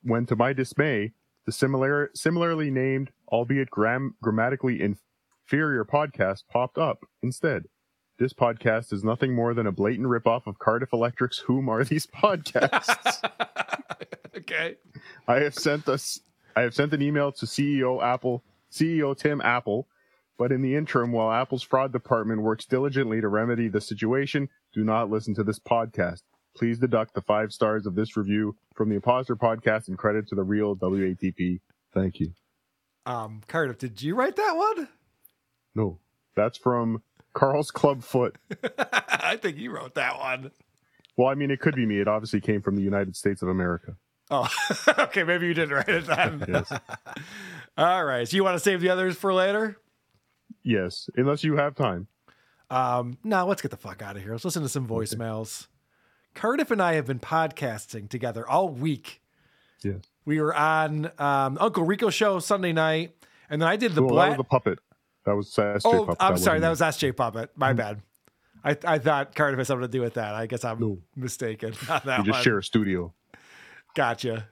When, to my dismay, the similar, similarly named, albeit gram, grammatically inferior podcast popped up instead. This podcast is nothing more than a blatant ripoff of Cardiff Electric's Whom Are These Podcasts? Okay. I have sent us I have sent an email to CEO Apple CEO Tim Apple, but in the interim, while Apple's fraud department works diligently to remedy the situation, do not listen to this podcast. Please deduct the five stars of this review from the Imposter podcast and credit to the real WATP. Thank you. Um, Cardiff, did you write that one? No, that's from Carl's Club Foot. I think you wrote that one. Well, I mean, it could be me. It obviously came from the United States of America. Oh, okay. Maybe you didn't write it then. Yes. All right. So you want to save the others for later? Yes, unless you have time. Um, no, let's get the fuck out of here. Let's listen to some voicemails. Cardiff and I have been podcasting together all week. Yes. We were on um, Uncle Rico show Sunday night, and then I did the Well, that black. was the puppet. That was SJ oh, puppet. I'm sorry, that was SJ Puppet. My Mm-hmm. bad. I I thought Cardiff had something to do with that. I guess I'm mistaken on that We just one. share a studio. Gotcha.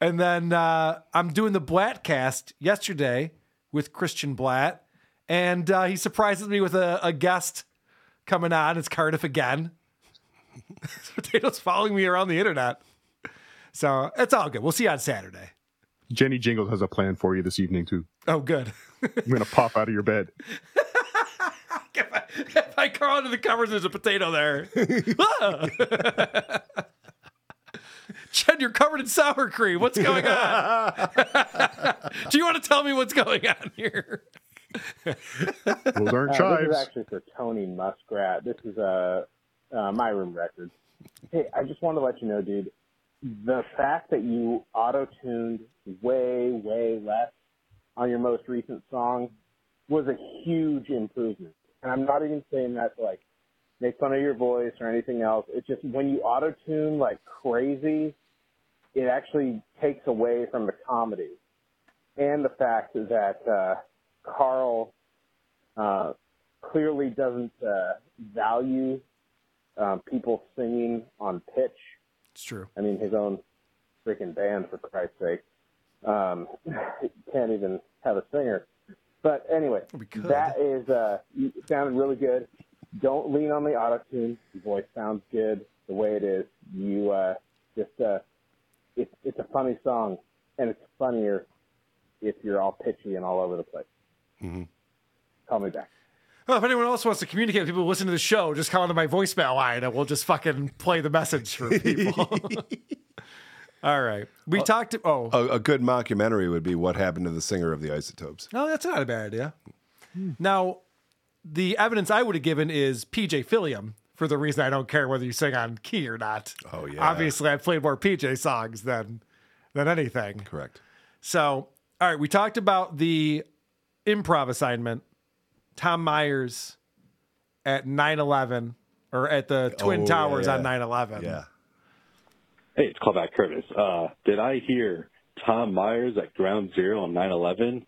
And then uh, I'm doing the Blattcast yesterday with Christian Blatt, and uh, he surprises me with a, a guest coming on. It's Cardiff again. Potato's following me around the internet. So it's all good. We'll see you on Saturday. Jenny Jingles has a plan for you this evening too. Oh, good. I'm gonna pop out of your bed. if I crawl under the covers, there's a potato there. Jen, you're covered in sour cream. What's going on? Do you want to tell me what's going on here? Those aren't Uh, chives. This is actually for Tony Muskrat. This is uh, uh, my room record. Hey, I just wanted to let you know, dude, the fact that you auto-tuned way, way less on your most recent song was a huge improvement. And I'm not even saying that to like make fun of your voice or anything else. It's just when you auto-tune like crazy, it actually takes away from the comedy. And the fact that uh, Carl uh, clearly doesn't uh, value um, people singing on pitch. It's true. I mean, his own freaking band, for Christ's sake, um, can't even have a singer. But anyway, that is uh, sounded really good. Don't lean on the auto tune. Your voice sounds good the way it is. You uh, just uh, it's it's a funny song, and it's funnier if you're all pitchy and all over the place. Mm-hmm. Call me back. Well, if anyone else wants to communicate with people who listen to the show, just call into my voicemail line and we'll just fucking play the message for people. All right. We talked. Oh, A, a good mockumentary would be what happened to the singer of the Isotopes. no, that's not a bad idea. Now, the evidence I would have given is PJ Philium for the reason I don't care whether you sing on key or not. Oh yeah. Obviously, I've played more PJ songs than than anything. Correct. So, all right, we talked about the improv assignment. Tom Myers at 9/11 or at the Twin Oh, Towers yeah. on 9/11. Yeah. Hey, it's callback Curtis. Uh, did I hear Tom Myers at Ground Zero on 9/11?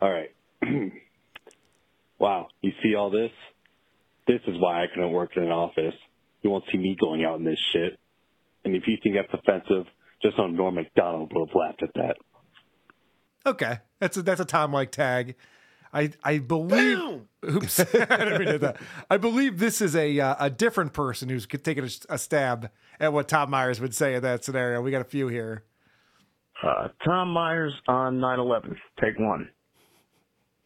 All right. wow, you see all this? This is why I couldn't work in an office. You won't see me going out in this shit. And if you think that's offensive, just know Norm Macdonald would have laughed at that. Okay, that's a, that's a Tom like tag. I I believe. Oops, I didn't mean to that. I believe this is a uh, a different person who's taking a, a stab at what Tom Myers would say in that scenario. We got a few here. Uh, Tom Myers on 9/11. Take one.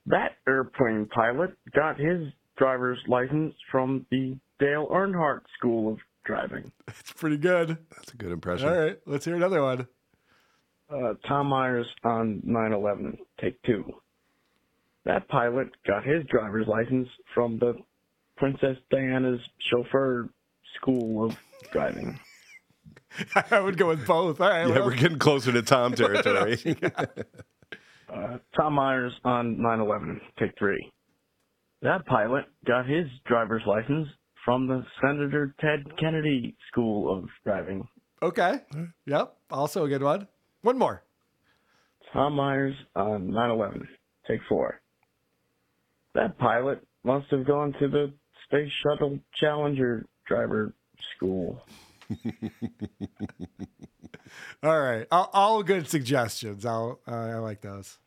That airplane pilot got his driver's license from the Dale Earnhardt School of Driving. It's pretty good. That's a good impression. All right, let's hear another one. Uh, Tom Myers on 9/11. Take two. That pilot got his driver's license from the Princess Diana's chauffeur school of driving. I would go with both. All right, Yeah, well- we're getting closer to Tom territory. Uh, Tom Myers on 9/11. Take three. That pilot got his driver's license from the Senator Ted Kennedy School of Driving. Okay. Yep. Also a good one. One more. Tom Myers on 9/11. Take four. That pilot must have gone to the Space Shuttle Challenger driver school. All right. All, all good suggestions. I'll, uh, I like those.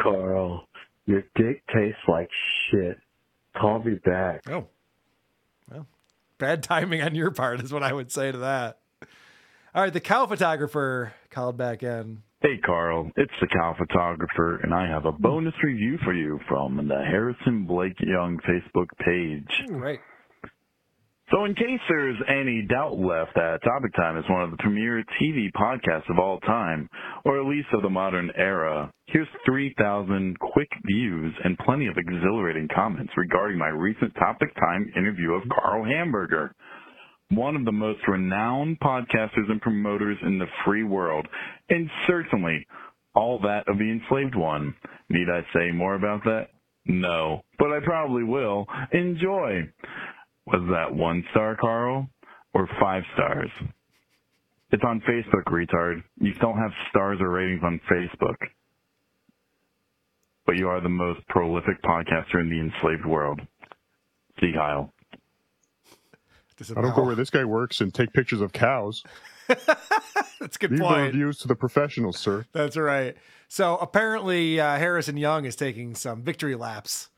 Carl, your dick tastes like shit. Call me back. Oh. Well, bad timing on your part is what I would say to that. All right. The cow photographer called back in. Hey, Carl, it's the cow photographer, and I have a bonus review for you from the Harrison Blake Young Facebook page. Right. So, in case there's any doubt left that Topic Time is one of the premier TV podcasts of all time, or at least of the modern era, here's 3,000 quick views and plenty of exhilarating comments regarding my recent Topic Time interview of Carl Hamburger one of the most renowned podcasters and promoters in the free world, and certainly all that of the enslaved one. Need I say more about that? No, but I probably will. Enjoy. Was that one star, Carl, or five stars? It's on Facebook, retard. You don't have stars or ratings on Facebook. But you are the most prolific podcaster in the enslaved world. See Kyle. I don't go where this guy works and take pictures of cows. That's a good Leave the point. reviews to the professionals, sir. That's right. So apparently, uh, Harrison Young is taking some victory laps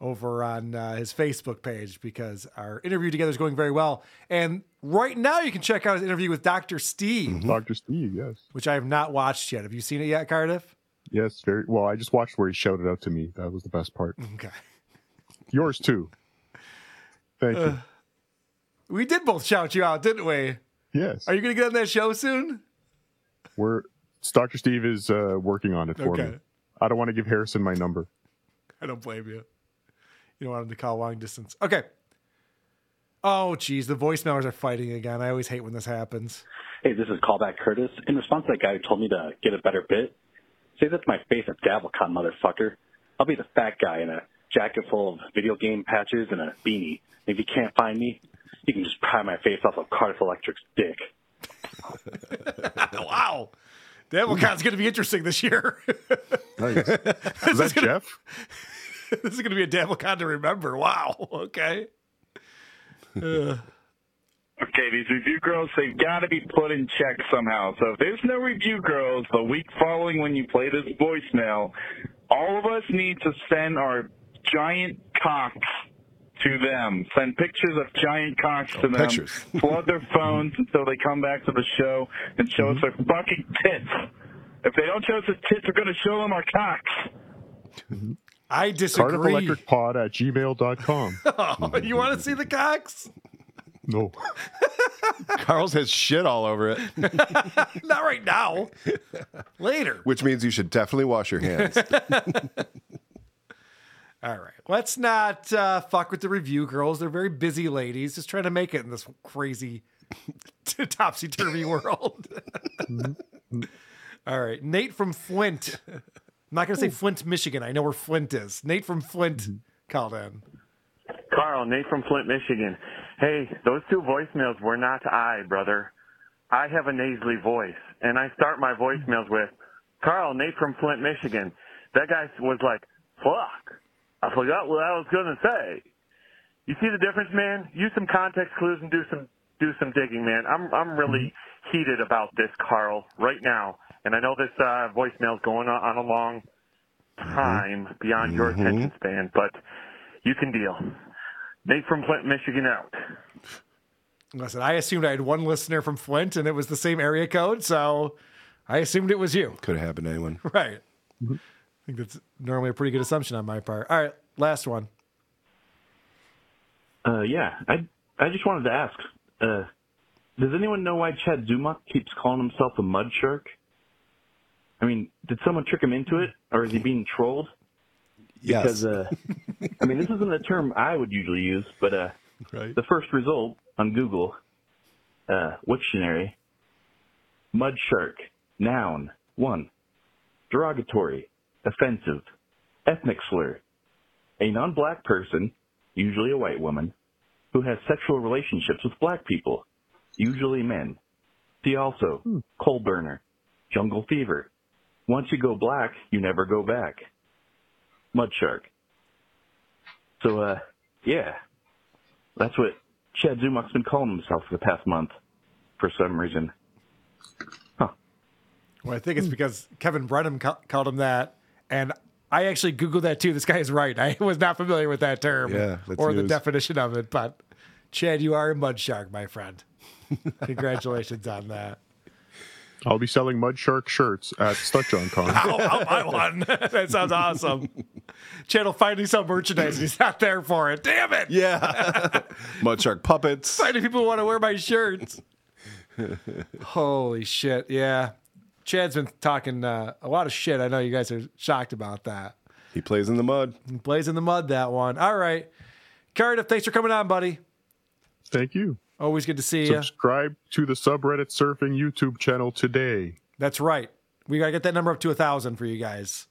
over on uh, his Facebook page because our interview together is going very well. And right now, you can check out his interview with Dr. Steve, Dr. Steve, yes. which I have not watched yet. Have you seen it yet, Cardiff? Yes, very well. I just watched where he shouted out to me. That was the best part. Okay. Yours too. Thank you. Uh, we did both shout you out, didn't we? Yes. Are you going to get on that show soon? We're Dr. Steve is uh, working on it for Okay. me. I don't want to give Harrison my number. I don't blame you. You don't want him to call long distance. Okay. Oh, geez. The voicemailers are fighting again. I always hate when this happens. Hey, this is Callback Curtis. In response to that guy who told me to get a better bit, say that's my face at DabbleCon, motherfucker. I'll be the fat guy in a jacket full of video game patches and a beanie. If you can't find me, you can just pry my face off of Cardiff Electric's dick. wow. DabbleCon's going to be interesting this year. Nice. Is that gonna- Jeff? this is going to be a DabbleCon to remember. Wow. Okay. Uh, Okay, these review girls, they've got to be put in check somehow. So if there's no review girls the week following when you play this voicemail, all of us need to send our giant cocks to them. Send pictures of giant cocks to them. pictures. Flood their phones until they come back to the show and show us their fucking tits. If they don't show us his tits, we're going to show them our cocks. I disagree. CardiffElectricPod at gmail.com. Oh, you want to see the cocks? No. Carl's has shit all over it, Not right now. Later. which means you should definitely wash your hands. All right. Let's not uh, fuck with the review girls. They're very busy ladies, just trying to make it in this crazy topsy turvy world. All right. Nate from Flint. I'm not going to say hmm. Flint, Michigan. I know where Flint is. Nate from Flint hmm. called in. Carl, Nate from Flint, Michigan. Hey, those two voicemails were not I, brother. I have a nasally voice, and I start my voicemails with, Carl, Nate from Flint, Michigan. That guy was like, fuck, I forgot what I was going to say. You see the difference, man? Use some context clues and do some do some digging, man. I'm I'm really hmm. heated about this, Carl, right now. And I know this uh, voicemail's going on, on a long time beyond your Mhm. attention span, but you can deal. Nate from Flint, Michigan out. Listen, I assumed I had one listener from Flint and it was the same area code, so I assumed it was you. Could have happened to anyone. Right. I think that's normally a pretty good assumption on my part. All right, last one. Uh, yeah, I I just wanted to ask, uh, does anyone know why Chad Zumock keeps calling himself a mud shark? I mean, did someone trick him into it, or is he being trolled? Yes. Because, uh, I mean, this isn't a term I would usually use, but uh, the first result on Google, uh, Wiktionary, mud shark, noun, one, derogatory, offensive, ethnic slur, a non-black person, usually a white woman, who has sexual relationships with black people, usually men. See also, coal burner, jungle fever. Once you go black, you never go back. Mud shark. So, uh, yeah, that's what Chad Zumock's been calling himself for the past month, for some reason. Huh. Well, I think it's because Kevin Brennan ca- called him that, and I actually googled that too. This guy is right. I was not familiar with that term Yeah, that's or the definition of it, but Chad, you are a mud shark, my friend. Congratulations on that. I'll be selling Mud Shark shirts at StutJohnCon. I'll, I'll buy one. that sounds awesome. Chad will finally sell merchandise. He's not there for it. Damn it! Yeah. Mud shark puppets. Finding people who want to wear my shirts. Holy shit! Yeah, Chad's been talking uh, a lot of shit. I know you guys are shocked about that. He plays in the mud. He plays in the mud. That one. All right, Cardiff. Thanks for coming on, buddy. Thank you. Always good to see you. Subscribe to the subreddit surfing YouTube channel today. That's right. We gotta get that number up to a thousand for you guys.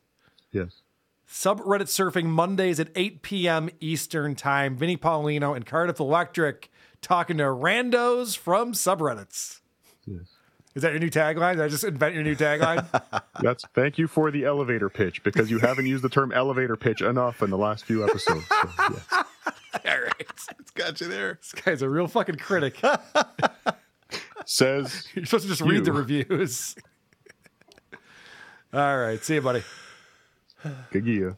Yes. Subreddit surfing Mondays at 8 p.m. Eastern Time. Vinny Paulino and Cardiff Electric talking to randos from subreddits. Yes. Is that your new tagline? Did I just invent your new tagline? That's thank you for the elevator pitch because you haven't used the term elevator pitch enough in the last few episodes. So, yes. All right. It's got you there. This guy's a real fucking critic. Says You're supposed to just read the reviews. All right. See you, buddy. Good gear.